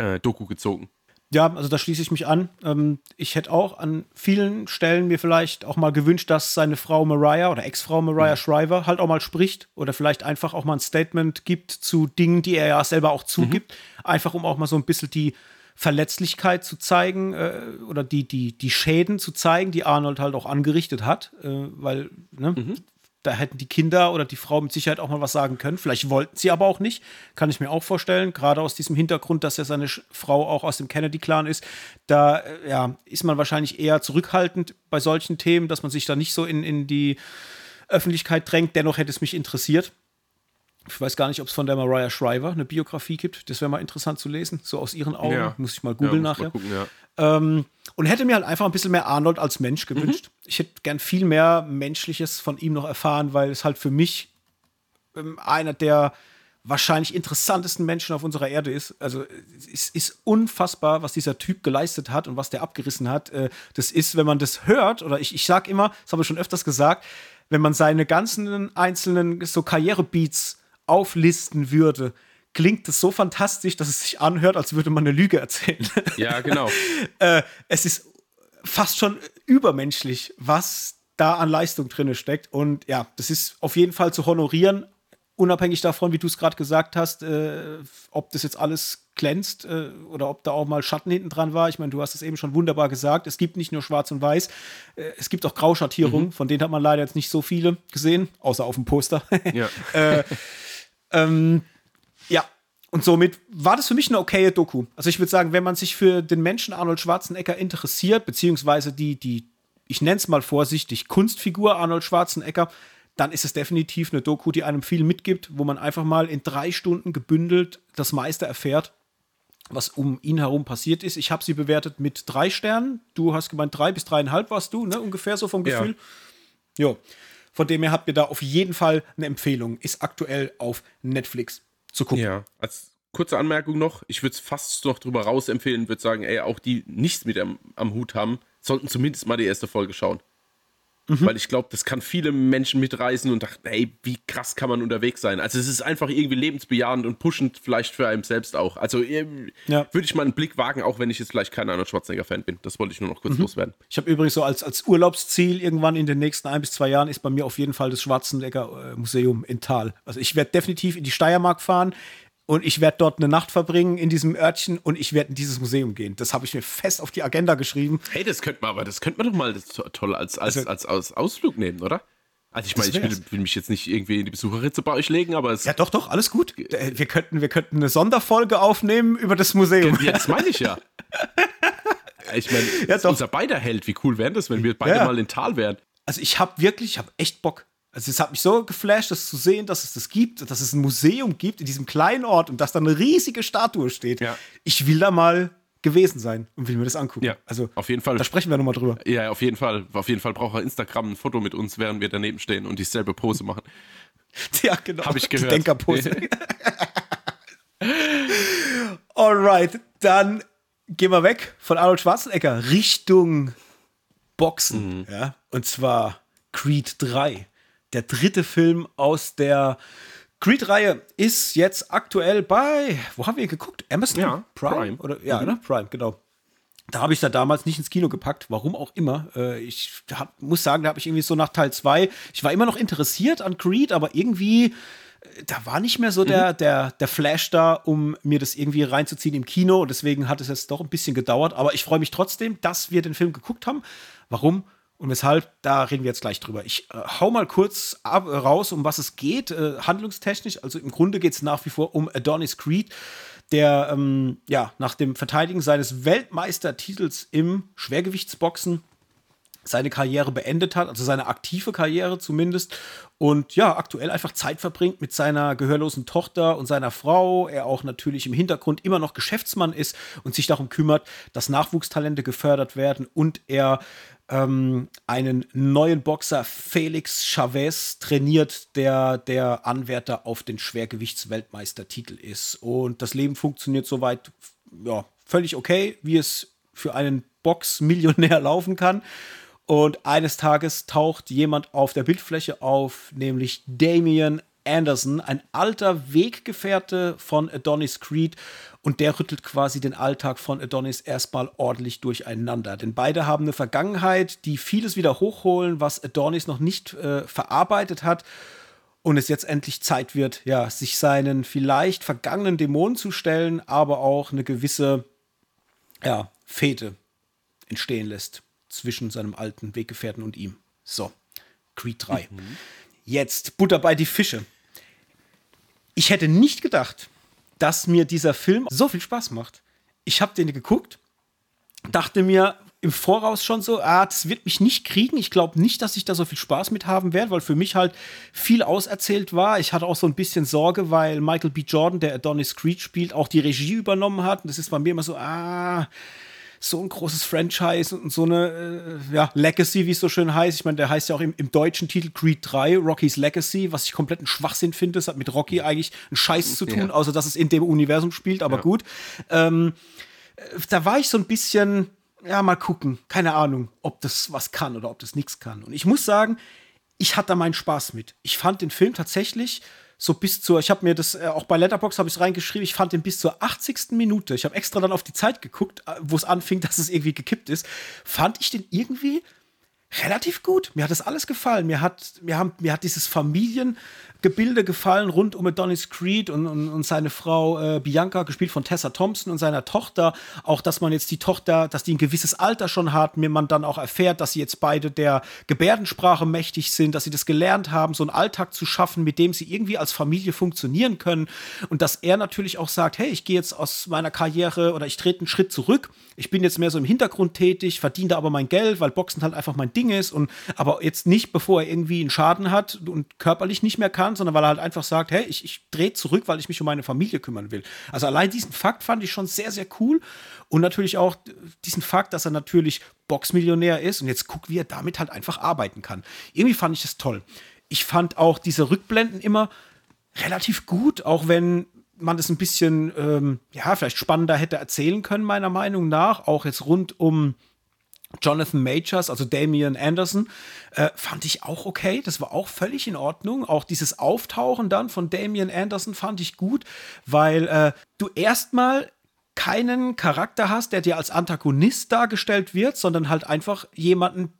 mhm. äh, Doku gezogen. Ja, also da schließe ich mich an. Ähm, ich hätte auch an vielen Stellen mir vielleicht auch mal gewünscht, dass seine Frau Mariah oder Ex-Frau Mariah mhm. Shriver halt auch mal spricht oder vielleicht einfach auch mal ein Statement gibt zu Dingen, die er ja selber auch zugibt. Mhm. Einfach um auch mal so ein bisschen die Verletzlichkeit zu zeigen äh, oder die, die, die Schäden zu zeigen, die Arnold halt auch angerichtet hat, äh, weil ne, mhm. da hätten die Kinder oder die Frau mit Sicherheit auch mal was sagen können. Vielleicht wollten sie aber auch nicht, kann ich mir auch vorstellen, gerade aus diesem Hintergrund, dass ja seine Frau auch aus dem Kennedy-Clan ist. Da äh, ja, ist man wahrscheinlich eher zurückhaltend bei solchen Themen, dass man sich da nicht so in, in die Öffentlichkeit drängt. Dennoch hätte es mich interessiert. Ich weiß gar nicht, ob es von der Mariah Shriver eine Biografie gibt. Das wäre mal interessant zu lesen. So aus ihren Augen. Ja. Muss ich mal googeln ja, nachher. Mal gucken, ja. ähm, und hätte mir halt einfach ein bisschen mehr Arnold als Mensch gewünscht. Mhm. Ich hätte gern viel mehr Menschliches von ihm noch erfahren, weil es halt für mich ähm, einer der wahrscheinlich interessantesten Menschen auf unserer Erde ist. Also es ist unfassbar, was dieser Typ geleistet hat und was der abgerissen hat. Äh, das ist, wenn man das hört, oder ich, ich sag immer, das habe ich schon öfters gesagt, wenn man seine ganzen einzelnen so Karrierebeats auflisten würde, klingt es so fantastisch, dass es sich anhört, als würde man eine Lüge erzählen. Ja, genau. äh, es ist fast schon übermenschlich, was da an Leistung drin steckt. Und ja, das ist auf jeden Fall zu honorieren, unabhängig davon, wie du es gerade gesagt hast, äh, ob das jetzt alles glänzt äh, oder ob da auch mal Schatten hinten dran war. Ich meine, du hast es eben schon wunderbar gesagt. Es gibt nicht nur Schwarz und Weiß, äh, es gibt auch Grauschattierungen, mhm. von denen hat man leider jetzt nicht so viele gesehen, außer auf dem Poster. Ja. Äh, ähm, ja, und somit war das für mich eine okaye Doku. Also ich würde sagen, wenn man sich für den Menschen Arnold Schwarzenegger interessiert, beziehungsweise die, die, ich nenne es mal vorsichtig, Kunstfigur Arnold Schwarzenegger, dann ist es definitiv eine Doku, die einem viel mitgibt, wo man einfach mal in drei Stunden gebündelt das meiste erfährt, was um ihn herum passiert ist. Ich habe sie bewertet mit drei Sternen. Du hast gemeint, drei bis dreieinhalb warst du, ne? Ungefähr so vom Gefühl. Ja. Jo. Von dem her habt ihr da auf jeden Fall eine Empfehlung. Ist aktuell auf Netflix zu gucken. Ja, als kurze Anmerkung noch, ich würde es fast noch drüber raus empfehlen, würde sagen, ey, auch die nichts mit am, am Hut haben, sollten zumindest mal die erste Folge schauen. Mhm. Weil ich glaube, das kann viele Menschen mitreißen und dachten, ey, wie krass kann man unterwegs sein. Also es ist einfach irgendwie lebensbejahend und pushend vielleicht für einen selbst auch. Also ähm, ja. würde ich mal einen Blick wagen, auch wenn ich jetzt vielleicht kein Arnold Schwarzenegger-Fan bin. Das wollte ich nur noch kurz mhm. loswerden. Ich habe übrigens so als, als Urlaubsziel irgendwann in den nächsten ein bis zwei Jahren ist bei mir auf jeden Fall das Schwarzenegger-Museum in Tal. Also ich werde definitiv in die Steiermark fahren und ich werde dort eine Nacht verbringen in diesem Örtchen und ich werde in dieses Museum gehen. Das habe ich mir fest auf die Agenda geschrieben. Hey, das könnte man aber, das könnte man doch mal toll als, als, also, als, als Ausflug nehmen, oder? Also ich meine, ich will, will, mich jetzt nicht irgendwie in die Besucherritze bei euch legen, aber es. Ja, doch, doch, alles gut. Äh, wir könnten, wir könnten eine Sonderfolge aufnehmen über das Museum. Ja, das meine ich ja. ich meine, ja, unser beider Held. Wie cool wäre das, wenn wir beide ja. mal in Tal wären? Also ich habe wirklich, ich habe echt Bock. Also es hat mich so geflasht, das zu sehen, dass es das gibt, dass es ein Museum gibt in diesem kleinen Ort und dass da eine riesige Statue steht. Ja. Ich will da mal gewesen sein und will mir das angucken. Ja, also auf jeden Fall. Da sprechen wir nochmal drüber. Ja, auf jeden Fall. Auf jeden Fall braucht er Instagram ein Foto mit uns, während wir daneben stehen und dieselbe Pose machen. Ja, genau. Habe ich gehört. Die Denkerpose. Alright, dann gehen wir weg von Arnold Schwarzenegger Richtung Boxen. Mhm. Ja, und zwar Creed 3 der dritte Film aus der Creed-Reihe ist jetzt aktuell bei, wo haben wir geguckt? Amazon ja, Prime? Prime? Oder, ja, mhm. ne? Prime, genau. Da habe ich da damals nicht ins Kino gepackt, warum auch immer. Äh, ich hab, muss sagen, da habe ich irgendwie so nach Teil 2, ich war immer noch interessiert an Creed, aber irgendwie, äh, da war nicht mehr so der, mhm. der, der Flash da, um mir das irgendwie reinzuziehen im Kino. Und deswegen hat es jetzt doch ein bisschen gedauert. Aber ich freue mich trotzdem, dass wir den Film geguckt haben. Warum? Und weshalb, da reden wir jetzt gleich drüber. Ich äh, hau mal kurz ab, äh, raus, um was es geht, äh, handlungstechnisch. Also im Grunde geht es nach wie vor um Adonis Creed, der ähm, ja, nach dem Verteidigen seines Weltmeistertitels im Schwergewichtsboxen seine Karriere beendet hat, also seine aktive Karriere zumindest. Und ja, aktuell einfach Zeit verbringt mit seiner gehörlosen Tochter und seiner Frau. Er auch natürlich im Hintergrund immer noch Geschäftsmann ist und sich darum kümmert, dass Nachwuchstalente gefördert werden und er ähm, einen neuen Boxer, Felix Chavez, trainiert, der der Anwärter auf den Schwergewichtsweltmeistertitel ist. Und das Leben funktioniert soweit ja, völlig okay, wie es für einen Boxmillionär laufen kann. Und eines Tages taucht jemand auf der Bildfläche auf, nämlich Damian Anderson, ein alter Weggefährte von Adonis Creed. Und der rüttelt quasi den Alltag von Adonis erstmal ordentlich durcheinander. Denn beide haben eine Vergangenheit, die vieles wieder hochholen, was Adonis noch nicht äh, verarbeitet hat. Und es jetzt endlich Zeit wird, ja, sich seinen vielleicht vergangenen Dämonen zu stellen, aber auch eine gewisse, ja, Fete entstehen lässt zwischen seinem alten Weggefährten und ihm. So, Creed 3. Mhm. Jetzt Butter bei die Fische. Ich hätte nicht gedacht, dass mir dieser Film so viel Spaß macht. Ich habe den geguckt, dachte mir im Voraus schon so, ah, das wird mich nicht kriegen. Ich glaube nicht, dass ich da so viel Spaß mit haben werde, weil für mich halt viel auserzählt war. Ich hatte auch so ein bisschen Sorge, weil Michael B. Jordan, der Adonis Creed spielt, auch die Regie übernommen hat. Und das ist bei mir immer so, ah, so ein großes Franchise und so eine äh, ja, Legacy, wie es so schön heißt. Ich meine, der heißt ja auch im, im, deutschen Titel Creed 3, Rocky's Legacy, was ich komplett einen Schwachsinn finde. Das hat mit Rocky eigentlich einen Scheiß zu tun, ja. außer dass es in dem Universum spielt, aber ja. gut. Ähm, äh, da war ich so ein bisschen, ja, mal gucken, keine Ahnung, ob das was kann oder ob das nichts kann. Und ich muss sagen, ich hatte da meinen Spaß mit. Ich fand den Film tatsächlich so bis zur, ich habe mir das, äh, auch bei Letterbox habe ich es reingeschrieben, ich fand den bis zur 80. Minute, ich habe extra dann auf die Zeit geguckt, äh, wo es anfing, dass es irgendwie gekippt ist, fand ich den irgendwie relativ gut. Mir hat das alles gefallen. Mir hat, mir haben, mir hat dieses Familien, Gebilde gefallen rund um Adonis Creed und, und, und seine Frau äh, Bianca, gespielt von Tessa Thompson und seiner Tochter. Auch, dass man jetzt die Tochter, dass die ein gewisses Alter schon hat, mir man dann auch erfährt, dass sie jetzt beide der Gebärdensprache mächtig sind, dass sie das gelernt haben, so einen Alltag zu schaffen, mit dem sie irgendwie als Familie funktionieren können. Und dass er natürlich auch sagt, hey, ich gehe jetzt aus meiner Karriere oder ich trete einen Schritt zurück. Ich bin jetzt mehr so im Hintergrund tätig, verdiene da aber mein Geld, weil Boxen halt einfach mein Ding ist. Und aber jetzt nicht, bevor er irgendwie einen Schaden hat und körperlich nicht mehr kann kann, sondern weil er halt einfach sagt, hey, ich, ich drehe zurück, weil ich mich um meine Familie kümmern will. Also allein diesen Fakt fand ich schon sehr, sehr cool. Und natürlich auch diesen Fakt, dass er natürlich Boxmillionär ist und jetzt guckt, wie er damit halt einfach arbeiten kann. Irgendwie fand ich das toll. Ich fand auch diese Rückblenden immer relativ gut, auch wenn man das ein bisschen, ähm, ja, vielleicht spannender hätte erzählen können, meiner Meinung nach. Auch jetzt rund um Jonathan Majors, also Damian Anderson, äh, fand ich auch okay. Das war auch völlig in Ordnung. Auch dieses Auftauchen dann von Damian Anderson fand ich gut, weil äh, du erstmal keinen Charakter hast, der dir als Antagonist dargestellt wird, sondern halt einfach jemanden,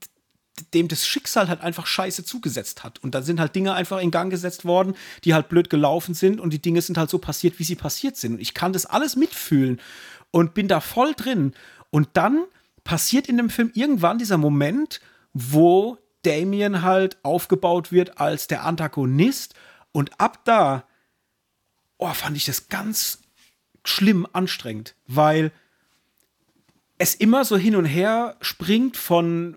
dem das Schicksal halt einfach scheiße zugesetzt hat. Und da sind halt Dinge einfach in Gang gesetzt worden, die halt blöd gelaufen sind und die Dinge sind halt so passiert, wie sie passiert sind. Und ich kann das alles mitfühlen und bin da voll drin. Und dann passiert in dem Film irgendwann dieser Moment, wo Damien halt aufgebaut wird als der Antagonist und ab da, oh, fand ich das ganz schlimm anstrengend, weil es immer so hin und her springt von,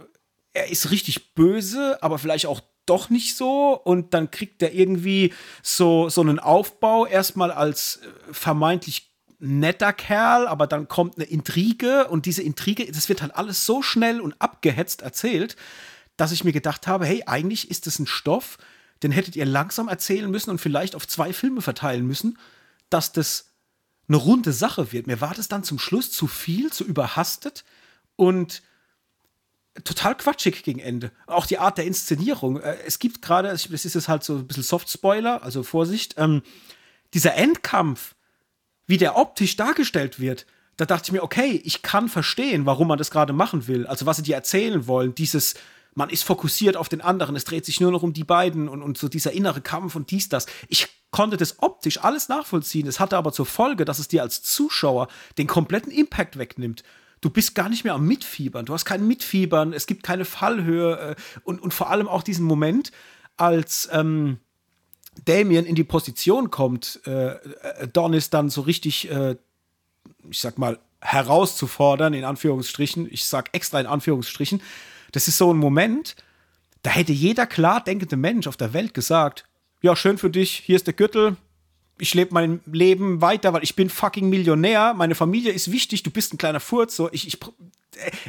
er ist richtig böse, aber vielleicht auch doch nicht so und dann kriegt er irgendwie so, so einen Aufbau erstmal als äh, vermeintlich netter Kerl, aber dann kommt eine Intrige und diese Intrige, das wird halt alles so schnell und abgehetzt erzählt, dass ich mir gedacht habe, hey, eigentlich ist das ein Stoff, den hättet ihr langsam erzählen müssen und vielleicht auf zwei Filme verteilen müssen, dass das eine runde Sache wird. Mir war das dann zum Schluss zu viel, zu überhastet und total quatschig gegen Ende. Auch die Art der Inszenierung. Äh, es gibt gerade, das ist jetzt halt so ein bisschen Soft-Spoiler, also Vorsicht, ähm, dieser Endkampf, wie der optisch dargestellt wird, da dachte ich mir, okay, ich kann verstehen, warum man das gerade machen will. Also was sie dir erzählen wollen, dieses, man ist fokussiert auf den anderen, es dreht sich nur noch um die beiden und, und so dieser innere Kampf und dies, das. Ich konnte das optisch alles nachvollziehen. Es hatte aber zur Folge, dass es dir als Zuschauer den kompletten Impact wegnimmt. Du bist gar nicht mehr am Mitfiebern. Du hast kein Mitfiebern, es gibt keine Fallhöhe äh, und, und vor allem auch diesen Moment, als ähm, Damien in die Position kommt, äh, Donis dann so richtig, äh, ich sag mal, herauszufordern, in Anführungsstrichen, ich sag extra in Anführungsstrichen, das ist so ein Moment, da hätte jeder klar denkende Mensch auf der Welt gesagt, ja, schön für dich, hier ist der Gürtel, ich lebe mein Leben weiter, weil ich bin fucking Millionär, meine Familie ist wichtig, du bist ein kleiner Furz, so, ich, ich,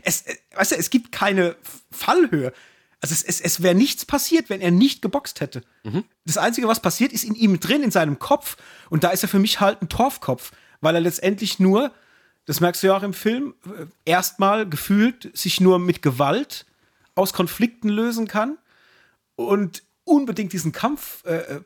es, weißt du, es gibt keine Fallhöhe. Also es, es, es wäre nichts passiert, wenn er nicht geboxt hätte. Mhm. Das Einzige, was passiert, ist in ihm drin, in seinem Kopf. Und da ist er für mich halt ein Torfkopf, weil er letztendlich nur, das merkst du ja auch im Film, äh, erstmal gefühlt sich nur mit Gewalt aus Konflikten lösen kann und unbedingt diesen Kampf äh, äh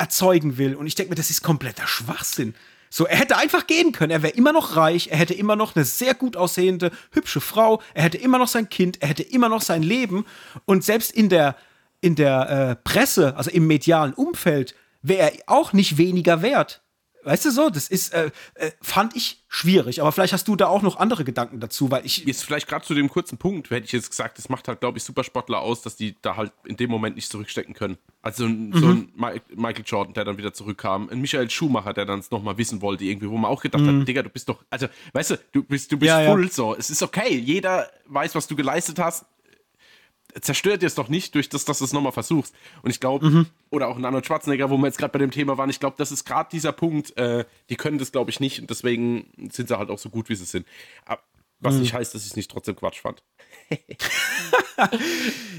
erzeugen will. Und ich denke mir, das ist kompletter Schwachsinn. So, er hätte einfach gehen können. Er wäre immer noch reich. Er hätte immer noch eine sehr gut aussehende, hübsche Frau. Er hätte immer noch sein Kind. Er hätte immer noch sein Leben. Und selbst in der, in der äh, Presse, also im medialen Umfeld, wäre er auch nicht weniger wert. Weißt du so, das ist, äh, äh, fand ich schwierig. Aber vielleicht hast du da auch noch andere Gedanken dazu, weil ich. Jetzt vielleicht gerade zu dem kurzen Punkt, hätte ich jetzt gesagt, das macht halt, glaube ich, Supersportler aus, dass die da halt in dem Moment nicht zurückstecken können. Also mhm. so ein Michael Jordan, der dann wieder zurückkam, ein Michael Schumacher, der dann es nochmal wissen wollte, irgendwie, wo man auch gedacht mhm. hat, Digga, du bist doch, also, weißt du, du bist, du bist ja, full ja. so. Es ist okay, jeder weiß, was du geleistet hast zerstört dir es doch nicht durch das, dass du es nochmal versuchst. Und ich glaube, mhm. oder auch ein Arnold Schwarzenegger, wo wir jetzt gerade bei dem Thema waren, ich glaube, das ist gerade dieser Punkt, äh, die können das, glaube ich, nicht und deswegen sind sie halt auch so gut, wie sie sind. Aber, was mhm. nicht heißt, dass ich es nicht trotzdem Quatsch fand.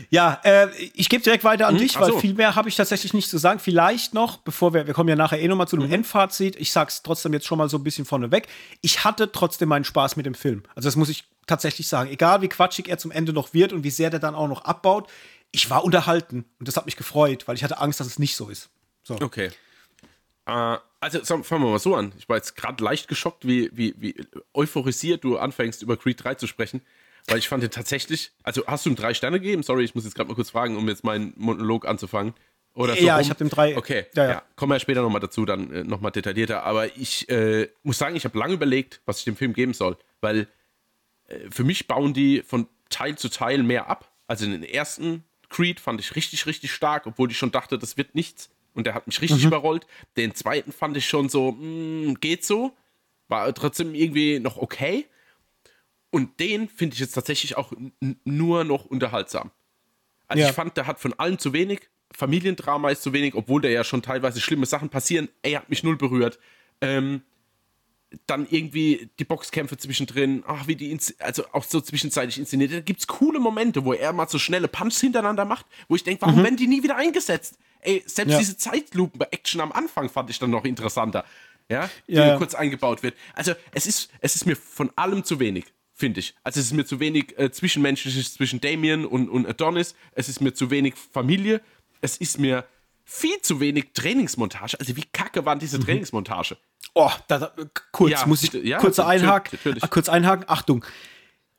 ja, äh, ich gebe direkt weiter an mhm. dich, weil so. viel mehr habe ich tatsächlich nicht zu sagen. Vielleicht noch, bevor wir, wir kommen ja nachher eh nochmal zu einem mhm. Endfazit, ich sag's trotzdem jetzt schon mal so ein bisschen vorneweg. Ich hatte trotzdem meinen Spaß mit dem Film. Also das muss ich tatsächlich sagen. Egal wie quatschig er zum Ende noch wird und wie sehr der dann auch noch abbaut, ich war unterhalten und das hat mich gefreut, weil ich hatte Angst, dass es nicht so ist. So. Okay. Äh, also fangen wir mal so an. Ich war jetzt gerade leicht geschockt, wie, wie, wie euphorisiert du anfängst, über Creed 3 zu sprechen. Weil ich fand den tatsächlich, also hast du ihm drei Sterne gegeben? Sorry, ich muss jetzt gerade mal kurz fragen, um jetzt meinen Monolog anzufangen. Oder so ja, rum. ich habe dem drei. Okay, ja, ja. ja. kommen wir später nochmal dazu, dann äh, nochmal detaillierter. Aber ich äh, muss sagen, ich habe lange überlegt, was ich dem Film geben soll. Weil für mich bauen die von Teil zu Teil mehr ab. Also in den ersten Creed fand ich richtig, richtig stark, obwohl ich schon dachte, das wird nichts. Und der hat mich richtig mhm. überrollt. Den zweiten fand ich schon so, mh, mm, geht so. War trotzdem irgendwie noch okay. Und den finde ich jetzt tatsächlich auch nur noch unterhaltsam. Also ja. ich fand, der hat von allem zu wenig. Familiendrama ist zu wenig, obwohl da ja schon teilweise schlimme Sachen passieren. Er hat mich null berührt. Ähm, dann irgendwie die Boxkämpfe zwischendrin, ach, wie die, also auch so zwischenzeitlich inszeniert. Da gibt es coole Momente, wo er mal so schnelle Punches hintereinander macht, wo ich denke, warum mhm. werden die nie wieder eingesetzt? Ey, selbst ja. diese Zeitlupen bei Action am Anfang fand ich dann noch interessanter. Ja, die ja. kurz eingebaut wird. Also, es ist, es ist mir von allem zu wenig, finde ich. Also, es ist mir zu wenig äh, Zwischenmenschliches zwischen Damien und, und Adonis. Es ist mir zu wenig Familie. Es ist mir viel zu wenig Trainingsmontage. Also, wie kacke waren diese mhm. Trainingsmontage? Oh, da, da, kurz, ja, muss ich ja, kurz, einhaken, natürlich. kurz einhaken. Achtung,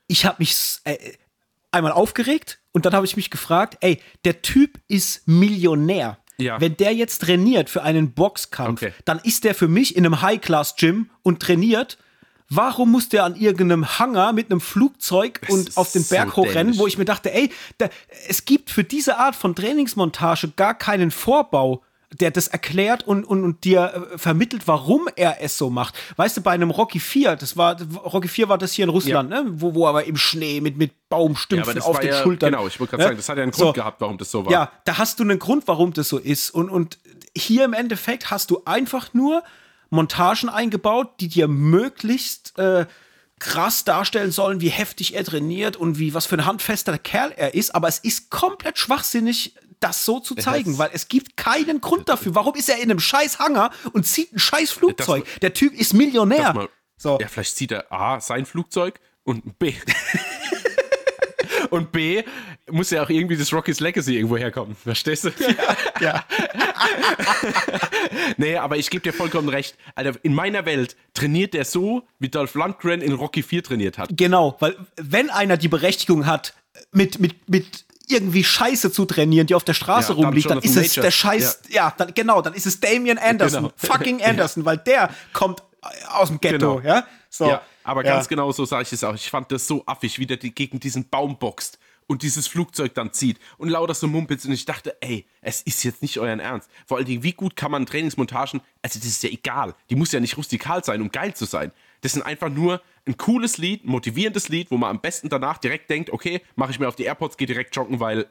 ich habe mich äh, einmal aufgeregt und dann habe ich mich gefragt, ey, der Typ ist Millionär. Ja. Wenn der jetzt trainiert für einen Boxkampf, okay. dann ist der für mich in einem High-Class-Gym und trainiert. Warum muss der an irgendeinem Hangar mit einem Flugzeug das und auf den Berg so hochrennen, wo ich mir dachte, ey, da, es gibt für diese Art von Trainingsmontage gar keinen Vorbau der das erklärt und, und, und dir äh, vermittelt, warum er es so macht. Weißt du, bei einem Rocky 4, das war, Rocky 4 war das hier in Russland, ja. ne? Wo, wo aber im Schnee mit, mit Baumstümpfen ja, auf den ja, Schultern. Genau, ich wollte gerade ne? sagen, das hat ja einen Grund so, gehabt, warum das so war. Ja, da hast du einen Grund, warum das so ist. Und, und hier im Endeffekt hast du einfach nur Montagen eingebaut, die dir möglichst äh, krass darstellen sollen, wie heftig er trainiert und wie was für ein handfester Kerl er ist, aber es ist komplett schwachsinnig das so zu zeigen, weil es gibt keinen Grund dafür. Warum ist er in einem scheiß Hangar und zieht ein scheiß Flugzeug? Das, Der Typ ist Millionär. Mal, so. Ja, vielleicht zieht er A, sein Flugzeug und B. und B, muss ja auch irgendwie das Rocky's Legacy irgendwo herkommen. Verstehst du? Ja. ja. nee, aber ich gebe dir vollkommen recht. Alter, in meiner Welt trainiert der so, wie Dolph Lundgren in Rocky 4 trainiert hat. Genau, weil wenn einer die Berechtigung hat, mit, mit, mit irgendwie Scheiße zu trainieren, die auf der Straße ja, rumliegt, dann, ist es Nature. der Scheiß, ja, ja dann, genau, dann ist es Damian Anderson, genau. fucking Anderson, weil der kommt aus dem Ghetto, genau. ja? So. Ja, aber ganz genau so sage ich es auch. Ich fand das so affig, wie der die gegen diesen Baum boxt und dieses Flugzeug dann zieht und lauter so Mumpitz und ich dachte, ey, es ist jetzt nicht euer Ernst. Vor allen Dingen, wie gut kann man Trainingsmontagen, also das ist ja egal, die muss ja nicht rustikal sein, um geil zu sein. Das sind einfach nur ein cooles Lied, ein motivierendes Lied, wo man am besten danach direkt denkt, okay, mache ich mir auf die AirPods, gehe direkt joggen, weil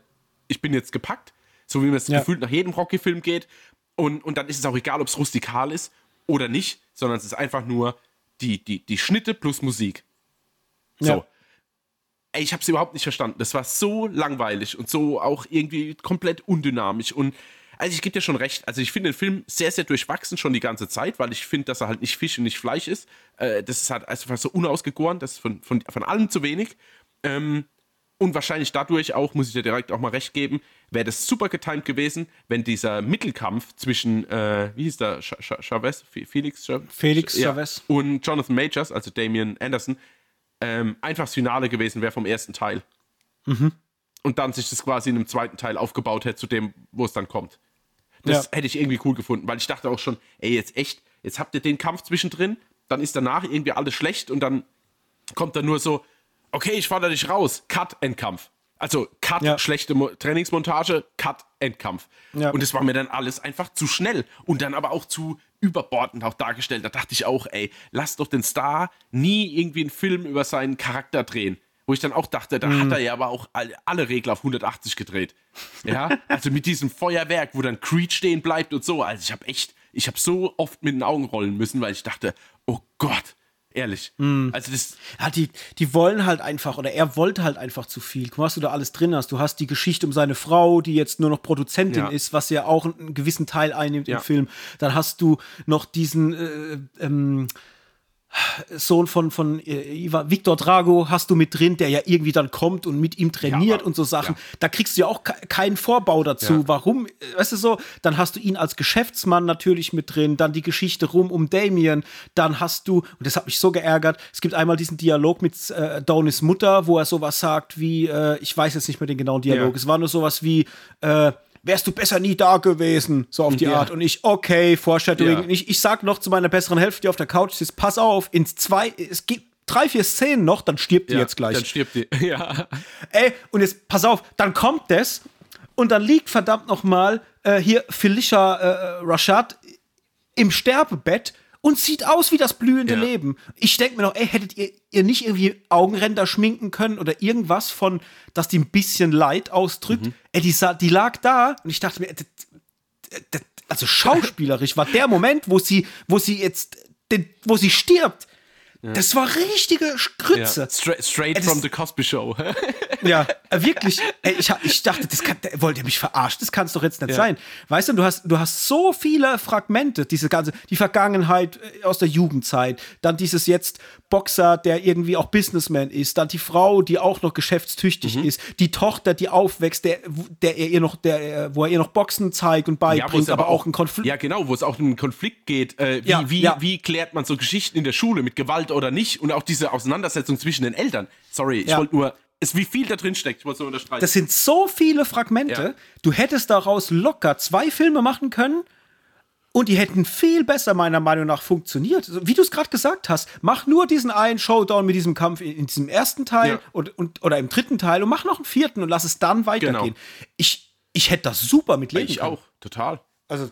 ich bin jetzt gepackt. So wie man es ja. gefühlt nach jedem Rocky-Film geht. Und, und dann ist es auch egal, ob es rustikal ist oder nicht, sondern es ist einfach nur die, die, die Schnitte plus Musik. So. Ja. Ey, ich habe es überhaupt nicht verstanden. Das war so langweilig und so auch irgendwie komplett undynamisch. Und also ich gebe dir schon recht. Also ich finde den Film sehr, sehr durchwachsen schon die ganze Zeit, weil ich finde, dass er halt nicht Fisch und nicht Fleisch ist. Äh, das ist halt einfach so unausgegoren. Das ist von, von, von allem zu wenig. Ähm, und wahrscheinlich dadurch auch, muss ich dir direkt auch mal recht geben, wäre das super getimt gewesen, wenn dieser Mittelkampf zwischen, äh, wie hieß der, Chavez, Felix Chavez? Felix Chavez. Ja, und Jonathan Majors, also Damian Anderson, ähm, einfach das Finale gewesen wäre vom ersten Teil. Mhm. Und dann sich das quasi in einem zweiten Teil aufgebaut hätte, zu dem, wo es dann kommt. Das ja. hätte ich irgendwie cool gefunden, weil ich dachte auch schon, ey, jetzt echt, jetzt habt ihr den Kampf zwischendrin, dann ist danach irgendwie alles schlecht und dann kommt dann nur so, okay, ich fordere dich raus, Cut, Endkampf. Also Cut, ja. schlechte Mo Trainingsmontage, Cut, Endkampf. Ja. Und es war mir dann alles einfach zu schnell und dann aber auch zu überbordend auch dargestellt. Da dachte ich auch, ey, lass doch den Star nie irgendwie einen Film über seinen Charakter drehen. Wo ich dann auch dachte, da mhm. hat er ja aber auch alle, alle Regler auf 180 gedreht. Ja, also mit diesem Feuerwerk, wo dann Creed stehen bleibt und so. Also ich habe echt, ich habe so oft mit den Augen rollen müssen, weil ich dachte, oh Gott, Ehrlich. Mm. Also das. Ja, die, die wollen halt einfach, oder er wollte halt einfach zu viel. Guck mal, was du da alles drin hast. Du hast die Geschichte um seine Frau, die jetzt nur noch Produzentin ja. ist, was ja auch einen gewissen Teil einnimmt ja. im Film. Dann hast du noch diesen äh, ähm, Sohn von, von äh, Victor Drago hast du mit drin, der ja irgendwie dann kommt und mit ihm trainiert ja, und so Sachen. Ja. Da kriegst du ja auch keinen Vorbau dazu. Ja. Warum? Weißt du so? Dann hast du ihn als Geschäftsmann natürlich mit drin, dann die Geschichte rum um Damien, dann hast du, und das hat mich so geärgert, es gibt einmal diesen Dialog mit äh, Donis Mutter, wo er sowas sagt wie, äh, ich weiß jetzt nicht mehr den genauen Dialog, es war nur sowas wie, äh, wärst du besser nie da gewesen, so auf die ja. Art. Und ich, okay, Foreshadowing. Ja. Ich, ich sag noch zu meiner besseren Hälfte, die auf der Couch sitzt, pass auf, ins zwei, es gibt drei, vier Szenen noch, dann stirbt die ja, jetzt gleich. Dann stirbt die, ja. Ey, und jetzt, pass auf, dann kommt das und dann liegt verdammt noch mal äh, hier Felicia äh, Rashad im Sterbebett und sieht aus wie das blühende ja. Leben. Ich denke mir noch, ey, hättet ihr, ihr nicht irgendwie Augenränder schminken können oder irgendwas von, dass die ein bisschen Leid ausdrückt? Mhm. Ey, die, die lag da und ich dachte mir, also schauspielerisch war der Moment, wo sie, wo sie jetzt, wo sie stirbt, ja. Das war richtige Grütze. Ja. Straight, straight äh, from the Cosby Show. ja, äh, wirklich. Ey, ich, ich dachte, das kann, wollt ihr mich verarschen? Das kann es doch jetzt nicht ja. sein. Weißt du, du hast, du hast so viele Fragmente, diese ganze, die Vergangenheit äh, aus der Jugendzeit, dann dieses jetzt Boxer, der irgendwie auch Businessman ist, dann die Frau, die auch noch geschäftstüchtig mhm. ist, die Tochter, die aufwächst, der, der er ihr noch, der, wo er ihr noch Boxen zeigt und beibringt, ja, aber, aber auch ein Konflikt. Ja, genau, wo es auch um einen Konflikt geht. Äh, wie, wie, wie klärt man so Geschichten in der Schule mit Gewalt oder nicht? Und auch diese Auseinandersetzung zwischen den Eltern. Sorry, ich wollte nur ist, wie viel da drin steckt. Ich wollte so unterstreichen. Das sind so viele Fragmente. Ja. Du hättest daraus locker zwei Filme machen können und die hätten viel besser, meiner Meinung nach, funktioniert. Wie du es gerade gesagt hast, mach nur diesen einen Showdown mit diesem Kampf in, in diesem ersten Teil ja. und, und, oder im dritten Teil und mach noch einen vierten und lass es dann weitergehen. Genau. Ich, ich hätte das super mit leben Ich können. auch, total. Also,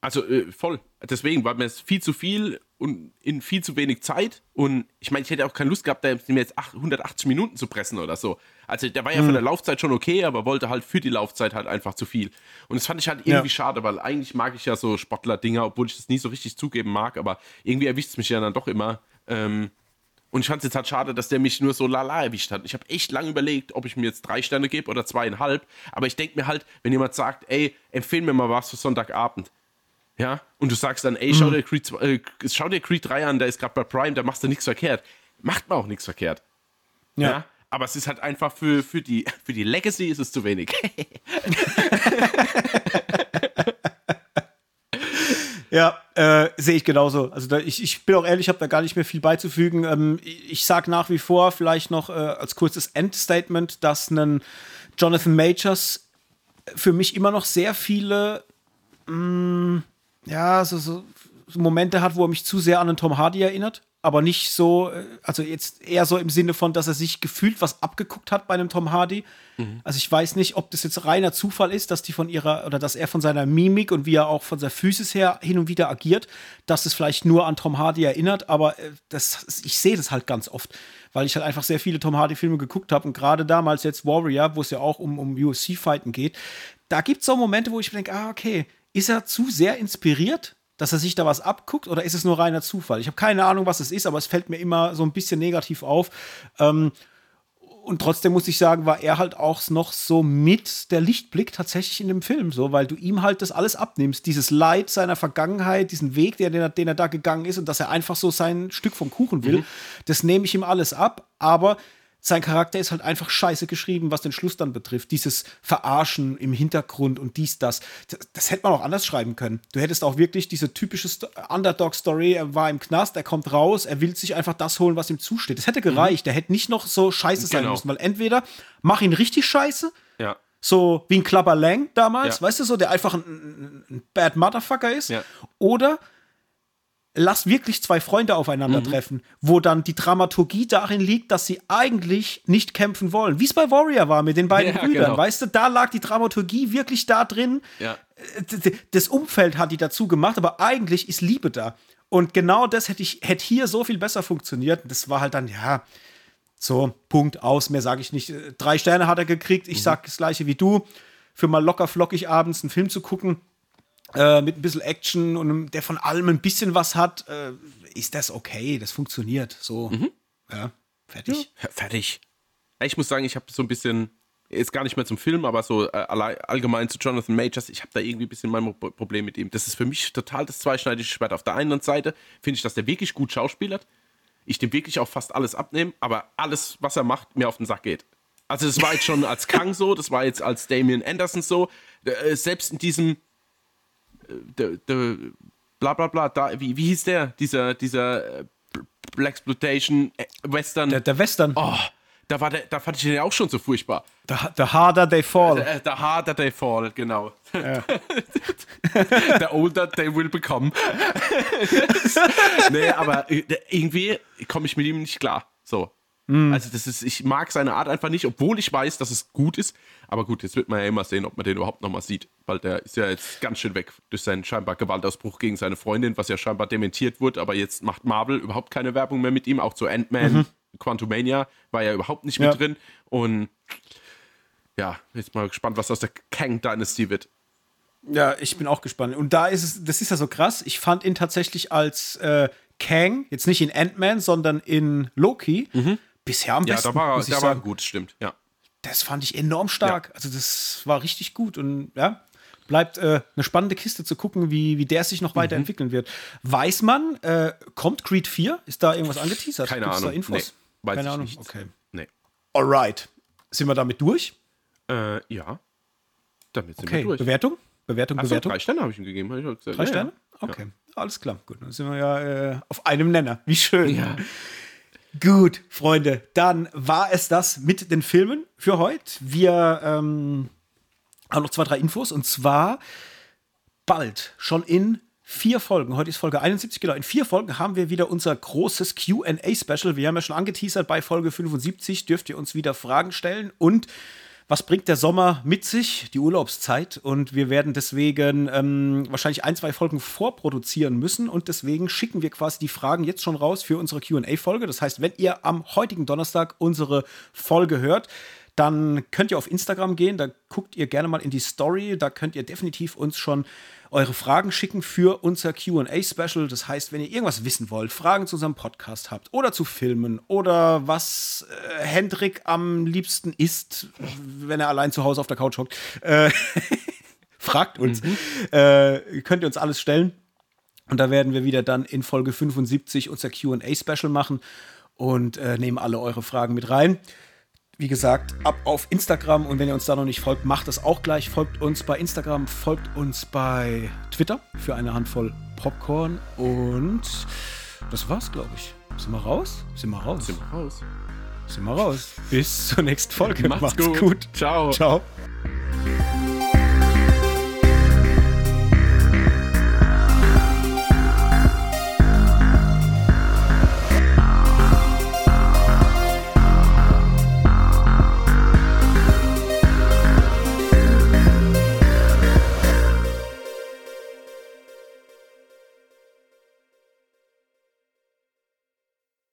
also äh, voll. Deswegen war mir es viel zu viel und in viel zu wenig Zeit. Und ich meine, ich hätte auch keine Lust gehabt, da mir jetzt 180 Minuten zu pressen oder so. Also der war ja mhm. von der Laufzeit schon okay, aber wollte halt für die Laufzeit halt einfach zu viel. Und das fand ich halt irgendwie ja. schade, weil eigentlich mag ich ja so Sportler-Dinger, obwohl ich das nie so richtig zugeben mag, aber irgendwie erwischt es mich ja dann doch immer. Ähm, und ich fand es jetzt halt schade, dass der mich nur so lala erwischt hat. Ich habe echt lange überlegt, ob ich mir jetzt drei Sterne gebe oder zweieinhalb. Aber ich denke mir halt, wenn jemand sagt, ey, empfehle mir mal was für Sonntagabend, ja, und du sagst dann, ey, schau mhm. dir Creed, äh, schau dir Creed 3 an, der ist gerade bei Prime, da machst du nichts verkehrt. Macht man auch nichts verkehrt. Ja. ja. Aber es ist halt einfach für, für, die, für die Legacy ist es zu wenig. ja, äh, sehe ich genauso. Also da, ich, ich bin auch ehrlich, ich habe da gar nicht mehr viel beizufügen. Ähm, ich sage nach wie vor vielleicht noch äh, als kurzes Endstatement, dass ein Jonathan Majors für mich immer noch sehr viele mh, mm, ja, so, so, Momente hat, wo er mich zu sehr an einen Tom Hardy erinnert. aber nicht so, äh, also jetzt eher so im Sinne von, dass er sich gefühlt was abgeguckt hat bei einem Tom Hardy. Mhm. Also ich weiß nicht, ob das jetzt reiner Zufall ist, dass die von ihrer oder dass er von seiner Mimik und wie er auch von seiner Physis her hin und wieder agiert, dass es vielleicht nur an Tom Hardy erinnert, aber äh, das, ich sehe das halt ganz oft, weil ich halt einfach sehr viele Tom Hardy-Filme geguckt habe und gerade damals jetzt Warrior, wo es ja auch um, um UFC-Fighten geht, da gibt es so Momente, wo ich denke, ah, okay, ist er zu sehr inspiriert, dass er sich da was abguckt oder ist es nur reiner Zufall? Ich habe keine Ahnung, was es ist, aber es fällt mir immer so ein bisschen negativ auf. Ähm, und trotzdem muss ich sagen, war er halt auch noch so mit der Lichtblick tatsächlich in dem Film, so, weil du ihm halt das alles abnimmst. Dieses Leid seiner Vergangenheit, diesen Weg, den, er, den er da gegangen ist und dass er einfach so sein Stück vom Kuchen will, mhm. das nehme ich ihm alles ab. Aber sein Charakter ist halt einfach scheiße geschrieben, was den Schluss dann betrifft. Dieses Verarschen im Hintergrund und dies, das. Das, das hätte man auch anders schreiben können. Du hättest auch wirklich diese typische Underdog-Story, er war im Knast, er kommt raus, er will sich einfach das holen, was ihm zusteht. Das hätte gereicht. Mhm. Der hätte nicht noch so scheiße sein genau. müssen, weil entweder mach ihn richtig scheiße, ja. so wie ein Klapper Lang damals, ja. weißt du so, der einfach ein, ein Bad Motherfucker ist, ja. oder lass wirklich zwei Freunde aufeinandertreffen, mhm. wo dann die Dramaturgie darin liegt, dass sie eigentlich nicht kämpfen wollen. Wie es bei Warrior war mit den beiden ja, Brüdern, genau. weißt du, da lag die Dramaturgie wirklich da drin. Ja. Äh, das Umfeld hat die dazu gemacht, aber eigentlich ist Liebe da. Und genau das hätte ich hätte hier so viel besser funktioniert. Das war halt dann ja so Punkt aus. Mehr sage ich nicht. Äh, drei Sterne hat er gekriegt. Ich mhm. sag das gleiche wie du. Für mal locker flockig abends einen Film zu gucken, äh, mit ein bisschen Action und der von allem ein bisschen was hat, äh, ist das okay. Das funktioniert. So. Mhm. Ja, fertig. Ja, fertig. Ich muss sagen, ich habe so ein bisschen, jetzt gar nicht mehr zum Film, aber so äh, allgemein zu Jonathan Majors, ich habe da irgendwie ein bisschen mein Problem mit ihm. Das ist für mich total das zweischneidige Schwert. Auf der einen Seite finde ich, dass der wirklich gut schauspielert. Ich dem wirklich auch fast alles abnehme, aber alles, was er macht, mir auf den Sack geht. Also das war jetzt schon als Kang so, das war jetzt als Damien Anderson so. Äh, selbst in diesem de, de, bla bla bla, da, wie, wie hieß der? Dieser, dieser äh, Black Exploitation äh, Western. Der, der Western. Oh, da, war der, da fand ich den ja auch schon so furchtbar. The, the harder they fall. The, the harder they fall, genau. Ja. the older they will become. nee, aber äh, irgendwie komme ich mit ihm nicht klar. So. Mm. Also das ist, ich mag seine Art einfach nicht, obwohl ich weiß, dass es gut ist. Aber gut, jetzt wird man ja immer sehen, ob man den überhaupt nochmal sieht. Weil der ist ja jetzt ganz schön weg durch seinen scheinbar Gewaltausbruch gegen seine Freundin, was ja scheinbar dementiert wurde. Aber jetzt macht Marvel überhaupt keine Werbung mehr mit ihm. Auch zu Ant-Man, mhm. Quantumania war ja überhaupt nicht ja. mit drin. Und ja, jetzt mal gespannt, was aus der Kang Dynasty wird. Ja, ich bin auch gespannt. Und da ist es, das ist ja so krass. Ich fand ihn tatsächlich als äh, Kang, jetzt nicht in Ant-Man, sondern in Loki, mhm bisher am besten. Ja, da war, da war gut, stimmt, ja. Das fand ich enorm stark. Ja. Also, das war richtig gut und ja, bleibt äh, eine spannende Kiste zu gucken, wie, wie der sich noch mhm. weiterentwickeln wird. Weiß man, äh, kommt Creed 4? Ist da irgendwas angeteasert? Keine Gibt's Ahnung. Da Infos? Nee, Keine Ahnung. Nicht. Okay. Nee. Alright. Sind wir damit durch? Äh, ja. Damit sind okay. wir durch. Bewertung? Bewertung, Achso, Bewertung? drei Sterne habe ich ihm gegeben. Ich gesagt, drei ja, Sterne? Okay. Ja. Alles klar. Gut, dann sind wir ja äh, auf einem Nenner. Wie schön. Ja. Gut, Freunde, dann war es das mit den Filmen für heute. Wir ähm, haben noch zwei, drei Infos und zwar bald, schon in vier Folgen. Heute ist Folge 71, genau. In vier Folgen haben wir wieder unser großes QA-Special. Wir haben ja schon angeteasert, bei Folge 75 dürft ihr uns wieder Fragen stellen und was bringt der Sommer mit sich? Die Urlaubszeit. Und wir werden deswegen ähm, wahrscheinlich ein, zwei Folgen vorproduzieren müssen. Und deswegen schicken wir quasi die Fragen jetzt schon raus für unsere QA-Folge. Das heißt, wenn ihr am heutigen Donnerstag unsere Folge hört, dann könnt ihr auf Instagram gehen, da guckt ihr gerne mal in die Story, da könnt ihr definitiv uns schon eure Fragen schicken für unser QA-Special. Das heißt, wenn ihr irgendwas wissen wollt, Fragen zu unserem Podcast habt oder zu Filmen oder was äh, Hendrik am liebsten isst, wenn er allein zu Hause auf der Couch hockt, äh, fragt uns. Mhm. Äh, könnt ihr uns alles stellen. Und da werden wir wieder dann in Folge 75 unser QA-Special machen und äh, nehmen alle eure Fragen mit rein wie gesagt, ab auf Instagram und wenn ihr uns da noch nicht folgt, macht das auch gleich. Folgt uns bei Instagram, folgt uns bei Twitter für eine Handvoll Popcorn und das war's, glaube ich. Sind wir raus? Sind wir raus? Sind wir raus? Sind wir raus. Bis zur nächsten Folge. Macht's, Macht's gut. gut. Ciao. Ciao.